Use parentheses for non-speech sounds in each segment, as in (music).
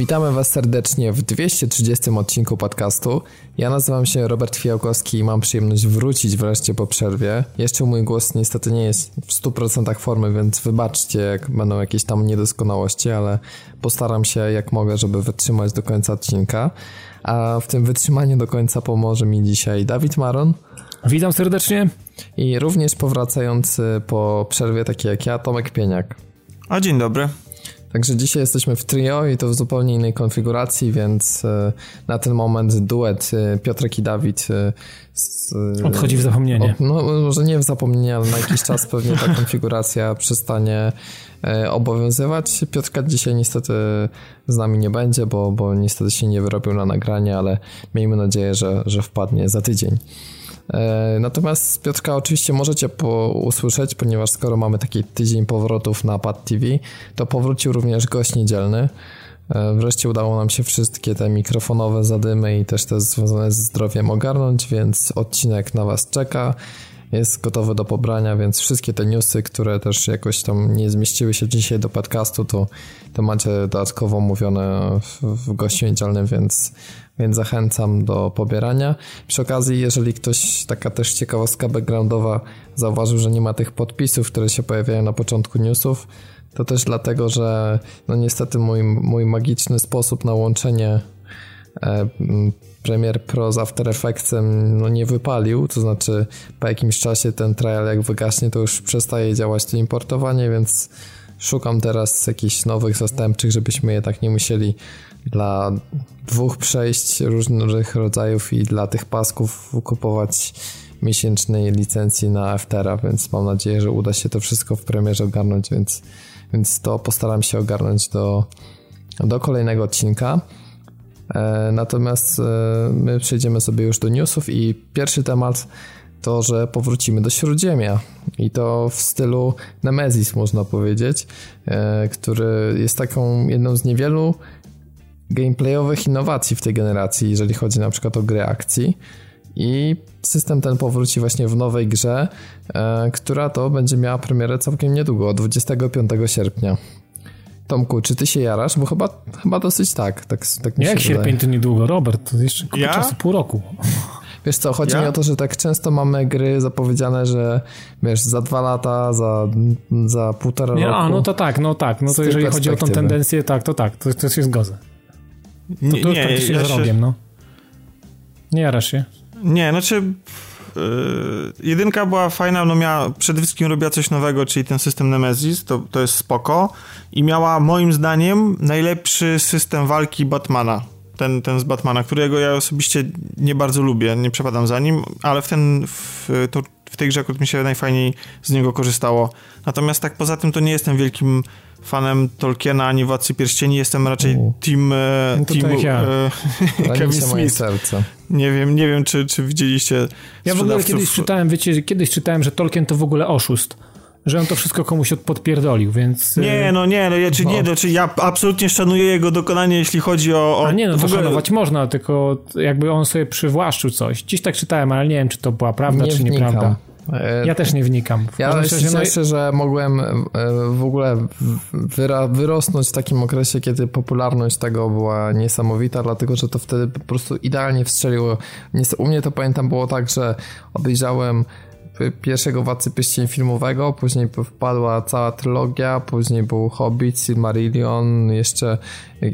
Witamy Was serdecznie w 230 odcinku podcastu. Ja nazywam się Robert Fiałkowski i mam przyjemność wrócić wreszcie po przerwie. Jeszcze mój głos niestety nie jest w 100% formy, więc wybaczcie, jak będą jakieś tam niedoskonałości, ale postaram się jak mogę, żeby wytrzymać do końca odcinka. A w tym wytrzymaniu do końca pomoże mi dzisiaj Dawid Maron. Witam serdecznie. I również powracający po przerwie, taki jak ja, Tomek Pieniak. A dzień dobry. Także dzisiaj jesteśmy w trio i to w zupełnie innej konfiguracji, więc e, na ten moment duet e, Piotrek i Dawid e, z, odchodzi w zapomnienie. Od, no może nie w zapomnienie, ale na jakiś czas pewnie ta (laughs) konfiguracja przestanie obowiązywać. Piotrka dzisiaj niestety z nami nie będzie, bo, bo niestety się nie wyrobił na nagranie, ale miejmy nadzieję, że, że wpadnie za tydzień. E, natomiast Piotrka oczywiście możecie po usłyszeć, ponieważ skoro mamy taki tydzień powrotów na Pad TV, to powrócił również gość niedzielny. E, wreszcie udało nam się wszystkie te mikrofonowe zadymy i też te związane ze zdrowiem ogarnąć, więc odcinek na Was czeka. Jest gotowy do pobrania, więc wszystkie te newsy, które też jakoś tam nie zmieściły się dzisiaj do podcastu, to, to macie dodatkowo mówione w, w gościu niedzielnym, więc więc zachęcam do pobierania. Przy okazji, jeżeli ktoś, taka też ciekawostka backgroundowa, zauważył, że nie ma tych podpisów, które się pojawiają na początku newsów, to też dlatego, że no niestety mój, mój magiczny sposób na łączenie e, Premiere Pro z After Effectsem no nie wypalił, to znaczy po jakimś czasie ten trial jak wygaśnie, to już przestaje działać to importowanie, więc szukam teraz jakichś nowych zastępczych, żebyśmy je tak nie musieli dla dwóch przejść różnych rodzajów i dla tych pasków kupować miesięcznej licencji na Aftera, więc mam nadzieję, że uda się to wszystko w premierze ogarnąć, więc, więc to postaram się ogarnąć do, do kolejnego odcinka. E, natomiast e, my przejdziemy sobie już do newsów i pierwszy temat to, że powrócimy do Śródziemia i to w stylu Nemesis można powiedzieć, e, który jest taką jedną z niewielu gameplayowych innowacji w tej generacji, jeżeli chodzi na przykład o gry akcji. I system ten powróci właśnie w nowej grze, e, która to będzie miała premierę całkiem niedługo, 25 sierpnia. Tomku, czy ty się jarasz? Bo chyba, chyba dosyć tak. tak, tak mi Jak sierpień to niedługo, Robert, to jeszcze kupę ja? czasu, pół roku. (laughs) Wiesz co, chodzi ja? mi o to, że tak często mamy gry zapowiedziane, że wiesz, za dwa lata, za, za półtora Nie, roku. A, no to tak, no tak. No to jeżeli chodzi o tą tendencję, tak, to tak, to, to się zgodzę. To, to już nie, praktycznie ja się... no. Nie jarasz się? Nie, znaczy yy, jedynka była fajna, no miała, przede wszystkim robiła coś nowego, czyli ten system Nemesis, to, to jest spoko i miała moim zdaniem najlepszy system walki Batmana. Ten, ten z Batmana, którego ja osobiście nie bardzo lubię, nie przepadam za nim, ale w, ten, w, to, w tej grze akurat mi się najfajniej z niego korzystało. Natomiast tak poza tym to nie jestem wielkim fanem Tolkiena ani Władcy Pierścieni, jestem raczej U. team, e, no team tak ja. (laughs) e, Kevin Smith. Serce. Nie wiem, nie wiem czy, czy widzieliście Ja w ogóle kiedyś czytałem, wiecie, kiedyś czytałem, że Tolkien to w ogóle oszust że on to wszystko komuś podpierdolił, więc... Nie, e, no nie, no ja, czy, no. nie, no, czy ja absolutnie szanuję jego dokonanie, jeśli chodzi o... o A nie, no to ogóle... szanować można, tylko jakby on sobie przywłaszczył coś. Dziś tak czytałem, ale nie wiem, czy to była prawda, nie czy wnikam. nieprawda. E, ja też nie wnikam. Ja się no cieszę, że mogłem e, w ogóle wyrosnąć w takim okresie, kiedy popularność tego była niesamowita, dlatego że to wtedy po prostu idealnie wstrzeliło. U mnie to pamiętam było tak, że obejrzałem pierwszego Władcy Pyścień filmowego, później wpadła cała trylogia, później był Hobbit, Silmarillion, jeszcze, e,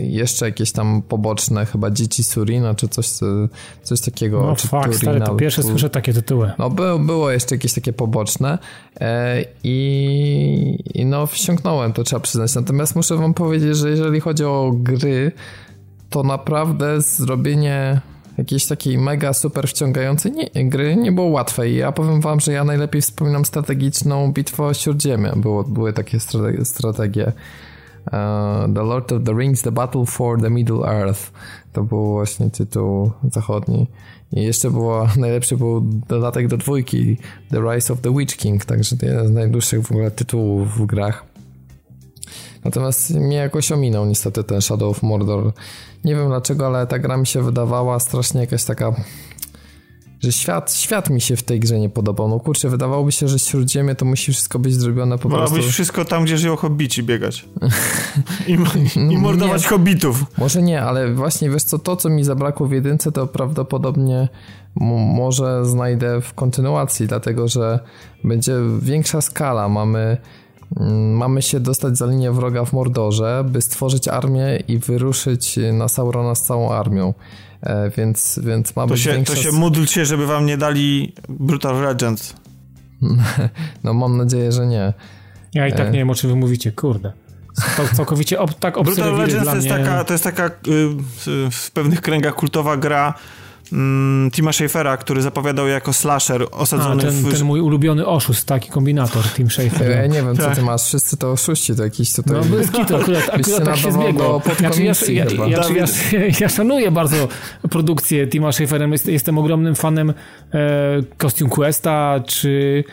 jeszcze jakieś tam poboczne, chyba Dzieci Surina, czy coś, coś takiego. No czy fakt, stary, to pierwsze słyszę takie tytuły. No było, było jeszcze jakieś takie poboczne e, i, i no wsiąknąłem, to trzeba przyznać. Natomiast muszę wam powiedzieć, że jeżeli chodzi o gry, to naprawdę zrobienie jakiejś takiej mega super wciągającej nie, gry nie było łatwe i ja powiem wam, że ja najlepiej wspominam strategiczną bitwę o Śródziemie. Było, były takie strategie. strategie. Uh, the Lord of the Rings, The Battle for the Middle Earth. To był właśnie tytuł zachodni. I jeszcze było, (laughs) najlepszy był dodatek do dwójki, The Rise of the Witch King, także jeden z najdłuższych w ogóle tytułów w grach. Natomiast mnie jakoś ominął niestety ten Shadow of Mordor. Nie wiem dlaczego, ale ta gra mi się wydawała strasznie jakaś taka że świat, świat mi się w tej grze nie podobał. No kurczę, wydawałoby się, że Śródziemie to musi wszystko być zrobione po prostu... być wszystko tam, gdzie żyją hobbici biegać. (laughs) I, i mordować nie, hobbitów. Może nie, ale właśnie wiesz co, to co mi zabrakło w jedynce to prawdopodobnie może znajdę w kontynuacji, dlatego że będzie większa skala. Mamy mamy się dostać za linię wroga w Mordorze, by stworzyć armię i wyruszyć na Saurona z całą armią. E, więc, więc ma to być się, większa... To się módlcie, żeby wam nie dali Brutal Legends. (laughs) no mam nadzieję, że nie. Ja i tak e... nie wiem, o czym wy mówicie, kurde. To całkowicie ob, tak Brutal Legends to jest, taka, to jest taka y, w pewnych kręgach kultowa gra mm, Tima Schafera, który zapowiadał jako slasher osadzony A, ten, w... ten mój ulubiony oszust, taki kombinator Tim Schafer. Ja nie wiem, tak. co ty masz, wszyscy to oszuści, to jakiś tutaj... No bez kitu, akurat, akurat tak się zbiegło. Znaczy, ja, ja, ja, ja, ja, szanuję bardzo produkcję Tima Schafera, jestem ogromnym fanem e, Costume Questa, czy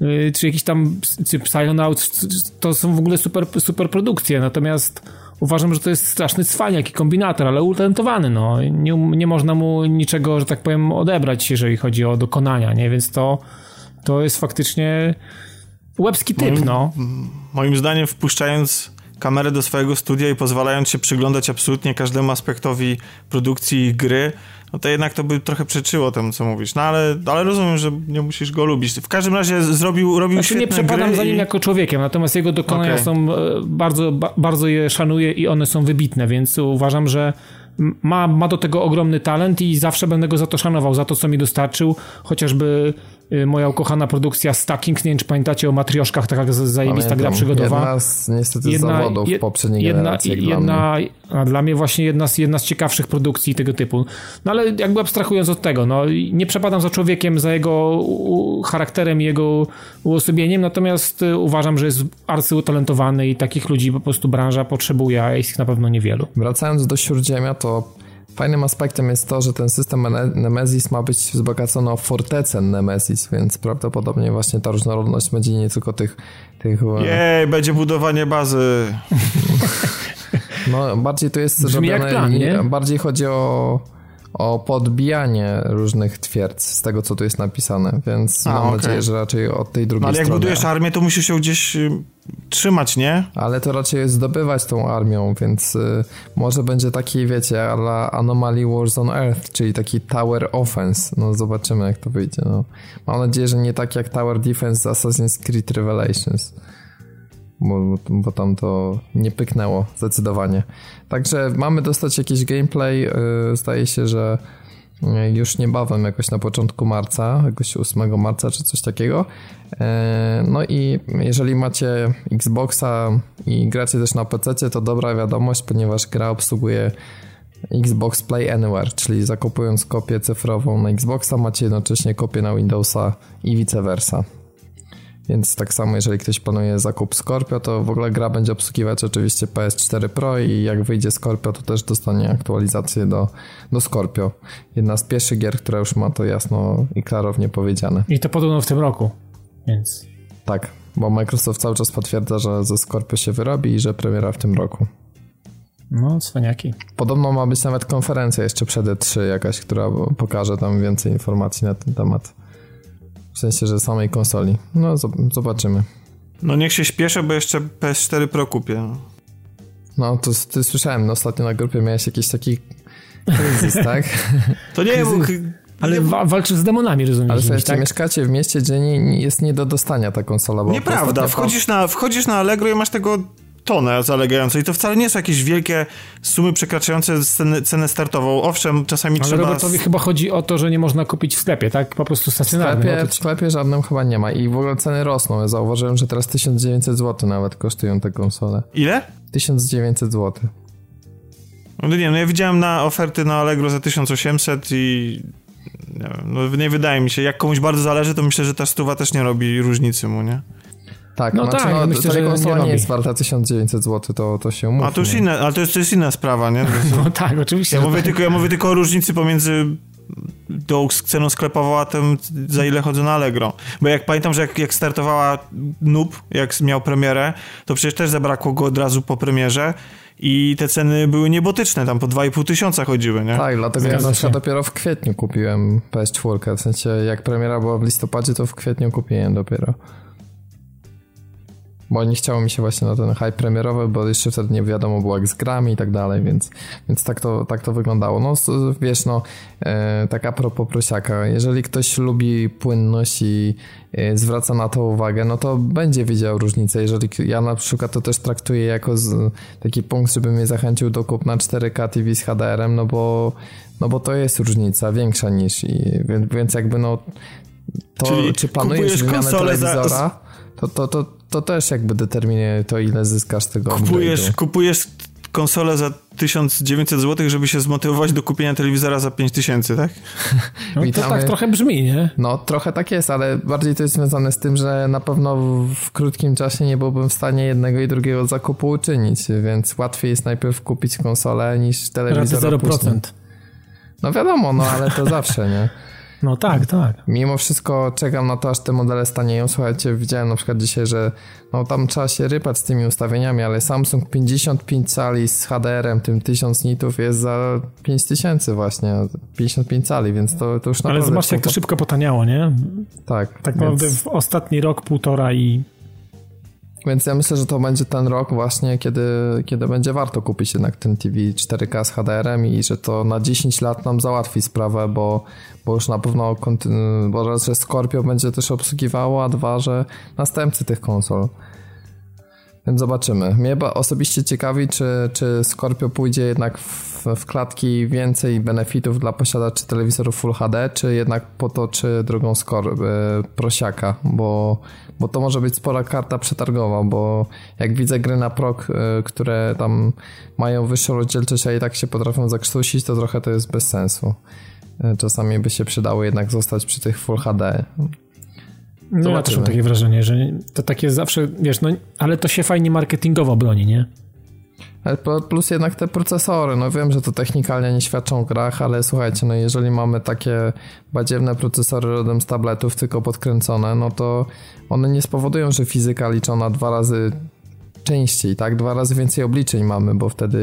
e, czy jakiś tam czy Psychonauts, to są w ogóle super, super produkcje, natomiast uważam, że to jest straszny cwaniak i kombinator, ale utalentowany, no. Nie, nie można mu niczego, że tak powiem, odebrać, jeżeli chodzi o dokonania, nie? Więc to, to jest faktycznie łebski typ, moim, no. Moim zdaniem wpuszczając kamerę do swojego studia i pozwalając się przyglądać absolutnie każdemu aspektowi produkcji gry, no to jednak to by trochę przeczyło temu, co mówisz. No ale, ale rozumiem, że nie musisz go lubić. W każdym razie zrobił, robił znaczy, nie przepadam za nim i... jako człowiekiem, natomiast jego dokonania okay. są, e, bardzo, bardzo je szanuję i one są wybitne, więc uważam, że ma, ma do tego ogromny talent i zawsze będę go za to szanował, za to, co mi dostarczył, chociażby moja ukochana produkcja Stacking, nie wiem czy pamiętacie o matrioszkach, taka zajebista gra przygodowa. Jedna z niestety jedna, zawodów je, poprzedniej jedna, generacji. Jedna, dla, dla mnie właśnie jedna z, jedna z ciekawszych produkcji tego typu. No ale jakby abstrahując od tego, no nie przepadam za człowiekiem, za jego charakterem i jego uosobieniem, natomiast y, uważam, że jest arcyutalentowany i takich ludzi po prostu branża potrzebuje, a jest ich na pewno niewielu. Wracając do Śródziemia, to Fajnym aspektem jest to, że ten system Nemesis ma być wzbogacony o fortecę Nemesis, więc prawdopodobnie właśnie ta różnorodność będzie nie tylko tych... tych e, Jej, będzie budowanie bazy. (laughs) No, bardziej to jest Brzmi zrobione... Plan, nie? Bardziej chodzi o o podbijanie różnych twierdz z tego, co tu jest napisane, więc A, mam okay. nadzieję, że raczej od tej drugiej no, ale strony. jak budujesz armię, to musisz się gdzieś y, trzymać, nie? Ale to raczej zdobywać tą armią, więc y, może będzie taki, wiecie, ala Anomaly Wars on Earth, czyli taki Tower Offense. No zobaczymy, jak to wyjdzie. No. Mam nadzieję, że nie tak jak Tower Defense z Assassin's Creed Revelations bo, bo tam to nie pyknęło zdecydowanie. Także mamy dostać jakiś gameplay, y, zdaje się, że y, już niebawem, jakoś na początku marca, jakoś 8 marca czy coś takiego. Y, no i jeżeli macie Xboxa i gracie też na PC, to dobra wiadomość, ponieważ gra obsługuje Xbox Play Anywhere, czyli zakupując kopię cyfrową na Xboxa, macie jednocześnie kopię na Windowsa i vice versa. Więc tak samo, jeżeli ktoś planuje zakup Scorpio, to w ogóle gra będzie obsługiwać oczywiście PS4 Pro i jak wyjdzie Scorpio, to też dostanie aktualizację do, do Scorpio. Jedna z pierwszych gier, która już ma to jasno i klarownie powiedziane. I to podobno w tym roku, więc... Tak, bo Microsoft cały czas potwierdza, że ze Scorpio się wyrobi i że premiera w tym roku. No, cwaniaki. Podobno ma być nawet konferencja jeszcze przed E3 jakaś, która pokaże tam więcej informacji na ten temat. W sensie, że samej konsoli. No, zobaczymy. No niech się śpieszę, bo jeszcze PS4 Pro kupię. No, to ty słyszałem, no, ostatnio na grupie miałeś jakiś taki kryzys, (laughs) tak? To nie wiem, ale wa walczysz z demonami, rozumiem. Ale słuchajcie, tak? mieszkacie w mieście, gdzie nie, jest nie do dostania ta konsola. Bo Nieprawda, wchodzisz na, wchodzisz na Allegro i masz tego tonę zalegającą i to wcale nie są jakieś wielkie sumy przekraczające cenę, cenę startową. Owszem, czasami Ale trzeba... Ale Robertowi chyba chodzi o to, że nie można kupić w sklepie, tak? Po prostu stacjonarnie. W sklepie, w sklepie żadnym chyba nie ma i w ogóle ceny rosną. Ja zauważyłem, że teraz 1900 zł nawet kosztują te konsole. Ile? 1900 zł. No nie wiem, no ja widziałem na oferty na Allegro za 1800 i nie, wiem, no nie wydaje mi się, jak komuś bardzo zależy, to myślę, że ta stuwa też nie robi różnicy mu, nie? Tak, no znaczy, tak, no, myślę, że konsola nie, nie jest warta 1900 zł, to, to się umówmy. A to już inna, ale to jest, to jest inna sprawa, nie? (laughs) no tak, oczywiście. Ja mówię, tak. tylko, ja mówię tylko o różnicy pomiędzy tą ceną sklepową, a tym za ile chodzę na Allegro. Bo jak pamiętam, że jak, jak startowała Noob, jak miał premierę, to przecież też zabrakło go od razu po premierze i te ceny były niebotyczne, tam po 2,5 tysiąca chodziły, nie? Tak, dlatego ja na dopiero w kwietniu kupiłem PS4, w sensie jak premiera była w listopadzie, to w kwietniu kupiłem dopiero. Bo nie chciało mi się właśnie na ten hype premierowy, bo jeszcze wtedy nie wiadomo było jak z grami i tak dalej, więc, więc tak, to, tak to wyglądało. No wiesz, no e, tak a propos prosiaka, jeżeli ktoś lubi płynność i e, zwraca na to uwagę, no to będzie widział różnicę. Jeżeli ja na przykład to też traktuję jako z, taki punkt, żeby mnie zachęcił do kupna 4K TV z HDR-em, no bo, no bo to jest różnica większa niż i, więc, więc jakby no to, Czyli czy planujesz wymianę telewizora, za... to, to, to, to też jakby determinuje to, ile zyskasz tego kupujesz, kupujesz konsolę za 1900 zł, żeby się zmotywować do kupienia telewizora za 5000, tak? No to tak trochę brzmi, nie? No trochę tak jest, ale bardziej to jest związane z tym, że na pewno w krótkim czasie nie byłbym w stanie jednego i drugiego zakupu uczynić, więc łatwiej jest najpierw kupić konsolę niż telewizor. Razy 0%. No wiadomo, no ale to zawsze, nie? No tak, tak. Mimo wszystko czekam na to, aż te modele stanieją. Słuchajcie, widziałem na przykład dzisiaj, że no tam trzeba się rypać z tymi ustawieniami, ale Samsung 55 cali z HDR-em, tym 1000 nitów jest za 5000 właśnie, 55 cali, więc to, to już naprawdę... Ale zobaczcie, jak to szybko potaniało, nie? Tak. Tak naprawdę w ostatni rok, półtora i więc ja myślę, że to będzie ten rok właśnie, kiedy, kiedy będzie warto kupić jednak ten TV 4K z HDR-em i że to na 10 lat nam załatwi sprawę, bo, bo już na pewno bo raz, że Scorpio będzie też obsługiwało, a dwa, że następcy tych konsol. Więc zobaczymy. Mnie osobiście ciekawi, czy, czy Scorpio pójdzie jednak w, w klatki więcej benefitów dla posiadaczy telewizorów Full HD, czy jednak potoczy drugą skor e, prosiaka, bo, bo to może być spora karta przetargowa, bo jak widzę gry na prok, e, które tam mają wyższą rozdzielczość, a i tak się potrafią zakrztusić, to trochę to jest bez sensu. E, czasami by się przydało jednak zostać przy tych Full HD. No ja też mam takie wrażenie, że to takie zawsze, wiesz, no ale to się fajnie marketingowo broni, nie? Plus jednak te procesory, no wiem, że to technikalnie nie świadczą o grach, ale słuchajcie, no jeżeli mamy takie badziewne procesory rodem z tabletów, tylko podkręcone, no to one nie spowodują, że fizyka liczona dwa razy częściej, tak? Dwa razy więcej obliczeń mamy, bo wtedy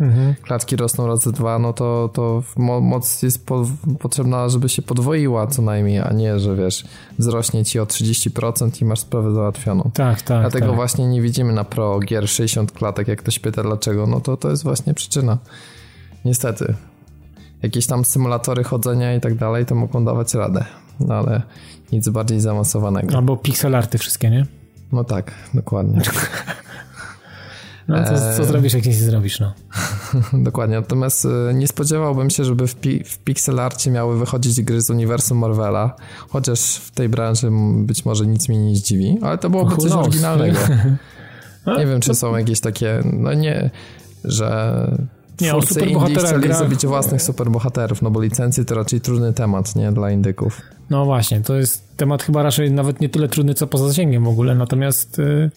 mhm. klatki rosną razy dwa, no to, to moc jest po, potrzebna, żeby się podwoiła co najmniej, a nie, że wiesz, wzrośnie ci o 30% i masz sprawę załatwioną. Tak, tak. Dlatego tak. właśnie nie widzimy na Pro gier 60 klatek, jak ktoś pyta dlaczego, no to to jest właśnie przyczyna. Niestety. Jakieś tam symulatory chodzenia i tak dalej, to mogą dawać radę, no ale nic bardziej zaawansowanego. Albo pixelarty wszystkie, nie? No tak, dokładnie. (laughs) No to co zrobisz, jak nic nie zrobisz, no. (laughs) Dokładnie, natomiast e, nie spodziewałbym się, żeby w, pi w pixelarcie miały wychodzić gry z uniwersum Marvela, chociaż w tej branży być może nic mnie nie zdziwi, ale to byłoby coś oryginalnego. (laughs) nie wiem, czy są jakieś takie, no nie, że nie, o superbohaterach chcieli gra... zrobić własnych superbohaterów, no bo licencje to raczej trudny temat, nie, dla indyków. No właśnie, to jest temat chyba raczej nawet nie tyle trudny, co poza zasięgiem w ogóle, natomiast... Yy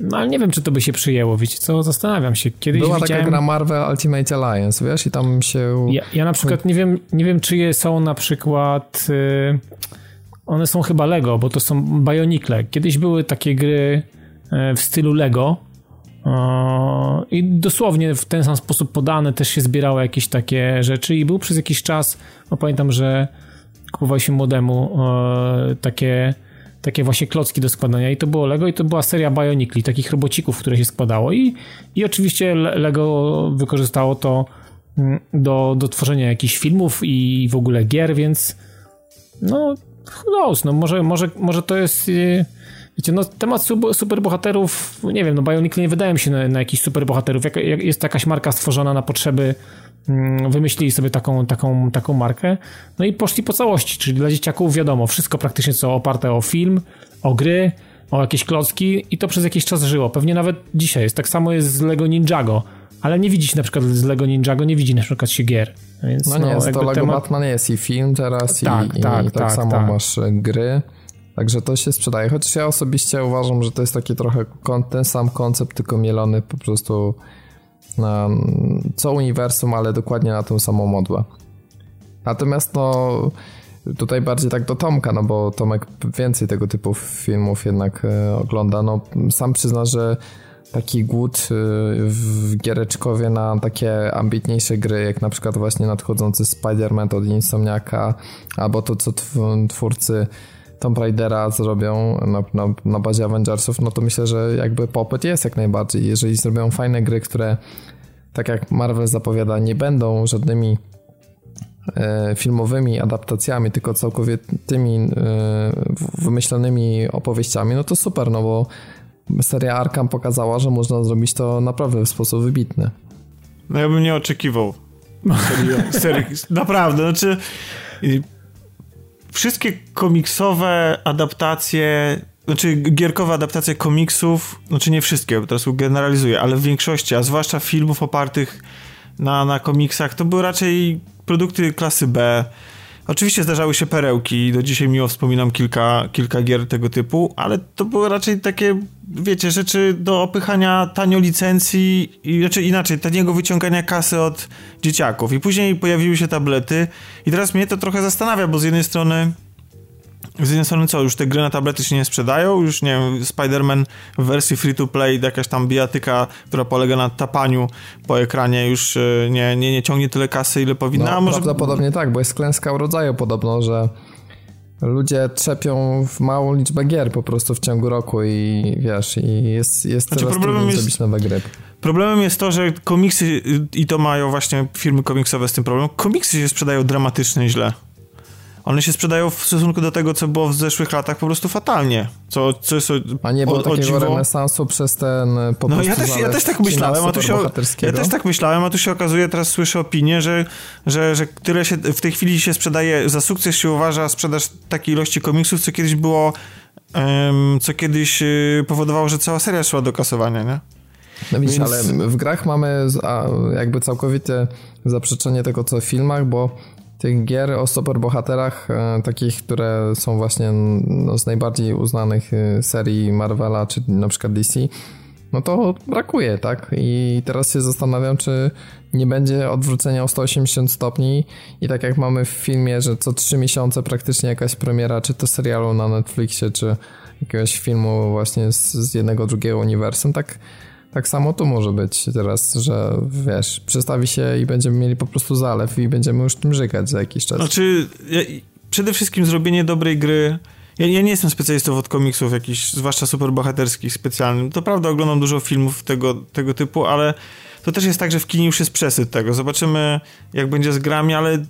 no ale nie wiem, czy to by się przyjęło, wiecie co, zastanawiam się. Kiedyś Była widziałem... taka gra Marvel Ultimate Alliance, wiesz, i tam się... Ja, ja na przykład nie wiem, nie wiem, czyje są na przykład... Yy, one są chyba Lego, bo to są Bionicle. Kiedyś były takie gry yy, w stylu Lego i dosłownie w ten sam sposób podane też się zbierało jakieś takie rzeczy i był przez jakiś czas, no pamiętam, że kupowaliśmy młodemu takie takie właśnie klocki do składania i to było Lego i to była seria Bionicli, takich robocików, które się składało i, i oczywiście Lego wykorzystało to mm, do, do tworzenia jakichś filmów i w ogóle gier, więc no who knows, no może, może, może to jest y, wiecie, no temat superbohaterów, nie wiem, no Bionicle nie wydaje mi się na, na jakichś superbohaterów, jak, jak jest jakaś marka stworzona na potrzeby Mm, wymyślili sobie taką, taką, taką markę, no i poszli po całości, czyli dla dzieciaków wiadomo, wszystko praktycznie co oparte o film, o gry, o jakieś klocki i to przez jakiś czas żyło. Pewnie nawet dzisiaj jest. Tak samo jest z Lego Ninjago, ale nie widzi się na przykład z Lego Ninjago, nie widzi na przykład się gier. Więc, no nie, no, to Lego temat... Batman jest i film teraz tak, i, tak, i tak, tak samo tak. masz e, gry. Także to się sprzedaje. Chociaż ja osobiście uważam, że to jest taki trochę ten sam koncept, tylko mielony po prostu na co uniwersum, ale dokładnie na tą samą modłę. Natomiast no tutaj bardziej tak do Tomka, no bo Tomek więcej tego typu filmów jednak e, ogląda. No sam przyzna, że taki głód y, w giereczkowie na takie ambitniejsze gry, jak na przykład właśnie nadchodzący Spider-Man od Insomniaka, albo to, co twórcy Tomb Raidera zrobią na, na, na bazie Avengersów, no to myślę, że jakby popyt jest jak najbardziej. Jeżeli zrobią fajne gry, które tak jak Marvel zapowiada, nie będą żadnymi e, filmowymi adaptacjami, tylko całkowitymi e, wymyślonymi opowieściami, no to super, no bo seria Arkham pokazała, że można zrobić to naprawdę w sposób wybitny. No ja bym nie oczekiwał serii, serii (laughs) naprawdę, znaczy wszystkie komiksowe adaptacje, znaczy gierkowe adaptacje komiksów, znaczy nie wszystkie, bo teraz generalizuję, ale w większości, a zwłaszcza filmów opartych na, na komiksach, to były raczej produkty klasy B. Oczywiście zdarzały się perełki, do dzisiaj miło wspominam kilka, kilka gier tego typu, ale to były raczej takie, wiecie, rzeczy do opychania tanio licencji, i, znaczy inaczej, taniego wyciągania kasy od dzieciaków. I później pojawiły się tablety i teraz mnie to trochę zastanawia, bo z jednej strony z jednej strony co, już te gry na tablety się nie sprzedają, już nie wiem, Spider-Man w wersji free-to-play, jakaś tam bijatyka, która polega na tapaniu po ekranie już e, nie, nie, nie ciągnie tyle kasy, ile powinna. No, może... Prawdopodobnie tak, bo jest klęska rodzaju podobno, że ludzie trzepią w małą liczbę gier po prostu w ciągu roku i wiesz, i jest, jest znaczy, coraz trudniej jest... zrobić nowe gry. Problemem jest to, że komiksy, i to mają właśnie firmy komiksowe z tym problem, komiksy się sprzedają dramatycznie źle one się sprzedają w stosunku do tego, co było w zeszłych latach po prostu fatalnie. Co, co jest a nie było o, takiego dziwo... renesansu przez ten po No ja też, ja też tak myślałem, a tu się, ja też tak myślałem, a tu się okazuje, teraz słyszę opinię, że, że, że tyle się w tej chwili się sprzedaje, za sukces się uważa sprzedaż takiej ilości komiksów, co kiedyś było, um, co kiedyś y, powodowało, że cała seria szła do kasowania, nie? No widzisz, Więc... ale w grach mamy jakby całkowite zaprzeczenie tego, co w filmach, bo tych gier o superbohaterach, e, takich, które są właśnie no, z najbardziej uznanych e, serii Marvela, czy na przykład DC, no to brakuje, tak? I teraz się zastanawiam, czy nie będzie odwrócenia o 180 stopni i tak jak mamy w filmie, że co 3 miesiące praktycznie jakaś premiera, czy to serialu na Netflixie, czy jakiegoś filmu właśnie z, z jednego, drugiego uniwersum, tak tak samo tu może być teraz, że wiesz, przestawi się i będziemy mieli po prostu zalew i będziemy już tym żygać za jakiś czas. Znaczy, ja, przede wszystkim zrobienie dobrej gry. Ja, ja, nie jestem specjalistą od komiksów jakichś, zwłaszcza superbohaterskich specjalnym. To prawda, oglądam dużo filmów tego, tego typu, ale to też jest tak, że w kinie już jest przesyt tego. Zobaczymy, jak będzie z grami, ale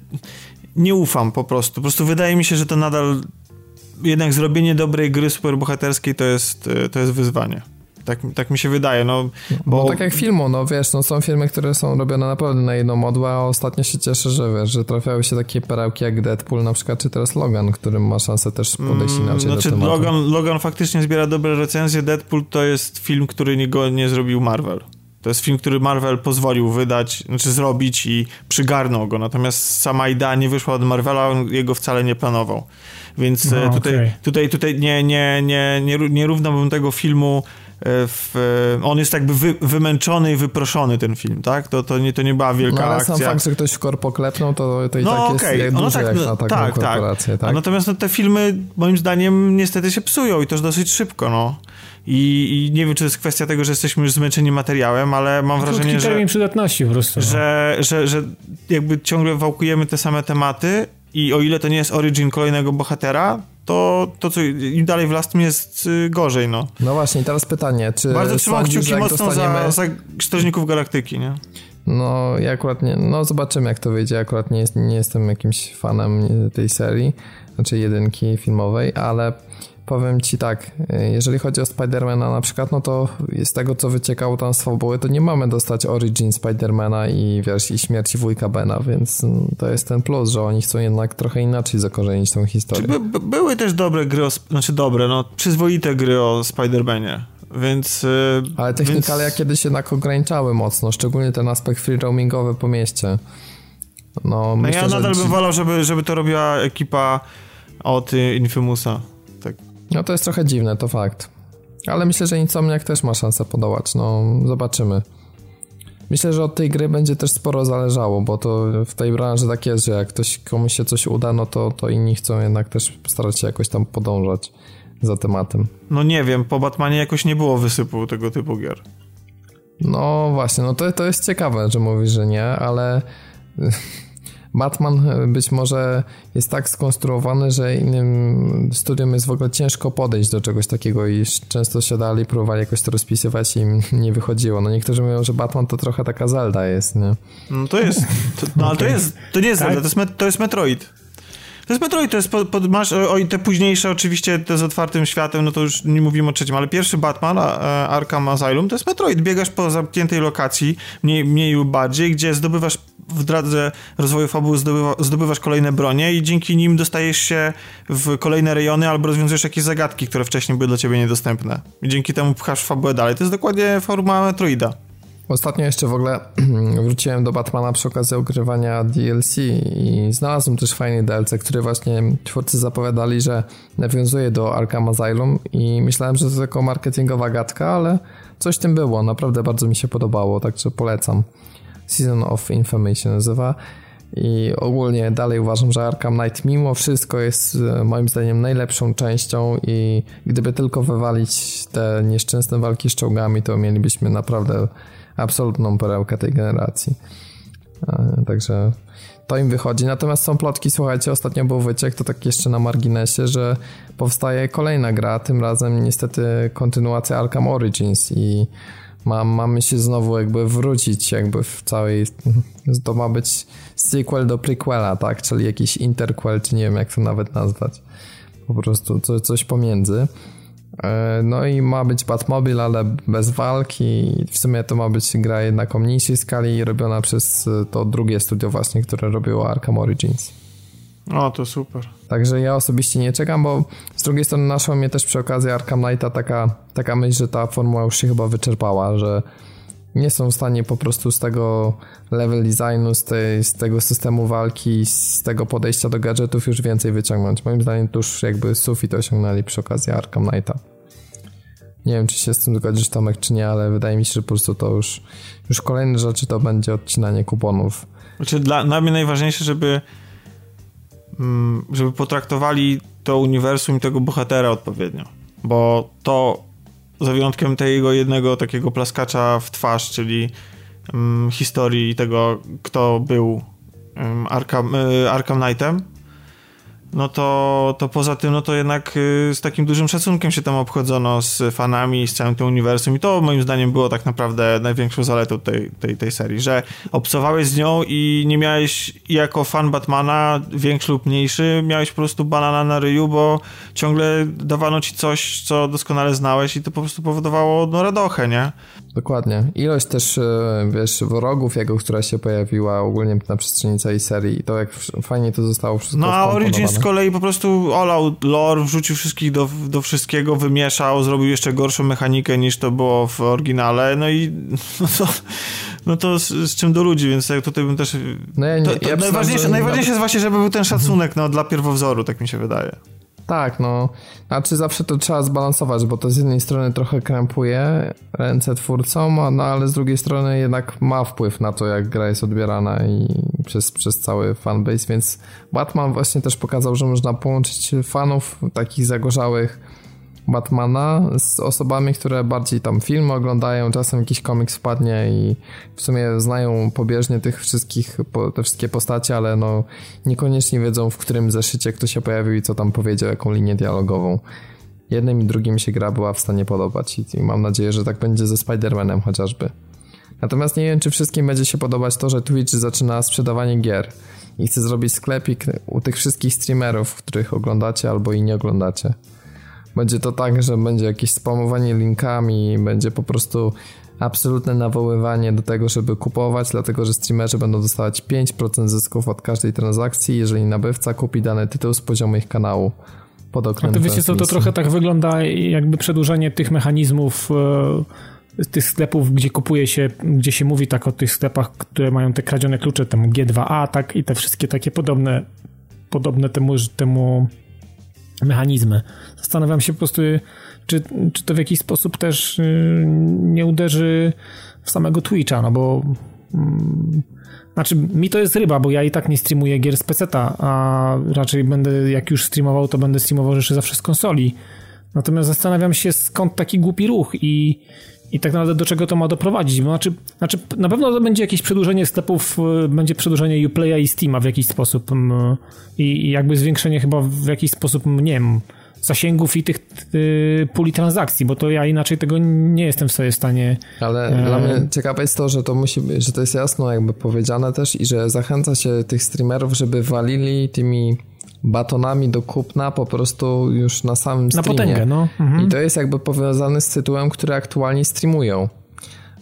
nie ufam po prostu. Po prostu wydaje mi się, że to nadal jednak zrobienie dobrej gry superbohaterskiej to jest, to jest wyzwanie. Tak, tak mi się wydaje, no. Bo... No tak jak filmu, no wiesz, no są filmy, które są robione naprawdę na jedną modłę, a ostatnio się cieszę, że wiesz, że trafiały się takie perełki jak Deadpool na przykład, czy teraz Logan, którym ma szansę też podejść mm, inaczej znaczy, do tematu. Logan, Logan faktycznie zbiera dobre recenzje, Deadpool to jest film, który go nie zrobił Marvel. To jest film, który Marvel pozwolił wydać, znaczy zrobić i przygarnął go. Natomiast sama idea nie wyszła od Marvela, on jego wcale nie planował. Więc no, tutaj, okay. tutaj, tutaj nie, nie, nie, nie, nie równałbym tego filmu w, on jest jakby wy, wymęczony i wyproszony ten film, tak? To, to, nie, to nie była wielka no, ale akcja. sam fakt, że ktoś w korpo klepnął, to, to i no, tak okay. jest jak no, tak, jak na taką tak, tak. korporację, tak? tak? A natomiast no, te filmy moim zdaniem niestety się psują i też dosyć szybko, no. I, I, nie wiem, czy to jest kwestia tego, że jesteśmy już zmęczeni materiałem, ale mam Krótki wrażenie, że... przydatności po prostu. No. Że, że, że jakby ciągle wałkujemy te same tematy i o ile to nie jest origin kolejnego bohatera, to, to co im dalej w las, tym jest y, gorzej, no. No właśnie, teraz pytanie, czy Bardzo trzymam kciuki mocno dostaniemy... za, za Strażników Galaktyki, nie? No, ja akurat nie, no zobaczymy jak to wyjdzie, akurat nie, jest, nie jestem jakimś fanem tej serii, znaczy jedynki filmowej, ale powiem ci tak, jeżeli chodzi o Spidermana na przykład, no to z tego co wyciekało tam z fabuły, to nie mamy dostać origin Spidermana i wiesz, i śmierci wujka Bena, więc to jest ten plus, że oni chcą jednak trochę inaczej zakorzenić tą historię. By, by, były też dobre gry, o, znaczy dobre, no przyzwoite gry o Spidermanie. Więc. Yy, Ale technikalia więc... kiedyś jednak ograniczały mocno, szczególnie ten aspekt free roamingowy po mieście. No, no myślę, ja nadal bym wolał, żeby, żeby to robiła ekipa od Infimusa. No to jest trochę dziwne, to fakt. Ale myślę, że Insomniak też ma szansę podołać, no zobaczymy. Myślę, że od tej gry będzie też sporo zależało, bo to w tej branży tak jest, że jak ktoś, komuś się coś uda, no to, to inni chcą jednak też starać się jakoś tam podążać za tematem. No nie wiem, po Batmanie jakoś nie było wysypu tego typu gier. No właśnie, no to, to jest ciekawe, że mówisz, że nie, ale Batman być może jest tak skonstruowany, że innym studiom jest w ogóle ciężko podejść do czegoś takiego i często siadali, próbowali jakoś to rozpisywać i im (laughs) nie wychodziło. No niektórzy mówią, że Batman to trochę taka Zelda jest, nie? No to jest, to, no ale to jest, to nie jest tak? Zelda, to jest, to jest Metroid. To jest Metroid, to jest pod, pod, masz, o, te późniejsze oczywiście te z otwartym światem, no to już nie mówimy o trzecim, ale pierwszy Batman, a, Arkham Asylum, to jest Metroid. Biegasz po zamkniętej lokacji, mniej, mniej lub bardziej, gdzie zdobywasz w drodze rozwoju fabuły zdobywa, zdobywasz kolejne bronie i dzięki nim dostajesz się w kolejne rejony albo rozwiązujesz jakieś zagadki, które wcześniej były dla ciebie niedostępne. I dzięki temu pchasz fabułę dalej. To jest dokładnie forma Metroida. Ostatnio jeszcze w ogóle (clears throat) wróciłem do Batmana przy okazji ogrywania DLC i znalazłem też fajny DLC, który właśnie twórcy zapowiadali, że nawiązuje do Arkham Asylum i myślałem, że to tylko marketingowa gadka, ale coś tym było. Naprawdę bardzo mi się podobało, także polecam. Season of Infamy się nazywa i ogólnie dalej uważam, że Arkham Knight mimo wszystko jest e, moim zdaniem najlepszą częścią i gdyby tylko wywalić te nieszczęsne walki z czołgami, to mielibyśmy naprawdę absolutną perełkę tej generacji. E, także to im wychodzi. Natomiast są plotki, słuchajcie, ostatnio był wyciek, to tak jeszcze na marginesie, że powstaje kolejna gra, tym razem niestety kontynuacja Arkham Origins i ma, mamy się znowu jakby wrócić jakby w całej, to ma być sequel do prequela, tak, czyli jakiś interquel, czy nie wiem jak to nawet nazwać, po prostu co, coś pomiędzy. E, no i ma być Batmobile, ale bez walki. W sumie to ma być gra jednak o mniejszej skali robiona przez to drugie studio właśnie, które robiło Arkham Origins. O, to super. Także ja osobiście nie czekam, bo z drugiej strony naszła mnie też przy okazji Arkham Knighta taka, taka myśl, że ta formuła już się chyba wyczerpała, że nie są w stanie po prostu z tego level designu, z, tej, z tego systemu walki, z tego podejścia do gadżetów już więcej wyciągnąć. Moim zdaniem to już jakby sufit osiągnęli przy okazji Arkham Knighta. Nie wiem, czy się z tym zgodzisz Tomek, czy nie, ale wydaje mi się, że po prostu to już, już kolejne rzeczy to będzie odcinanie kuponów. Znaczy dla, dla mnie najważniejsze, żeby mm, żeby potraktowali to uniwersum i tego bohatera odpowiednio. Bo to za wyjątkiem tego jednego takiego plaskacza w twarz, czyli um, historii tego, kto był um, Arkham, y, Arkham Knightem, no to, to poza tym, no to jednak y, z takim dużym szacunkiem się tam obchodzono z fanami, z całym tym uniwersum i to moim zdaniem było tak naprawdę największą zaletą tej, tej, tej serii, że obcowałeś z nią i nie miałeś jako fan Batmana, większy lub mniejszy, miałeś po prostu banana na ryju, bo ciągle dawano ci coś, co doskonale znałeś i to po prostu powodowało no radochę, nie? Dokładnie. Ilość też, y, wiesz, wrogów jego, która się pojawiła ogólnie na przestrzeni całej serii i to jak fajnie to zostało wszystko No a Origins kolei po prostu olał lore, wrzucił wszystkich do, do wszystkiego, wymieszał, zrobił jeszcze gorszą mechanikę niż to było w oryginale, no i (laughs) no to, no to z, z czym do ludzi, więc tutaj bym też... No ja nie, to, to ja najważniejsze, najważniejsze jest właśnie, żeby był ten szacunek no, dla pierwowzoru, tak mi się wydaje. Tak, no. Znaczy zawsze to trzeba zbalansować, bo to z jednej strony trochę krępuje ręce twórcom, no ale z drugiej strony jednak ma wpływ na to, jak gra jest odbierana i przez, przez cały fanbase, więc Batman właśnie też pokazał, że można połączyć fanów takich zagorzałych Batmana z osobami, które bardziej tam filmy oglądają, czasem jakiś komiks wpadnie i w sumie znają pobieżnie tych wszystkich, te wszystkie postacie, ale no niekoniecznie wiedzą w którym zeszycie kto się pojawił i co tam powiedział, jaką linię dialogową. Jednym i drugim się gra była w stanie podobać i, i mam nadzieję, że tak będzie ze Spider-Manem chociażby. Natomiast nie wiem, czy wszystkim będzie się podobać to, że Twitch zaczyna sprzedawanie gier i chce zrobić sklepik u tych wszystkich streamerów, których oglądacie albo i nie oglądacie. Będzie to tak, że będzie jakieś spamowanie linkami, będzie po prostu absolutne nawoływanie do tego, żeby kupować, dlatego że streamerzy będą dostawać 5% zysków od każdej transakcji, jeżeli nabywca kupi dany tytuł z poziomu ich kanału pod oknem A to wiecie co, to trochę tak wygląda jakby przedłużenie tych mechanizmów e, tych sklepów, gdzie kupuje się, gdzie się mówi tak o tych sklepach, które mają te kradzione klucze, tam G2A, tak i te wszystkie takie podobne podobne temu, temu mechanizmy. Zastanawiam się po prostu, czy, czy to w jakiś sposób też y, nie uderzy w samego Twitcha, no bo mm, znaczy mi to jest ryba, bo ja i tak nie streamuję gier z PC-ta, a raczej będę, jak już streamował, to będę streamował rzeczy zawsze z konsoli. Natomiast zastanawiam się, skąd taki głupi ruch i i tak naprawdę do czego to ma doprowadzić. Znaczy, znaczy, na pewno to będzie jakieś przedłużenie sklepów, y, będzie przedłużenie Uplaya i Steama w jakiś sposób i, i jakby zwiększenie chyba w jakiś sposób, nie wiem, zasięgów i tych y, puli transakcji, bo to ja inaczej tego nie jestem sobie w stanie. Ale e... dla mnie ciekawe jest to, że to musi że to jest jasno jakby powiedziane też i że zachęca się tych streamerów, żeby walili tymi batonami do kupna po prostu już na samym streamie. Na potęgę, no. Mhm. I to jest jakby powiązane z tytułem, który aktualnie streamują.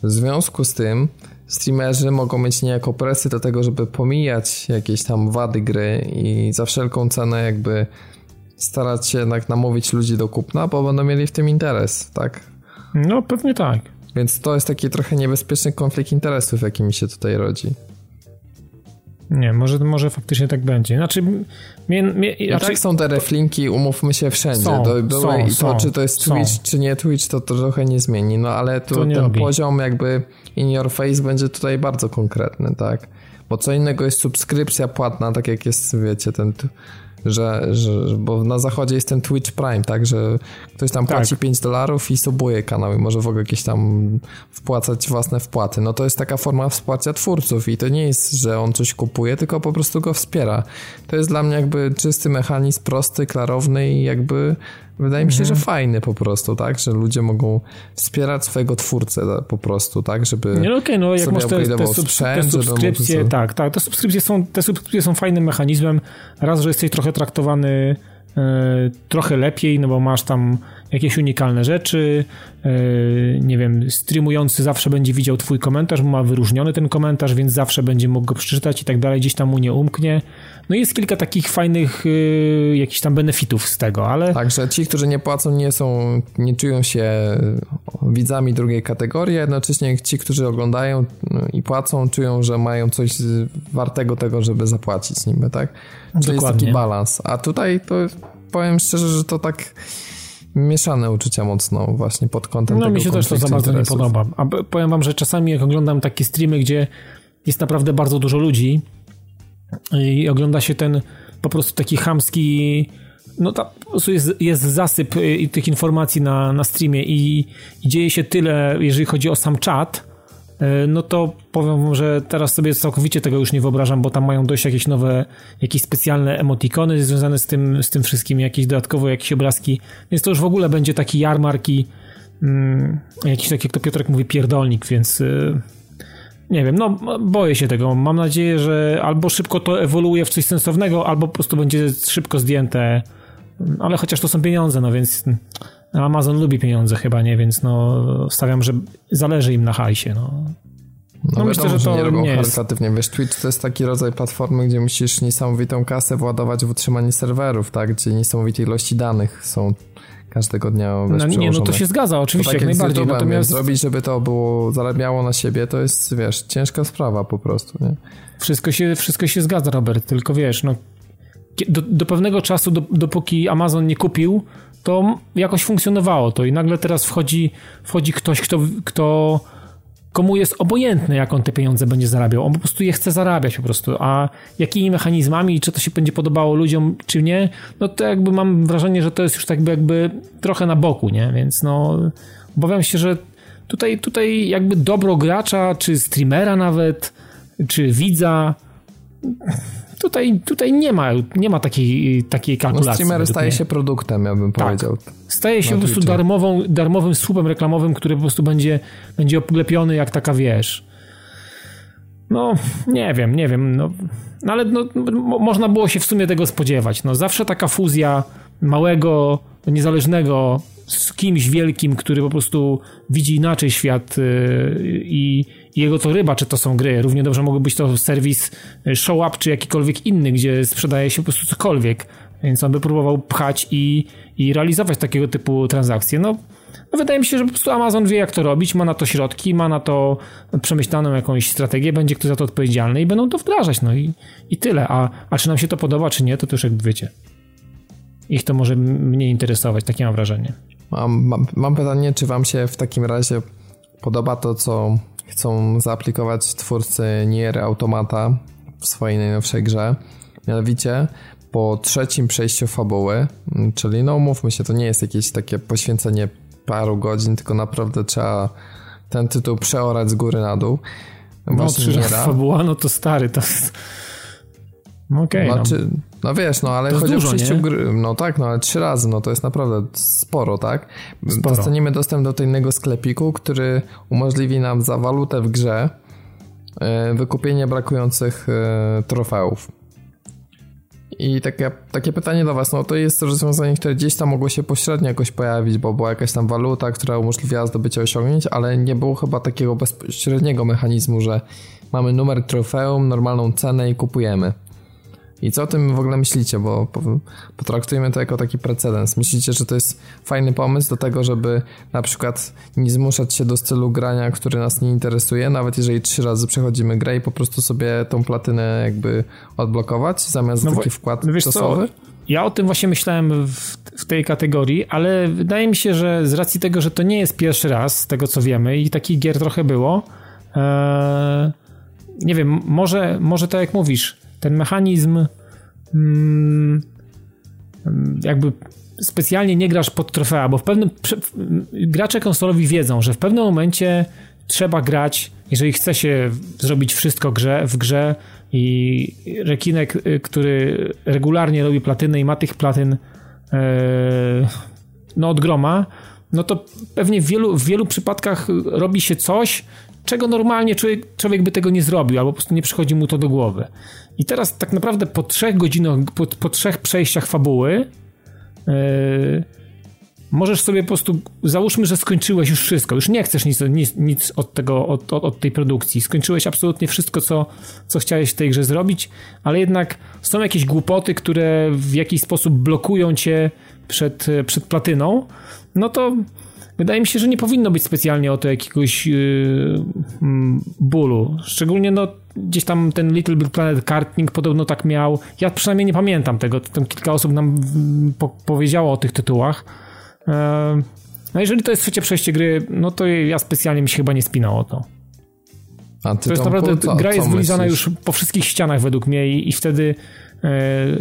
W związku z tym streamerzy mogą mieć niejako presję do tego, żeby pomijać jakieś tam wady gry i za wszelką cenę jakby starać się jednak namówić ludzi do kupna, bo będą mieli w tym interes, tak? No, pewnie tak. Więc to jest taki trochę niebezpieczny konflikt interesów, jaki mi się tutaj rodzi. Nie, może, może faktycznie tak będzie. Znaczy, I znaczy... tak są te reflinki, umówmy się wszędzie. Są, do, do, są, I to, są, czy to jest Twitch, czy nie Twitch, to, to trochę nie zmieni. No ale tu ten robi. poziom jakby in your face będzie tutaj bardzo konkretny, tak? Bo co innego jest subskrypcja płatna, tak jak jest, wiecie, ten że, że, bo na zachodzie jest ten Twitch Prime, tak, że ktoś tam tak. płaci 5 dolarów i subuje kanał i może w ogóle jakieś tam wpłacać własne wpłaty. No to jest taka forma wsparcia twórców i to nie jest, że on coś kupuje, tylko po prostu go wspiera. To jest dla mnie jakby czysty mechanizm, prosty, klarowny i jakby Wydaje mi się, że mhm. fajny po prostu, tak? Że ludzie mogą wspierać swojego twórcę po prostu, tak? Żeby Nie, no okej, okay, no jak masz te, te, sub, sprzęt, te subskrypcje, tak, tak, te subskrypcje są, te subskrypcje są fajnym mechanizmem. Raz, że jesteś trochę traktowany e, trochę lepiej, no bo masz tam jakieś unikalne rzeczy, e, nie wiem, streamujący zawsze będzie widział twój komentarz, ma wyróżniony ten komentarz, więc zawsze będzie mógł go przeczytać i tak dalej, gdzieś tam mu nie umknie. No jest kilka takich fajnych y, jakichś tam benefitów z tego, ale... Także ci, którzy nie płacą, nie są, nie czują się widzami drugiej kategorii, a jednocześnie ci, którzy oglądają no, i płacą, czują, że mają coś wartego tego, żeby zapłacić niby, tak? Czyli Dokładnie. jest taki balans. A tutaj to powiem szczerze, że to tak mieszane uczucia mocno właśnie pod kątem No tego mi się też to za bardzo interesów. nie podoba. A powiem wam, że czasami jak oglądam takie streamy, gdzie jest naprawdę bardzo dużo ludzi, i ogląda się ten po prostu taki chamski no ta, po prostu jest, jest zasyp y, tych informacji na, na streamie i, i dzieje się tyle, jeżeli chodzi o sam czat, no to powiem, że teraz sobie całkowicie tego już nie wyobrażam, bo tam mają dość jakieś nowe, jakieś specjalne emotikony związane z tym, z tym wszystkim, jakieś dodatkowo jakieś obrazki, więc to już w ogóle będzie taki jarmarki, mm, jakiś taki, jak to Piotrek mówi, pierdolnik, więc y, nie wiem, no boję się tego. Mam nadzieję, że albo szybko to ewoluuje w coś sensownego, albo po prostu będzie szybko zdjęte. Ale chociaż to są pieniądze, no więc Amazon lubi pieniądze chyba, nie? Więc no stawiam, że zależy im na hajsie, no. No, no myślę, że to nie robią nie charytatywnie. Wiesz, Twitch to jest taki rodzaj platformy, gdzie musisz niesamowitą kasę władować w utrzymanie serwerów, tak? Gdzie niesamowite ilości danych są każdego dnia no, Nie, no to się zgadza, oczywiście, tak jak najbardziej. Natomiast zrobić, żeby to było, zarabiało na siebie, to jest, wiesz, ciężka sprawa po prostu, nie? Wszystko się, wszystko się zgadza, Robert, tylko wiesz, no do, do pewnego czasu, do, dopóki Amazon nie kupił, to jakoś funkcjonowało to i nagle teraz wchodzi, wchodzi ktoś, kto, kto komu jest obojętne, jak on te pieniądze będzie zarabiał. On po prostu je chce zarabiać po prostu. A jakimi mechanizmami, czy to się będzie podobało ludziom, czy nie, no to jakby mam wrażenie, że to jest już tak jakby trochę na boku, nie? Więc no obawiam się, że tutaj, tutaj jakby dobro gracza, czy streamera nawet, czy widza tutaj, tutaj nie ma, nie ma takiej, takiej no, kalkulacji. No, streamer staje się produktem, ja bym tak. powiedział. Staje się po prostu darmową, darmowym słupem reklamowym, który po prostu będzie, będzie oblepiony jak taka, wiesz... No, nie wiem, nie wiem, no, no ale no, można było się w sumie tego spodziewać. No, zawsze taka fuzja małego, niezależnego z kimś wielkim, który po prostu widzi inaczej świat yy, i jego to ryba, czy to są gry. Równie dobrze mógłby być to serwis y, show up, czy jakikolwiek inny, gdzie sprzedaje się po prostu cokolwiek. Więc on by próbował pchać i, i realizować takiego typu transakcje. No, no, wydaje mi się, że po prostu Amazon wie, jak to robić, ma na to środki, ma na to przemyślaną jakąś strategię, będzie ktoś za to odpowiedzialny i będą to wdrażać, no i, i tyle. A, a czy nam się to podoba, czy nie, to też jakby wiecie. Ich to może mnie interesować, takie mam wrażenie. Mam, mam, mam pytanie, czy wam się w takim razie podoba to, co chcą zaaplikować twórcy Nier Automata w swojej najnowszej grze. Mianowicie po trzecim przejściu fabuły, czyli no mówmy się, to nie jest jakieś takie poświęcenie paru godzin, tylko naprawdę trzeba ten tytuł przeorać z góry na dół. No, trzy fabuła, no to stary, to jest... No okej. Okay, znaczy, no. no. wiesz, no ale chodzi dużo, o przejściu gry. No tak, no ale trzy razy, no to jest naprawdę sporo, tak? Sporo. Dostaniemy dostęp do tajnego sklepiku, który umożliwi nam za walutę w grze e, wykupienie brakujących e, trofeów. I takie, takie pytanie do Was, no to jest rozwiązanie, które gdzieś tam mogło się pośrednio jakoś pojawić, bo była jakaś tam waluta, która umożliwiała zdobycie osiągnięć, ale nie było chyba takiego bezpośredniego mechanizmu, że mamy numer trofeum, normalną cenę i kupujemy. I co o tym w ogóle myślicie? Bo potraktujmy to jako taki precedens. Myślicie, że to jest fajny pomysł do tego, żeby na przykład nie zmuszać się do stylu grania, który nas nie interesuje, nawet jeżeli trzy razy przechodzimy grę i po prostu sobie tą platynę jakby odblokować zamiast no taki wkład wiesz czasowy? Co? Ja o tym właśnie myślałem w, w, tej kategorii, ale wydaje mi się, że z racji tego, że to nie jest pierwszy raz, z tego co wiemy, i takich gier trochę było, ee, nie wiem, może, może tak jak mówisz, ten mechanizm mm, jakby specjalnie nie grasz pod trofea, bo w pewnym gracze konsolowi wiedzą, że w pewnym momencie trzeba grać, jeżeli chce się zrobić wszystko grze, w grze i rekinek, y, który regularnie robi platyny i ma tych platyn yy, no od groma, no to pewnie w wielu, w wielu przypadkach robi się coś, czego normalnie człowiek, człowiek by tego nie zrobił, albo po prostu nie przychodzi mu to do głowy. I teraz tak naprawdę po trzech godzinach, po, po trzech przejściach fabuły yy, możesz sobie po prostu, załóżmy, że skończyłeś już wszystko, już nie chcesz nic, nic, nic od tego, od, od, od, tej produkcji, skończyłeś absolutnie wszystko, co, co chciałeś w tej grze zrobić, ale jednak są jakieś głupoty, które w jakiś sposób blokują cię przed, przed platyną, no to wydaje mi się, że nie powinno być specjalnie o to jakiegoś yy, bólu. Szczególnie no, gdzieś tam ten Little Big Planet karting podobno tak miał. Ja przynajmniej nie pamiętam tego. Tam kilka osób nam po powiedziało o tych tytułach. Yy, no jeżeli to jest trzecie przejście gry, no to ja specjalnie mi się chyba nie spinał o to. A ty to jest naprawdę, co, gra jest wylizana już po wszystkich ścianach według mnie i, i wtedy e,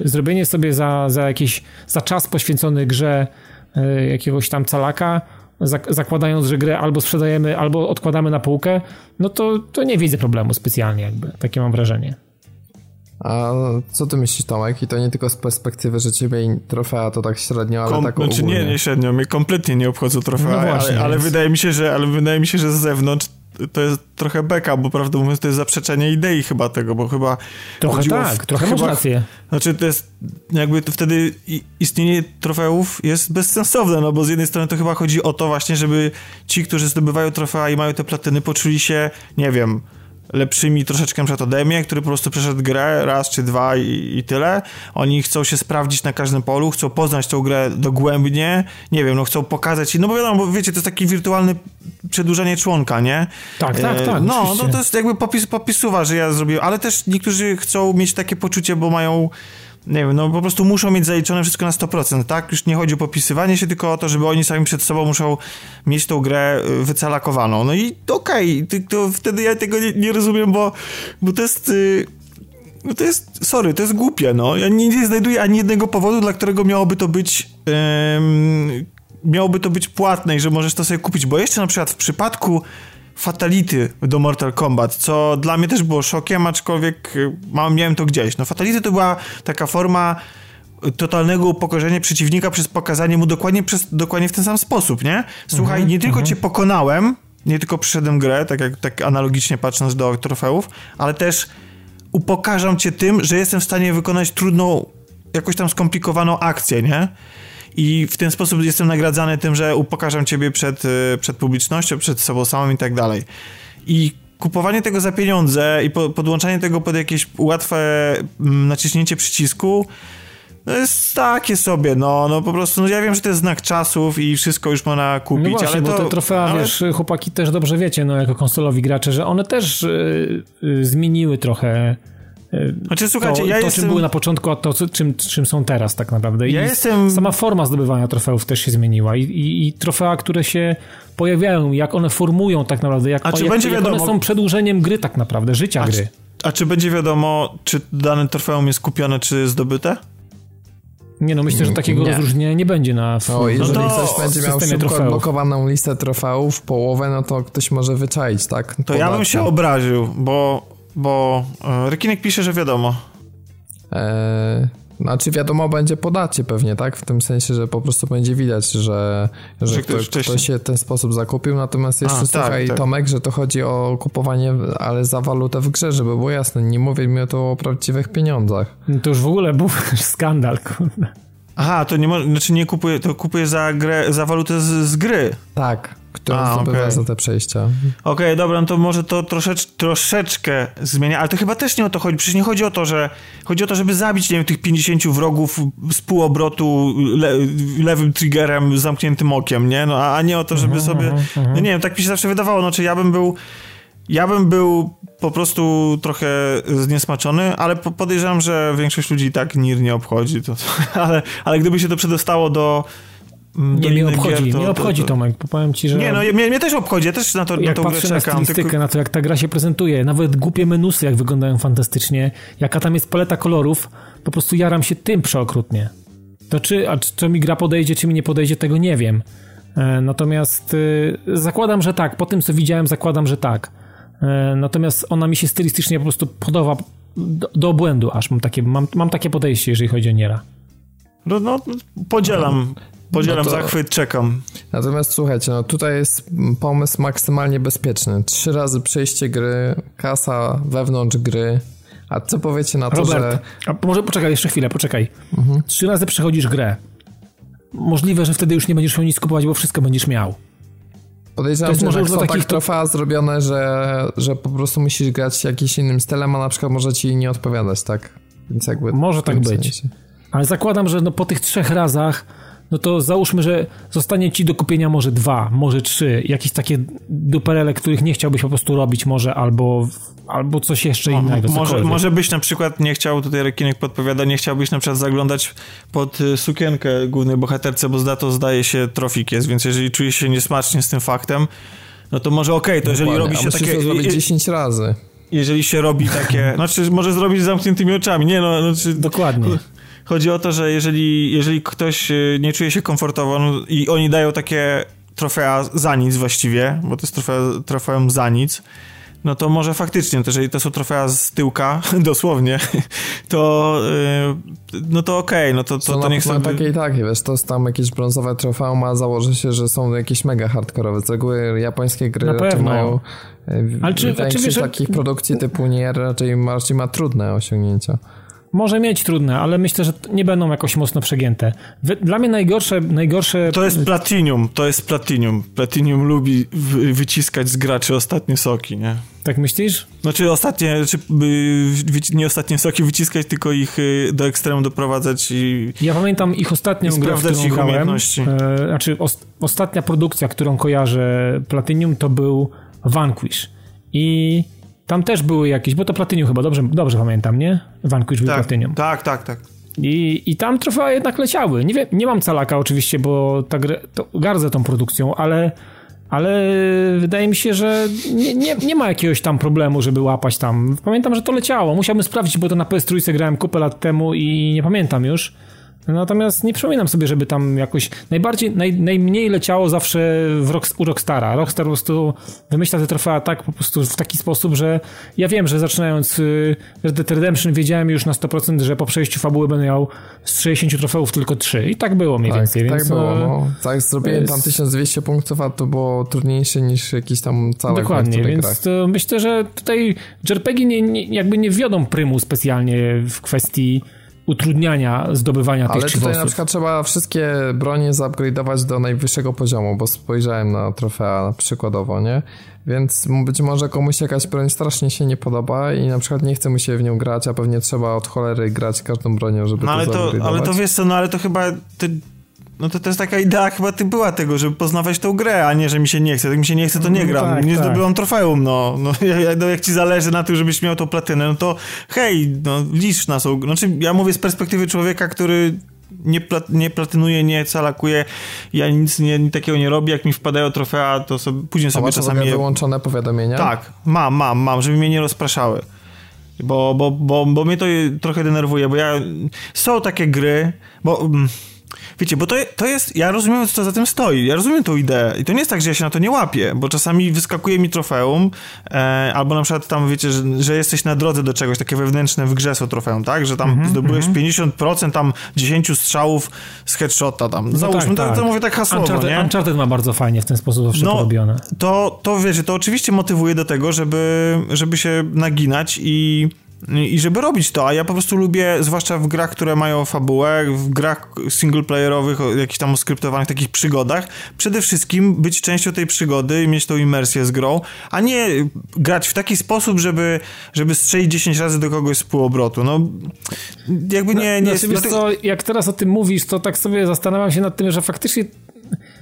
zrobienie sobie za, za jakiś, za czas poświęcony grze e, jakiegoś tam calaka zakładając, że grę albo sprzedajemy, albo odkładamy na półkę, no to, to nie widzę problemu specjalnie jakby. Takie mam wrażenie. A co ty myślisz, Tomek? I to nie tylko z perspektywy, że ciebie trofea to tak średnio, ale Kom, tak Znaczy ogólnie. nie, nie średnio, mnie kompletnie nie obchodzą trofea, no właśnie, ale, ale, wydaje mi się, że, ale wydaje mi się, że z zewnątrz to jest trochę beka, bo prawdę mówiąc to jest zaprzeczenie idei chyba tego, bo chyba Trochę tak, w, trochę chyba, masz rację. Znaczy to jest jakby to wtedy istnienie trofeów jest bezsensowne, no bo z jednej strony to chyba chodzi o to właśnie, żeby ci, którzy zdobywają trofea i mają te platyny, poczuli się, nie wiem, lepszymi troszeczkę przed ode mnie, który po prostu przeszedł grę raz czy dwa i, i, tyle. Oni chcą się sprawdzić na każdym polu, chcą poznać tą grę dogłębnie, nie wiem, no chcą pokazać, no bo wiadomo, bo wiecie, to jest taki wirtualny przedłużanie członka, nie? Tak, tak, tak. no, no to jest jakby popis, popisuwa, że ja zrobiłem, ale też niektórzy chcą mieć takie poczucie, bo mają nie wiem, no po prostu muszą mieć zaliczone wszystko na 100%, tak? Już nie chodzi o popisywanie się, tylko o to, żeby oni sami przed sobą muszą mieć tą grę y, wycalakowaną. No i okej, okay, to wtedy ja tego nie, nie, rozumiem, bo, bo to jest... Yy, no to jest, sorry, to jest głupie, no. Ja nie, nie znajduję ani jednego powodu, dla którego miałoby to być yy, miałoby to być płatne i że możesz to sobie kupić, bo jeszcze na przykład w przypadku Fatality do Mortal Kombat, co dla mnie też było szokiem, aczkolwiek y, miałem to gdzieś. No Fatality to była taka forma totalnego upokorzenia przeciwnika przez pokazanie mu dokładnie, przez, dokładnie w ten sam sposób, nie? Słuchaj, mhm, nie tylko mhm. cię pokonałem, nie tylko przyszedłem grę, tak jak tak analogicznie patrząc do trofeów, ale też upokarzam cię tym, że jestem w stanie wykonać trudną, jakoś tam skomplikowaną akcję, nie? I w ten sposób jestem nagradzany tym, że upokarzam ciebie przed, y, przed publicznością, przed sobą samym i tak dalej. I kupowanie tego za pieniądze i po, podłączanie tego pod jakieś łatwe mm, naciśnięcie przycisku no jest takie sobie, no, no po prostu, no ja wiem, że to jest znak czasów i wszystko już można kupić, no właśnie, ale to... bo te trofea, ale... wiesz, chłopaki też dobrze wiecie, no, jako konsolowi gracze, że one też y, y, zmieniły trochę znaczy, słuchajcie, to, ja to jestem... czym były na początku, a to, czym, czym są teraz tak naprawdę. I ja jestem... sama forma zdobywania trofeów też się zmieniła I, i, i trofea, które się pojawiają, jak one formują tak naprawdę, jak, a czy jak, będzie jak wiadomo... one są przedłużeniem gry tak naprawdę, życia a gry. Czy, a czy będzie wiadomo, czy dane trofeum jest kupione, czy zdobyte? Nie no, myślę, że takiego nie. rozróżnienia nie będzie na w, O, jeżeli no ktoś będzie miał szybko odblokowaną listę trofeów, połowę, no to ktoś może wyczaić, tak? To ja bym się obraził, bo, bo e, Rekinek pisze, że wiadomo. Eee, znaczy wiadomo będzie po dacie pewnie, tak? W tym sensie, że po prostu będzie widać, że, że, że ktoś, ktoś się w ten sposób zakupił. Natomiast jeszcze A, tak, słuchaj, tak, Tomek, że to chodzi o kupowanie, ale za walutę w grze, żeby było jasne. Nie mówię mi o to o prawdziwych pieniądzach. No to już w ogóle był (laughs) skandal, kurde. Aha, to nie, znaczy nie kupuje, to kupuje za grę, za walutę z, z gry. Tak którą A, zdobywa okay. za te przejścia. Okej, okay, dobra, no to może to troszecz, troszeczkę zmienia, ale to chyba też nie o to chodzi. Przecież nie chodzi o to, że chodzi o to, żeby zabić, nie wiem, tych 50 wrogów z półobrotu le, lewym triggerem, zamkniętym okiem, nie? No, a nie o to, żeby mhm, sobie... Mhm, mhm. No nie wiem, tak mi się zawsze wydawało, no czy ja bym był... Ja bym był po prostu trochę zniesmaczony, ale podejrzewam, że większość ludzi tak NIR nie obchodzi. To, (laughs) ale, ale gdyby się to przedostało do nie, mnie obchodzi, gier, to, mnie obchodzi to, to, Tomek, powiem ci, że... Nie, no mnie, mnie też obchodzi, ja też na to, jak na patrzę na stylistykę, tylko... na to jak ta gra się prezentuje, nawet głupie menusy jak wyglądają fantastycznie, jaka tam jest paleta kolorów, po prostu jaram się tym przeokrutnie. To czy, a czy mi gra podejdzie, czy mi nie podejdzie, tego nie wiem. E, natomiast e, zakładam, że tak, po tym co widziałem zakładam, że tak. E, natomiast ona mi się stylistycznie po prostu podoba do, do obłędu aż, mam takie, mam, mam takie podejście, jeżeli chodzi o Niera. No, no podzielam, Podzielam no to... zachwyt, czekam. Natomiast słuchajcie, no tutaj jest pomysł maksymalnie bezpieczny. Trzy razy przejście gry, kasa wewnątrz gry. A co powiecie na to, Robert, że... a może poczekaj jeszcze chwilę, poczekaj. Mhm. Trzy razy przechodzisz grę. Możliwe, że wtedy już nie będziesz miał nic kupować, bo wszystko będziesz miał. Podejrzewam, że może są takich... tak trofea zrobione, że, że po prostu musisz grać jakimś innym stylem, a na przykład może ci nie odpowiadać, tak? Więc jakby... Może tak być. Sensie. Ale zakładam, że no po tych trzech razach no to załóżmy, że zostanie ci do kupienia może dwa, może trzy, jakieś takie duperele, których nie chciałbyś po prostu robić może, albo, albo coś jeszcze innego. może, może byś na przykład nie chciał, tutaj Rekinek podpowiada, nie chciałbyś na przykład zaglądać pod y, sukienkę głównej bohaterce, bo za to zdaje się trofik jest, więc jeżeli czujesz się niesmacznie z tym faktem, no to może okej, okay, to jeżeli robi się takie... to zrobić 10 razy jeżeli się robi takie, (laughs) znaczy może zrobić z zamkniętymi oczami, nie no, znaczy, Dokładnie. Chodzi o to, że jeżeli, jeżeli ktoś y, nie czuje się komfortowo no, i oni dają takie trofea za nic właściwie, bo to jest trofea, trofeum za nic, no to może faktycznie, to jeżeli to są trofea z tyłka, (laughs) dosłownie, to yy, no to okej, okay, no to, to, to, to niech sobie... takie i takie, wiesz, to jest tam jakieś brązowe trofeum, a założy się, że są jakieś mega hardkorowe. Z reguły japońskie gry raczej mają y, Ale czy, czy wiesz, takich produkcji typu nie raczej, raczej ma trudne osiągnięcia może mieć trudne, ale myślę, że nie będą jakoś mocno przegięte. Dla mnie najgorsze... najgorsze... To jest Platinum, to jest Platinum. Platinum lubi wyciskać z graczy ostatnie soki, nie? Tak myślisz? Znaczy ostatnie, czy, nie ostatnie soki wyciskać, tylko ich y, do ekstremu doprowadzać i Ja pamiętam ich ostatnią grę, sprawdzać ich grałem, umiejętności. E, znaczy os, ostatnia produkcja, którą kojarzę Platinum to był Vanquish. I tam też były jakieś, bo to Platynium chyba, dobrze, dobrze pamiętam, nie? Vanquish był tak, Platynium. Tak, tak, tak. I, I tam trofea jednak leciały. Nie, wiem, nie mam calaka oczywiście, bo tak gardzę tą produkcją, ale, ale wydaje mi się, że nie, nie, nie ma jakiegoś tam problemu, żeby łapać tam. Pamiętam, że to leciało. Musiałbym sprawdzić, bo to na PS3 grałem kupę lat temu i nie pamiętam już. Natomiast nie przypominam sobie, żeby tam jakoś najbardziej, naj, najmniej leciało zawsze w rock, u Rockstara. Rockstar po prostu wymyśla te trofea tak po prostu w taki sposób, że ja wiem, że zaczynając y, Red Dead Redemption wiedziałem już na 100%, że po przejściu fabuły będę miał z 60 trofeów tylko 3 i tak było mniej tak, więcej. Tak więc, było, e, no. Tak, zrobiłem tam 1200 punktów, a to było trudniejsze niż jakiś tam cały Dokładnie, więc myślę, że tutaj JRPG nie, nie, jakby nie wiodą prymu specjalnie w kwestii utrudniania zdobywania Ale tych Ale tutaj na przykład trzeba wszystkie bronie zupgrade'ować do najwyższego poziomu, bo spojrzałem na trofea przykładowo, nie? Więc być może komuś jakaś broń strasznie się nie podoba i na przykład nie chce mu się w nią grać, a pewnie trzeba od cholery grać każdą bronią, żeby no, ale to, to Ale to wiesz co, no ale to chyba ty no to to jest taka idea chyba ty była tego, żeby poznawać tą grę, a nie, że mi się nie chce. Jak mi się nie chce, to nie gram. Tak, nie tak. zdobyłam trofeum, no. no, (laughs) no jak ci zależy na tym, żebyś miał tą platynę, no to hej, no licz na są... Znaczy, ja mówię z perspektywy człowieka, który nie, plat, nie platynuje, nie calakuje, ja nic nie, takiego nie robię, jak mi wpadają trofea, to sobie, później sobie a czasami... Je... wyłączone powiadomienia? Tak, mam, mam, mam, żeby mnie nie rozpraszały. Bo, bo, bo, bo mnie to trochę denerwuje, bo ja... Są takie gry, bo... Mm, Wiecie, bo to, to jest, ja rozumiem, co za tym stoi, ja rozumiem tą ideę i to nie jest tak, że ja się na to nie łapię, bo czasami wyskakuje mi trofeum, e, albo na przykład tam, wiecie, że, że, jesteś na drodze do czegoś, takie wewnętrzne w grze są trofeum, tak, że tam mm -hmm, zdobyłeś mm -hmm. 50% tam 10 strzałów z headshota tam, no załóżmy, tak, to, to, tak. mówię tak hasłowo, Uncharted, nie? Uncharted ma bardzo fajnie w ten sposób wszystko no, robione. To, to, wiecie, to oczywiście motywuje do tego, żeby, żeby się naginać i i żeby robić to, a ja po prostu lubię, zwłaszcza w grach, które mają fabułę, w grach singleplayerowych, jakichś tam skryptowanych takich przygodach, przede wszystkim być częścią tej przygody i mieć tą imersję z grą, a nie grać w taki sposób, żeby, żeby strzelić 10 razy do kogoś z półobrotu. No, jakby nie... nie no, znaczy, co, jak teraz o tym mówisz, to tak sobie zastanawiam się nad tym, że faktycznie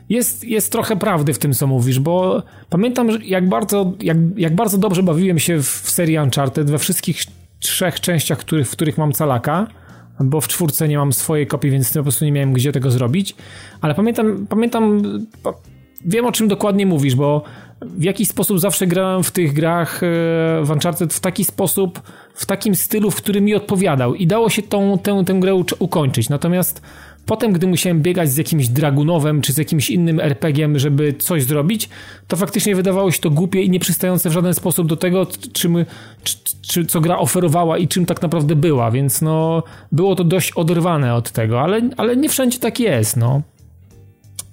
jest, jest trochę prawdy w tym, co mówisz, bo pamiętam, jak bardzo, jak, jak bardzo dobrze bawiłem się w, w serii Uncharted we wszystkich trzech częściach, w których mam calaka, bo w czwórce nie mam swojej kopii, więc po prostu nie miałem gdzie tego zrobić. Ale pamiętam, pamiętam, wiem o czym dokładnie mówisz, bo w jakiś sposób zawsze grałem w tych grach e, w Uncharted w taki sposób, w takim stylu, w którym mi odpowiadał i dało się tą, tę, tę grę ukończyć. Natomiast Potem, gdy musiałem biegać z jakimś Dragunowem czy z jakimś innym RPG-iem, żeby coś zrobić, to faktycznie wydawało się to głupie i nieprzystające w żaden sposób do tego, czym, czy, czy, co gra oferowała i czym tak naprawdę była, więc no, było to dość oderwane od tego, ale, ale nie wszędzie tak jest, no.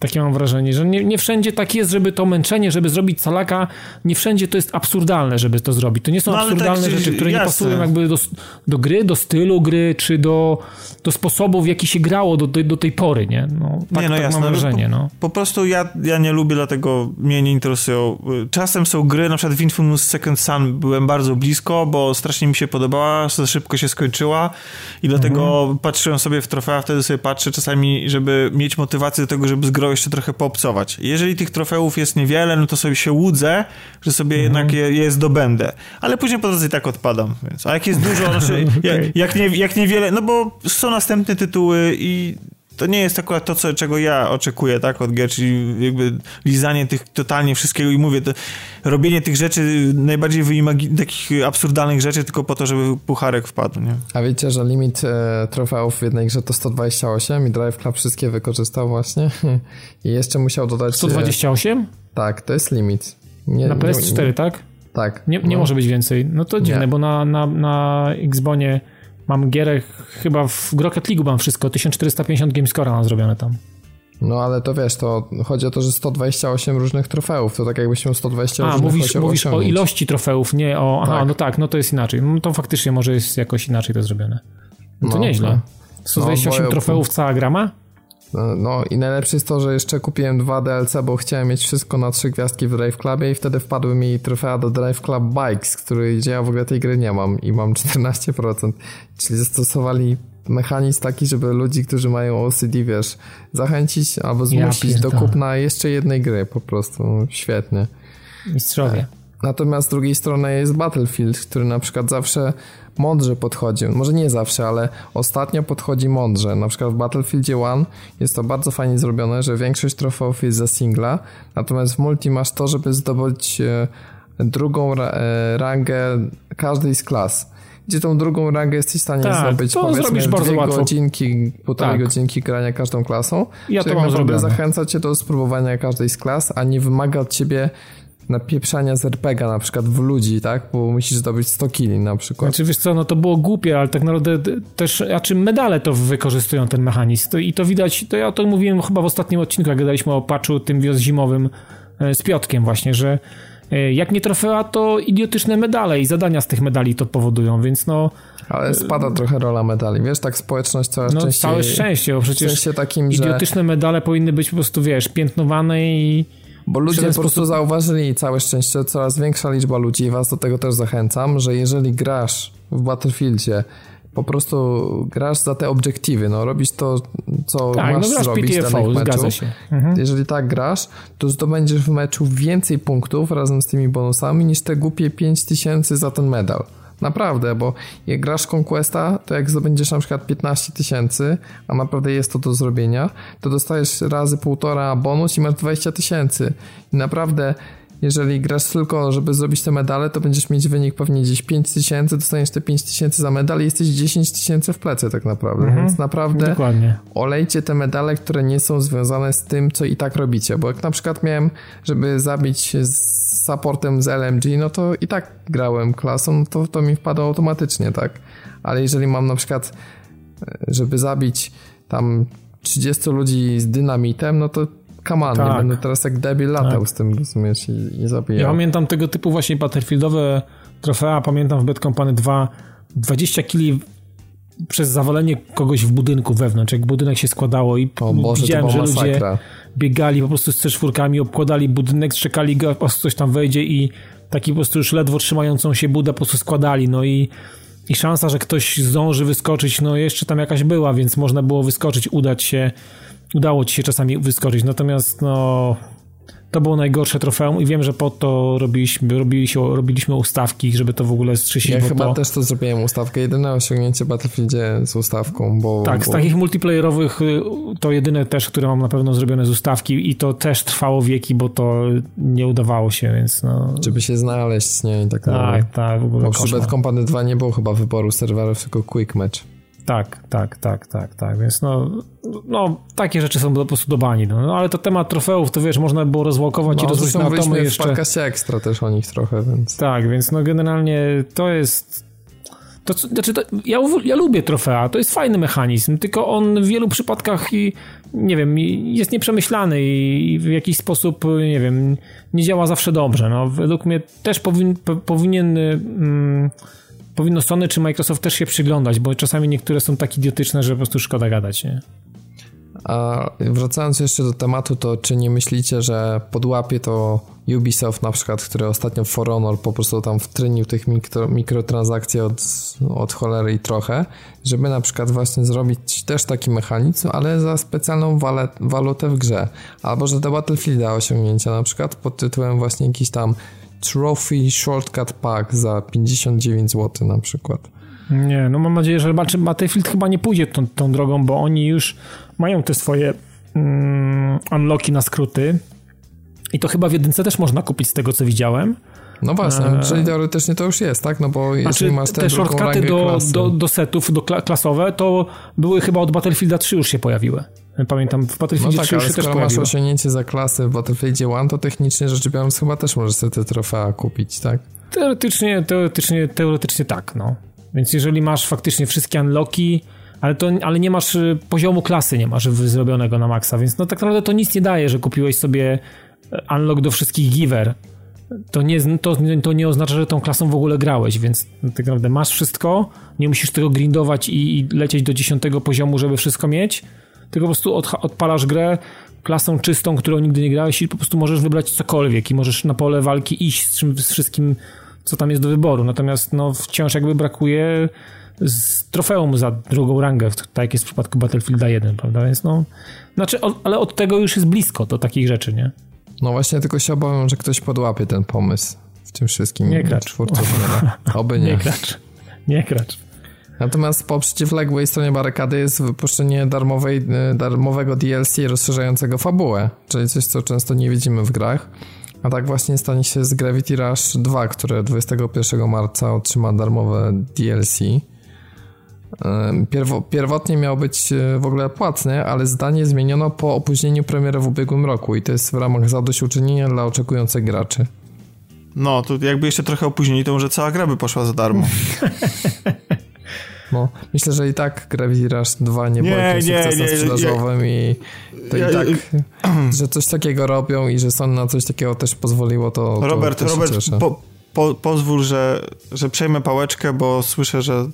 Takie mam wrażenie, że nie, nie wszędzie tak jest, żeby to męczenie, żeby zrobić calaka, nie wszędzie to jest absurdalne, żeby to zrobić. To nie są no, absurdalne tak, rzeczy, które jasne. nie pasują jakby do, do gry, do stylu gry, czy do, do sposobu, w jaki się grało do, do, do tej pory, nie? No, tak, nie, no tak jasne. mam wrażenie, no. Po, po, prostu ja, ja nie lubię, dlatego mnie nie interesują. Czasem są gry, na przykład w Infamous Second Sun byłem bardzo blisko, bo strasznie mi się podobała, za szybko się skończyła i dlatego mhm. patrzyłem sobie w trofea, wtedy sobie patrzę czasami, żeby mieć motywację do tego, żeby zgroić jeszcze trochę poobcować. Jeżeli tych trofeów jest niewiele, no to sobie się łudzę, że sobie mhm. jednak je, je zdobędę. Ale później po drodze i tak odpadam. Więc, a jak jest dużo, (laughs) znaczy, okay. jak, jak, nie, jak niewiele, no bo są następne tytuły i to nie jest akurat to, co, czego ja oczekuję, tak, od gier, czyli jakby lizanie tych totalnie wszystkiego i mówię, to robienie tych rzeczy, najbardziej wyimagi- takich absurdalnych rzeczy tylko po to, żeby pucharek wpadł, nie? A wiecie, że limit e, trofeów w jednej grze to 128 i Drive Club wszystkie wykorzystał właśnie (laughs) i jeszcze musiał dodać... 128? E, tak, to jest limit. Nie, na PS4, nie, nie, tak? Tak. Nie, nie no. może być więcej. No to dziwne, bo na, na, na Xbonie Mam gierę, chyba w Rocket League mam wszystko, 1450 gamescora mam zrobione tam. No ale to wiesz, to chodzi o to, że 128 różnych trofeów, to tak jakbyś miał 120 A, mówisz, mówisz o ilości trofeów, nie o... Aha, tak. no tak, no to jest inaczej. No to faktycznie może jest jakoś inaczej to zrobione. No to no, nieźle. No. 128 no, trofeów cała grama? No i najlepsze jest to, że jeszcze kupiłem dwa DLC, bo chciałem mieć wszystko na trzy gwiazdki w Drive Clubie i wtedy wpadły mi trofea do Drive Club Bikes, który gdzie ja w ogóle tej gry nie mam i mam 14%. Czyli zastosowali mechanizm taki, żeby ludzi, którzy mają OCD, wiesz, zachęcić albo zmusić ja do kupna jeszcze jednej gry po prostu. Świetnie. Mistrzowie. Natomiast z drugiej strony jest Battlefield, który na przykład zawsze mądrze podchodzi. Może nie zawsze, ale ostatnio podchodzi mądrze. Na przykład w Battlefieldzie 1 jest to bardzo fajnie zrobione, że większość trofeów jest za singla, natomiast w multi masz to, żeby zdobyć e, drugą e, rangę każdej z klas gdzie tą drugą rangę jesteś w stanie tak, zdobyć to powiedzmy bardzo dwie łatwo. godzinki, półtorej tak. godzinki grania każdą klasą. Ja Czyli to mam zrobione. zachęca cię do spróbowania każdej z klas, a nie wymaga od ciebie napieprzania z RPGa na przykład w ludzi, tak? Bo musisz zdobyć 100 kili na przykład. Znaczy wiesz co, no to było głupie, ale tak naprawdę też, a czym medale to wykorzystują ten mechanizm to, i to widać, to ja o tym mówiłem chyba w ostatnim odcinku, jak gadaliśmy o patchu tym zimowym e, z Piotkiem właśnie, że e, jak nie trofea, to idiotyczne medale i zadania z tych medali to powodują, więc no... Ale spada trochę rola medali, wiesz, tak społeczność coraz no, częściej... całe szczęście, bo przecież takim, idiotyczne że... medale powinny być po prostu, wiesz, piętnowane i bo ludzie po prostu sposób... zauważyli, całe szczęście, coraz większa liczba ludzi, was do tego też zachęcam, że jeżeli grasz w Battlefieldzie, po prostu grasz za te obiektywy, no robisz to, co tak, masz no zrobić PTFO, danych meczów. Się. Mhm. Jeżeli tak grasz, to zdobędziesz w meczu więcej punktów razem z tymi bonusami niż te głupie 5000 za ten medal. Naprawdę, bo jak grasz Conquesta, to jak zdobędziesz na przykład 15 tysięcy, a naprawdę jest to do zrobienia, to dostajesz razy półtora bonus i masz 20 tysięcy. I naprawdę jeżeli grasz tylko, żeby zrobić te medale, to będziesz mieć wynik pewnie gdzieś 5000, dostaniesz te 5000 za medal i jesteś 10 tysięcy w plecy tak naprawdę, mhm. więc naprawdę Dokładnie. olejcie te medale, które nie są związane z tym, co i tak robicie, bo jak na przykład miałem, żeby zabić z supportem z LMG, no to i tak grałem klasą, to, to mi wpadło automatycznie, tak? Ale jeżeli mam na przykład, e, żeby zabić tam 30 ludzi z dynamitem, no to come on, tak. nie będę teraz jak debil latał tak. z tym, rozumiesz, i, i zabijał. Ja pamiętam tego typu właśnie battlefieldowe trofea, pamiętam w Bad Company 2 20 kili przez zawalenie kogoś w budynku wewnątrz, jak budynek się składało i o Boże, widziałem, że masakra. ludzie biegali po prostu z C4, obkładali budynek, czekali, po prostu coś tam wejdzie i taki po prostu już ledwo trzymającą się budę po prostu składali, no i i szansa, że ktoś zdąży wyskoczyć, no jeszcze tam jakaś była, więc można było wyskoczyć, udać się, udało ci się czasami wyskoczyć, natomiast no to było najgorsze trofeum i wiem, że po to robiliśmy, robiliśmy, robiliśmy ustawki, żeby to w ogóle strzysić. Ja chyba to... też to zrobiłem ustawkę. Jedyne osiągnięcie Battlefieldzie z ustawką, bo... Tak, bo... z takich multiplayerowych y, to jedyne też, które mam na pewno zrobione z ustawki i to też trwało wieki, bo to nie udawało się, więc no... Żeby się znaleźć, nie? I tak. Tak, tak, w ogóle Bo przy Bad Company 2 nie było chyba wyboru serwerów, tylko quick match. Tak, tak, tak, tak, tak, więc no, no takie rzeczy są po prostu do bani, no, no ale to temat trofeów, to wiesz, można było rozwalkować no, i rozłożyć na atomy jeszcze. w podcastie ekstra też o nich trochę, więc... Tak, więc no generalnie to jest... To, znaczy to, ja, ja lubię trofea, to jest fajny mechanizm, tylko on w wielu przypadkach i nie wiem, jest nieprzemyślany i w jakiś sposób, nie wiem, nie działa zawsze dobrze. No, według mnie też powin, powinien... Mm, powinno Sony czy Microsoft też się przyglądać, bo czasami niektóre są tak idiotyczne, że po prostu szkoda gadać, nie? A wracając jeszcze do tematu, to czy nie myślicie, że podłapie to Ubisoft na przykład, który ostatnio For Honor po prostu tam wtrynił tych mikro, mikrotransakcji od, od cholery i trochę, żeby na przykład właśnie zrobić też taki mechanizm, ale za specjalną walutę w grze. Albo że te Battlefielda osiągnięcia na przykład pod tytułem właśnie jakiś tam Trophy Shortcut Pack za 59 zł na przykład. Nie, no mam nadzieję, że Battlefield chyba nie pójdzie tą, tą drogą, bo oni już mają te swoje mm, unlocki na skróty i to chyba w jedynce też można kupić z tego, co widziałem. No właśnie, eee. czyli teoretycznie to już jest, tak? No bo jeżeli znaczy, masz te shortcuty do, do, do, setów, do klasowe, to były chyba od Battlefielda 3 już się pojawiły. Pamiętam, w Battlefield no tak, 3 już się też pojawiło. masz osiągnięcie za klasy w Battlefieldzie 1, to technicznie rzecz biorąc chyba też możesz sobie te trofea kupić, tak? Teoretycznie, teoretycznie, teoretycznie tak, no. Więc jeżeli masz faktycznie wszystkie unlocki, ale, to, ale nie masz y, poziomu klasy, nie masz zrobionego na maksa, więc no tak naprawdę to nic nie daje, że kupiłeś sobie e, unlock do wszystkich giver. To nie, to, to nie oznacza, że tą klasą w ogóle grałeś, więc tak naprawdę masz wszystko, nie musisz tego grindować i, i lecieć do dziesiątego poziomu, żeby wszystko mieć, tylko po prostu od, odpalasz grę klasą czystą, którą nigdy nie grałeś i po prostu możesz wybrać cokolwiek i możesz na pole walki iść z, czym, z wszystkim, co tam jest do wyboru. Natomiast no, wciąż jakby brakuje z trofeum za drugą rangę, tak jak jest w przypadku Battlefielda 1, prawda? Więc no, znaczy, ale od tego już jest blisko do takich rzeczy, nie? No właśnie, tylko się obawiam, że ktoś podłapie ten pomysł w tym wszystkim. Nie kracz. Oby (laughs) nie. Nie kracz. Nie kracz. Natomiast po przeciwległej stronie barykady jest wypuszczenie darmowej, e, darmowego DLC rozszerzającego fabułę, czyli coś, co często nie widzimy w grach. A tak właśnie stanie się z Gravity Rush 2, które 21 marca otrzyma darmowe DLC. Pierwo, pierwotnie miał być e, w ogóle płatny, ale zdanie zmieniono po opóźnieniu premiery w ubiegłym roku i to jest w ramach zadośćuczynienia dla oczekujących graczy. No, to jakby jeszcze trochę opóźnili, to może cała gra by poszła za darmo. (laughs) No, myślę, że i tak Gravity Rush 2 nie, nie było jakimś nie, sukcesem nie, sprzedażowym i to ja, i tak, (clears throat) że coś takiego robią i że Sony na coś takiego też pozwoliło, to, to Robert, to Robert, po, po, pozwól, że, że przejmę pałeczkę, bo słyszę, że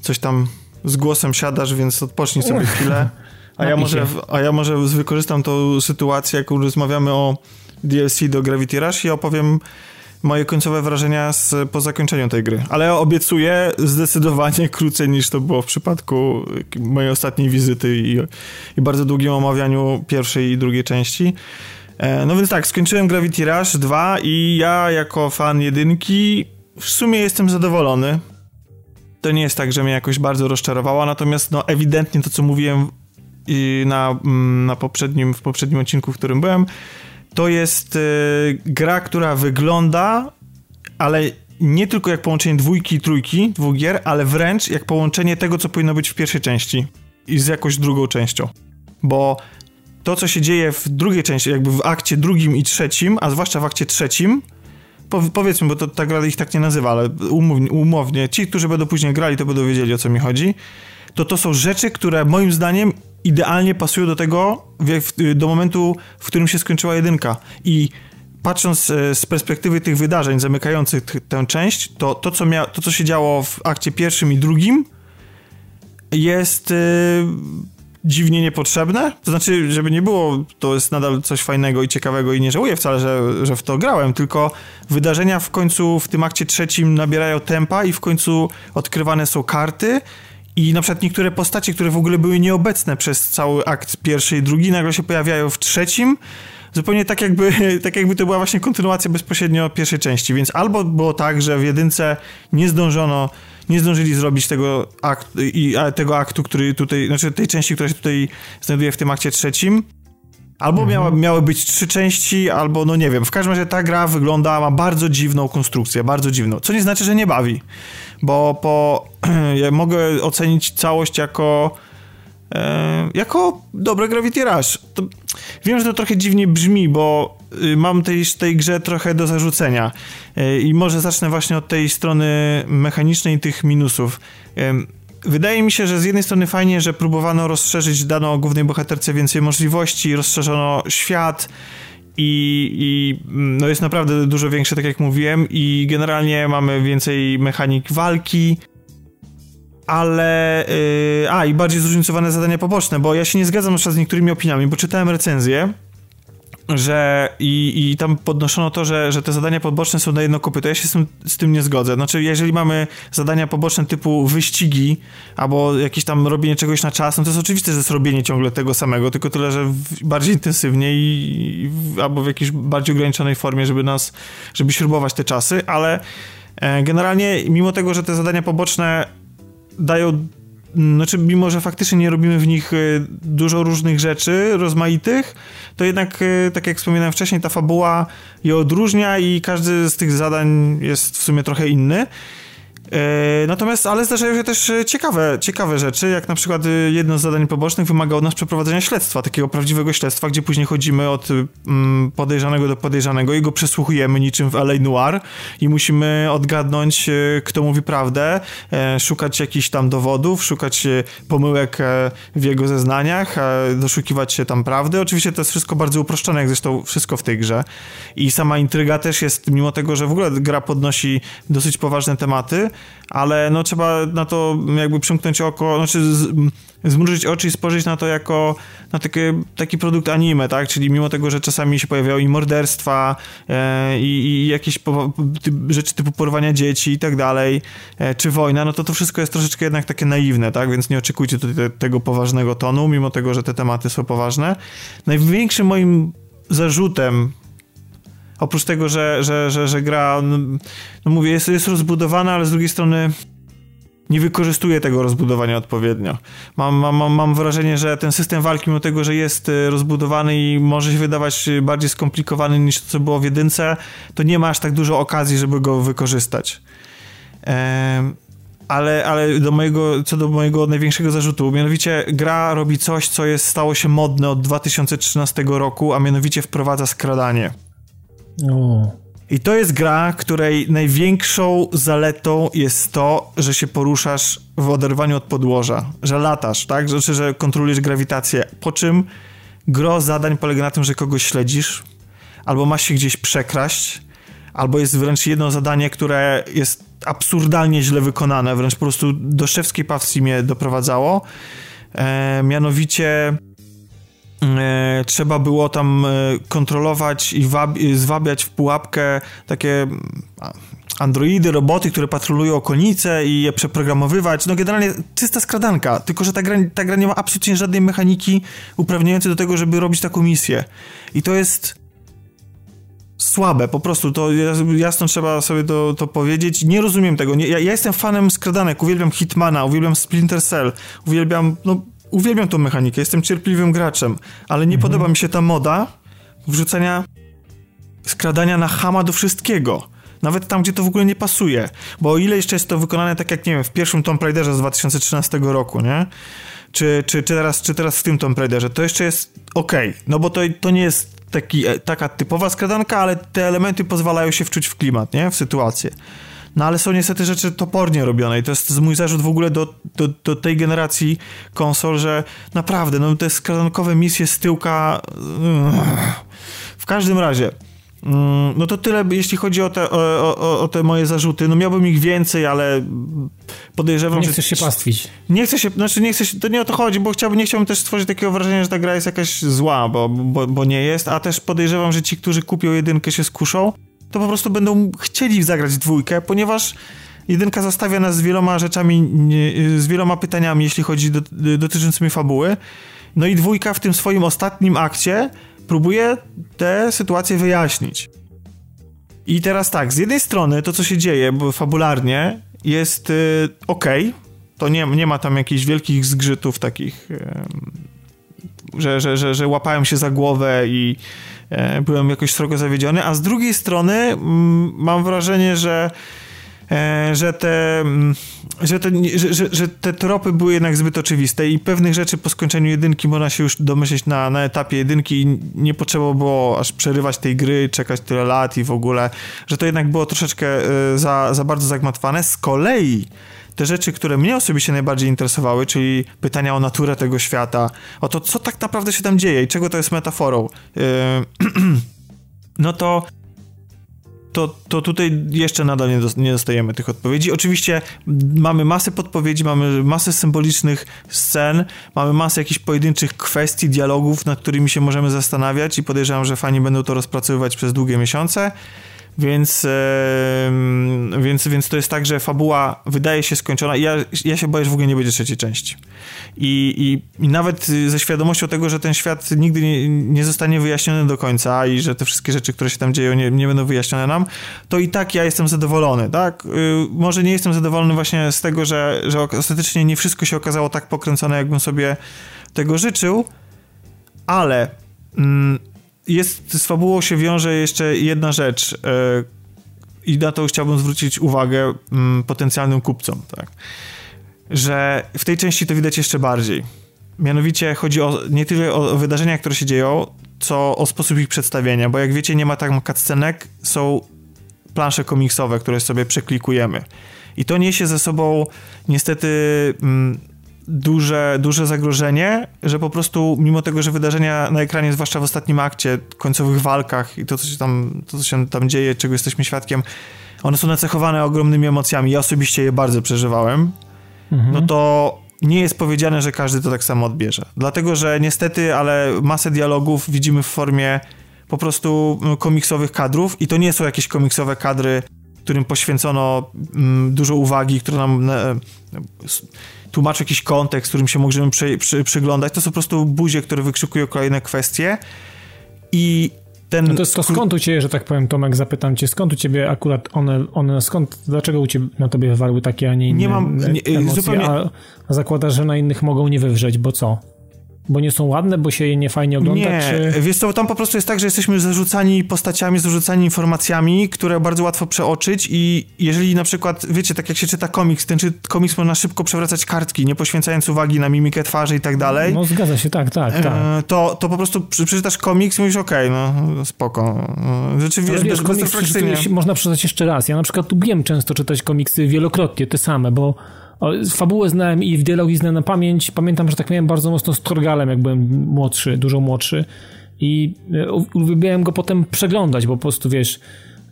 coś tam z głosem siadasz, więc odpocznij sobie chwilę. A ja, może, a ja może wykorzystam tą sytuację, jak rozmawiamy o DLC do Gravity Rush i opowiem moje końcowe wrażenia z, po zakończeniu tej gry. Ale obiecuję zdecydowanie (laughs) krócej niż to było w przypadku mojej ostatniej wizyty i, i bardzo długim omawianiu pierwszej i drugiej części. E, no więc tak, skończyłem Gravity Rush 2 i ja jako fan jedynki w sumie jestem zadowolony. To nie jest tak, że mnie jakoś bardzo rozczarowała, natomiast no ewidentnie to, co mówiłem na, mm, na poprzednim, w poprzednim odcinku, w którym byłem, to jest y, gra, która wygląda, ale nie tylko jak połączenie dwójki i trójki, dwóch gier, ale wręcz jak połączenie tego, co powinno być w pierwszej części i z jakąś drugą częścią. Bo to, co się dzieje w drugiej części, jakby w akcie drugim i trzecim, a zwłaszcza w akcie trzecim, powiedzmy, bo to ta gra ich tak nie nazywa, ale umownie, umownie, ci, którzy będą później grali, to będą wiedzieli, o co mi chodzi, to to są rzeczy, które moim zdaniem idealnie pasują do tego, do momentu, w którym się skończyła jedynka. I patrząc e, z perspektywy tych wydarzeń zamykających tę część, to to, co, mia, to, co się działo w akcie pierwszym i drugim, jest yy, dziwnie niepotrzebne. To znaczy, żeby nie było, to jest nadal coś fajnego i ciekawego i nie żałuję wcale, że, że w to grałem, tylko wydarzenia w końcu w tym akcie trzecim nabierają tempa i w końcu odkrywane są karty i na przykład niektóre postacie, które w ogóle były nieobecne przez cały akt pierwszy i drugi, nagle się pojawiają w trzecim, zupełnie tak jakby, (laughs) tak jakby to była właśnie kontynuacja bezpośrednio pierwszej części, więc albo było tak, że w jedynce nie zdążono nie zdążyli zrobić tego, akt, i, tego aktu, który tutaj, znaczy tej części, która się tutaj znajduje w tym akcie trzecim. Albo mhm. miała, miały być trzy części, albo no nie wiem. W każdym razie ta gra wygląda, ma bardzo dziwną konstrukcję, bardzo dziwną. Co nie znaczy, że nie bawi. Bo po, (clears throat) ja mogę ocenić całość jako e, jako dobre Gravity Rush. To, wiem, że to trochę dziwnie brzmi, bo y, mam tej, tej grze trochę do zarzucenia. E, I może zacznę właśnie od tej strony mechanicznej tych minusów. Wydaje mi się, że z jednej strony fajnie, że próbowano rozszerzyć, dano głównej bohaterce więcej możliwości, rozszerzono świat i, i no jest naprawdę dużo większe, tak jak mówiłem, i generalnie mamy więcej mechanik walki, ale. Yy, a, i bardziej zróżnicowane zadania poboczne, bo ja się nie zgadzam z niektórymi opiniami, bo czytałem recenzję że i, i tam podnoszono to, że, że te zadania poboczne są na jedno kopyto. Ja się z tym, z tym nie zgodzę. Znaczy, jeżeli mamy zadania poboczne typu wyścigi albo jakieś tam robienie czegoś na czas, no to jest oczywiste, że jest robienie ciągle tego samego, tylko tyle, że bardziej intensywnie i, i albo w jakiejś bardziej ograniczonej formie, żeby nas, żeby śrubować te czasy, ale e, generalnie mimo tego, że te zadania poboczne dają znaczy, mimo że faktycznie nie robimy w nich y, dużo różnych rzeczy, rozmaitych, to jednak, y, tak jak wspominałem wcześniej, ta fabuła je odróżnia i każdy z tych zadań jest w sumie trochę inny. E, natomiast, ale zdarzają się też e, ciekawe, ciekawe rzeczy, jak na przykład e, jedno z zadań pobocznych wymaga od nas przeprowadzenia śledztwa, takiego prawdziwego śledztwa, gdzie później chodzimy od mm, podejrzanego do podejrzanego i go przesłuchujemy niczym w L.A. Noir i musimy odgadnąć, kto mówi prawdę, szukać jakichś tam dowodów, szukać pomyłek w jego zeznaniach, doszukiwać się tam prawdy. Oczywiście to jest wszystko bardzo uproszczone, jak zresztą wszystko w tej grze. I sama intryga też jest, mimo tego, że w ogóle gra podnosi dosyć poważne tematy, ale no trzeba na to jakby przymknąć oko, znaczy zmrużyć oczy i spojrzeć na to jako na taki, taki produkt anime, tak? Czyli mimo tego, że czasami się pojawiają i morderstwa e, i, i, jakieś po, ty, rzeczy typu porwania dzieci i tak dalej, e, czy wojna, no to to wszystko jest troszeczkę jednak takie naiwne, tak? Więc nie oczekujcie te, tego poważnego tonu, mimo tego, że te tematy są poważne. Największym moim zarzutem oprócz tego, że, że, że, że gra, no, mówię, jest, jest rozbudowana, ale z drugiej strony nie wykorzystuje tego rozbudowania odpowiednio. Mam, mam, mam wrażenie, że ten system walki, mimo tego, że jest e, rozbudowany i może się wydawać bardziej skomplikowany niż to, co było w jedynce, to nie ma aż tak dużo okazji, żeby go wykorzystać. Ehm, ale, ale do mojego, co do mojego największego zarzutu, mianowicie gra robi coś, co jest, stało się modne od 2013 roku, a mianowicie wprowadza skradanie. O. I to jest gra, której największą zaletą jest to, że się poruszasz w oderwaniu od podłoża, że latasz, tak? Znaczy, że kontrolujesz grawitację. Po czym gro zadań polega na tym, że kogoś śledzisz, albo masz się gdzieś przekraść, albo jest wręcz jedno zadanie, które jest absurdalnie źle wykonane, wręcz po prostu do szewskiej pawcji mnie doprowadzało. E, mianowicie trzeba było tam e, kontrolować i zwabiać w pułapkę takie androidy, roboty, które patrolują okolice i je przeprogramowywać. No generalnie czysta skradanka, tylko że ta gra, ta gra nie ma absolutnie żadnej mechaniki uprawniającej do tego, żeby robić taką misję. I to jest słabe, po prostu to jasno trzeba sobie to, to powiedzieć. Nie rozumiem tego. Nie, ja, ja, jestem fanem skradanek, uwielbiam Hitmana, uwielbiam Splinter Cell, uwielbiam no, uwielbiam tą mechanikę, jestem cierpliwym graczem, ale nie mhm. podoba mi się ta moda wrzucenia skradania na hama do wszystkiego. Nawet tam, gdzie to w ogóle nie pasuje. Bo o ile jeszcze jest to wykonane tak jak, nie wiem, w pierwszym Tomb Raiderze z 2013 roku, nie? Czy, czy, czy, teraz, czy teraz w tym Tomb Raiderze, to jeszcze jest ok. No bo to, to nie jest taki, e, taka typowa skradanka, ale te elementy pozwalają się wczuć w klimat, nie? W sytuację. No ale są niestety rzeczy topornie robione i to jest mój zarzut w ogóle do, do, do tej generacji konsol, że naprawdę, no te skradankowe misje z tyłka... W każdym razie... Mm, no to tyle, jeśli chodzi o te, o, o, o, te moje zarzuty. No miałbym ich więcej, ale podejrzewam, nie że... Nie chcesz się pastwić. Nie chcę się, znaczy nie chcę się, to nie o to chodzi, bo chciałbym, nie chciałbym też stworzyć takiego wrażenia, że ta gra jest jakaś zła, bo, bo, bo nie jest, a też podejrzewam, że ci, którzy kupią jedynkę się skuszą, to po prostu będą chcieli zagrać dwójkę, ponieważ jedynka zostawia nas z wieloma rzeczami, z wieloma pytaniami, jeśli chodzi do, dotyczącymi fabuły. No i dwójka w tym swoim ostatnim akcie próbuje te sytuacje wyjaśnić. I teraz tak, z jednej strony to, co się dzieje fabularnie, jest y, ok, to nie, nie ma tam jakichś wielkich zgrzytów takich, że, że, że, że łapałem się za głowę i byłem jakoś srogo zawiedziony, a z drugiej strony mm, mam wrażenie, że E, że te, mm, że, te, że, że, te tropy były jednak zbyt oczywiste i pewnych rzeczy po skończeniu jedynki można się już domyśleć na, na etapie jedynki i nie potrzeba było aż przerywać tej gry, czekać tyle lat i w ogóle, że to jednak było troszeczkę e, za, za bardzo zagmatwane. Z kolei te rzeczy, które mnie osobiście najbardziej interesowały, czyli pytania o naturę tego świata, o to, co tak naprawdę się tam dzieje i czego to jest metaforą, yy, (clears throat) no to to, to tutaj jeszcze nadal nie, nie dostajemy tych odpowiedzi. Oczywiście mamy masę podpowiedzi, mamy masę symbolicznych scen, mamy masę jakichś pojedynczych kwestii, dialogów, nad którymi się możemy zastanawiać i podejrzewam, że fani będą to rozpracowywać przez długie miesiące. Więc, więc, więc to jest tak, że fabuła wydaje się skończona. Ja, ja się boję, że w ogóle nie będzie trzeciej części. I, i, I nawet ze świadomością tego, że ten świat nigdy nie, nie zostanie wyjaśniony do końca i że te wszystkie rzeczy, które się tam dzieją, nie, nie będą wyjaśnione nam, to i tak ja jestem zadowolony, tak? Y, może nie jestem zadowolony właśnie z tego, że, że ostatecznie nie wszystko się okazało tak pokręcone, jakbym sobie tego życzył, ale. Mm, jest, z fabułą się wiąże jeszcze jedna rzecz e, i na to chciałbym zwrócić uwagę mm, potencjalnym kupcom, tak? że w tej części to widać jeszcze bardziej. Mianowicie chodzi o, nie tyle o wydarzenia, które się dzieją, co o sposób ich przedstawienia, bo jak wiecie, nie ma tam cutscenek, są plansze komiksowe, które sobie przeklikujemy. I to niesie ze sobą niestety mm, duże, duże zagrożenie, że po prostu mimo tego, że wydarzenia na ekranie, zwłaszcza w ostatnim akcie, końcowych walkach i to, co się tam, to, co się tam dzieje, czego jesteśmy świadkiem, one są nacechowane ogromnymi emocjami. Ja osobiście je bardzo przeżywałem. Mhm. No to nie jest powiedziane, że każdy to tak samo odbierze. Dlatego, że niestety, ale masę dialogów widzimy w formie po prostu mm, komiksowych kadrów i to nie są jakieś komiksowe kadry, którym poświęcono mm, dużo uwagi, które nam e, tłumaczy jakiś kontekst, którym się możemy przy, przy, przyglądać. To są po prostu buzie, które wykrzykują kolejne kwestie i ten... No to, to skąd u ciebie, że tak powiem, Tomek, zapytam cię, skąd u ciebie akurat one, one skąd, dlaczego u ciebie na tobie wywarły takie, a nie inne nie mam, nie, emocje, zupełnie... a, a zakładasz, że na innych mogą nie wywrzeć, bo co? Bo nie są ładne, bo się je nie fajnie ogląda? Nie, czy... wiesz co, tam po prostu jest tak, że jesteśmy zarzucani postaciami, zarzucani informacjami, które bardzo łatwo przeoczyć i jeżeli na przykład, wiecie, tak jak się czyta komiks, ten czy komiks można szybko przewracać kartki, nie poświęcając uwagi na mimikę twarzy i tak dalej. No zgadza się, tak, tak, tak. E, to, to po prostu przeczytasz komiks i mówisz, okej, okay, no spoko. E, rzeczywiście, wiesz, komiks można przeczytać jeszcze raz. Ja na przykład lubiłem często czytać komiksy wielokrotnie, te same, bo Fabułę znałem i w dialogi znałem na pamięć. Pamiętam, że tak miałem bardzo mocno z Torgalem, jak byłem młodszy, dużo młodszy. I e, uwielbiałem go potem przeglądać, bo po prostu wiesz,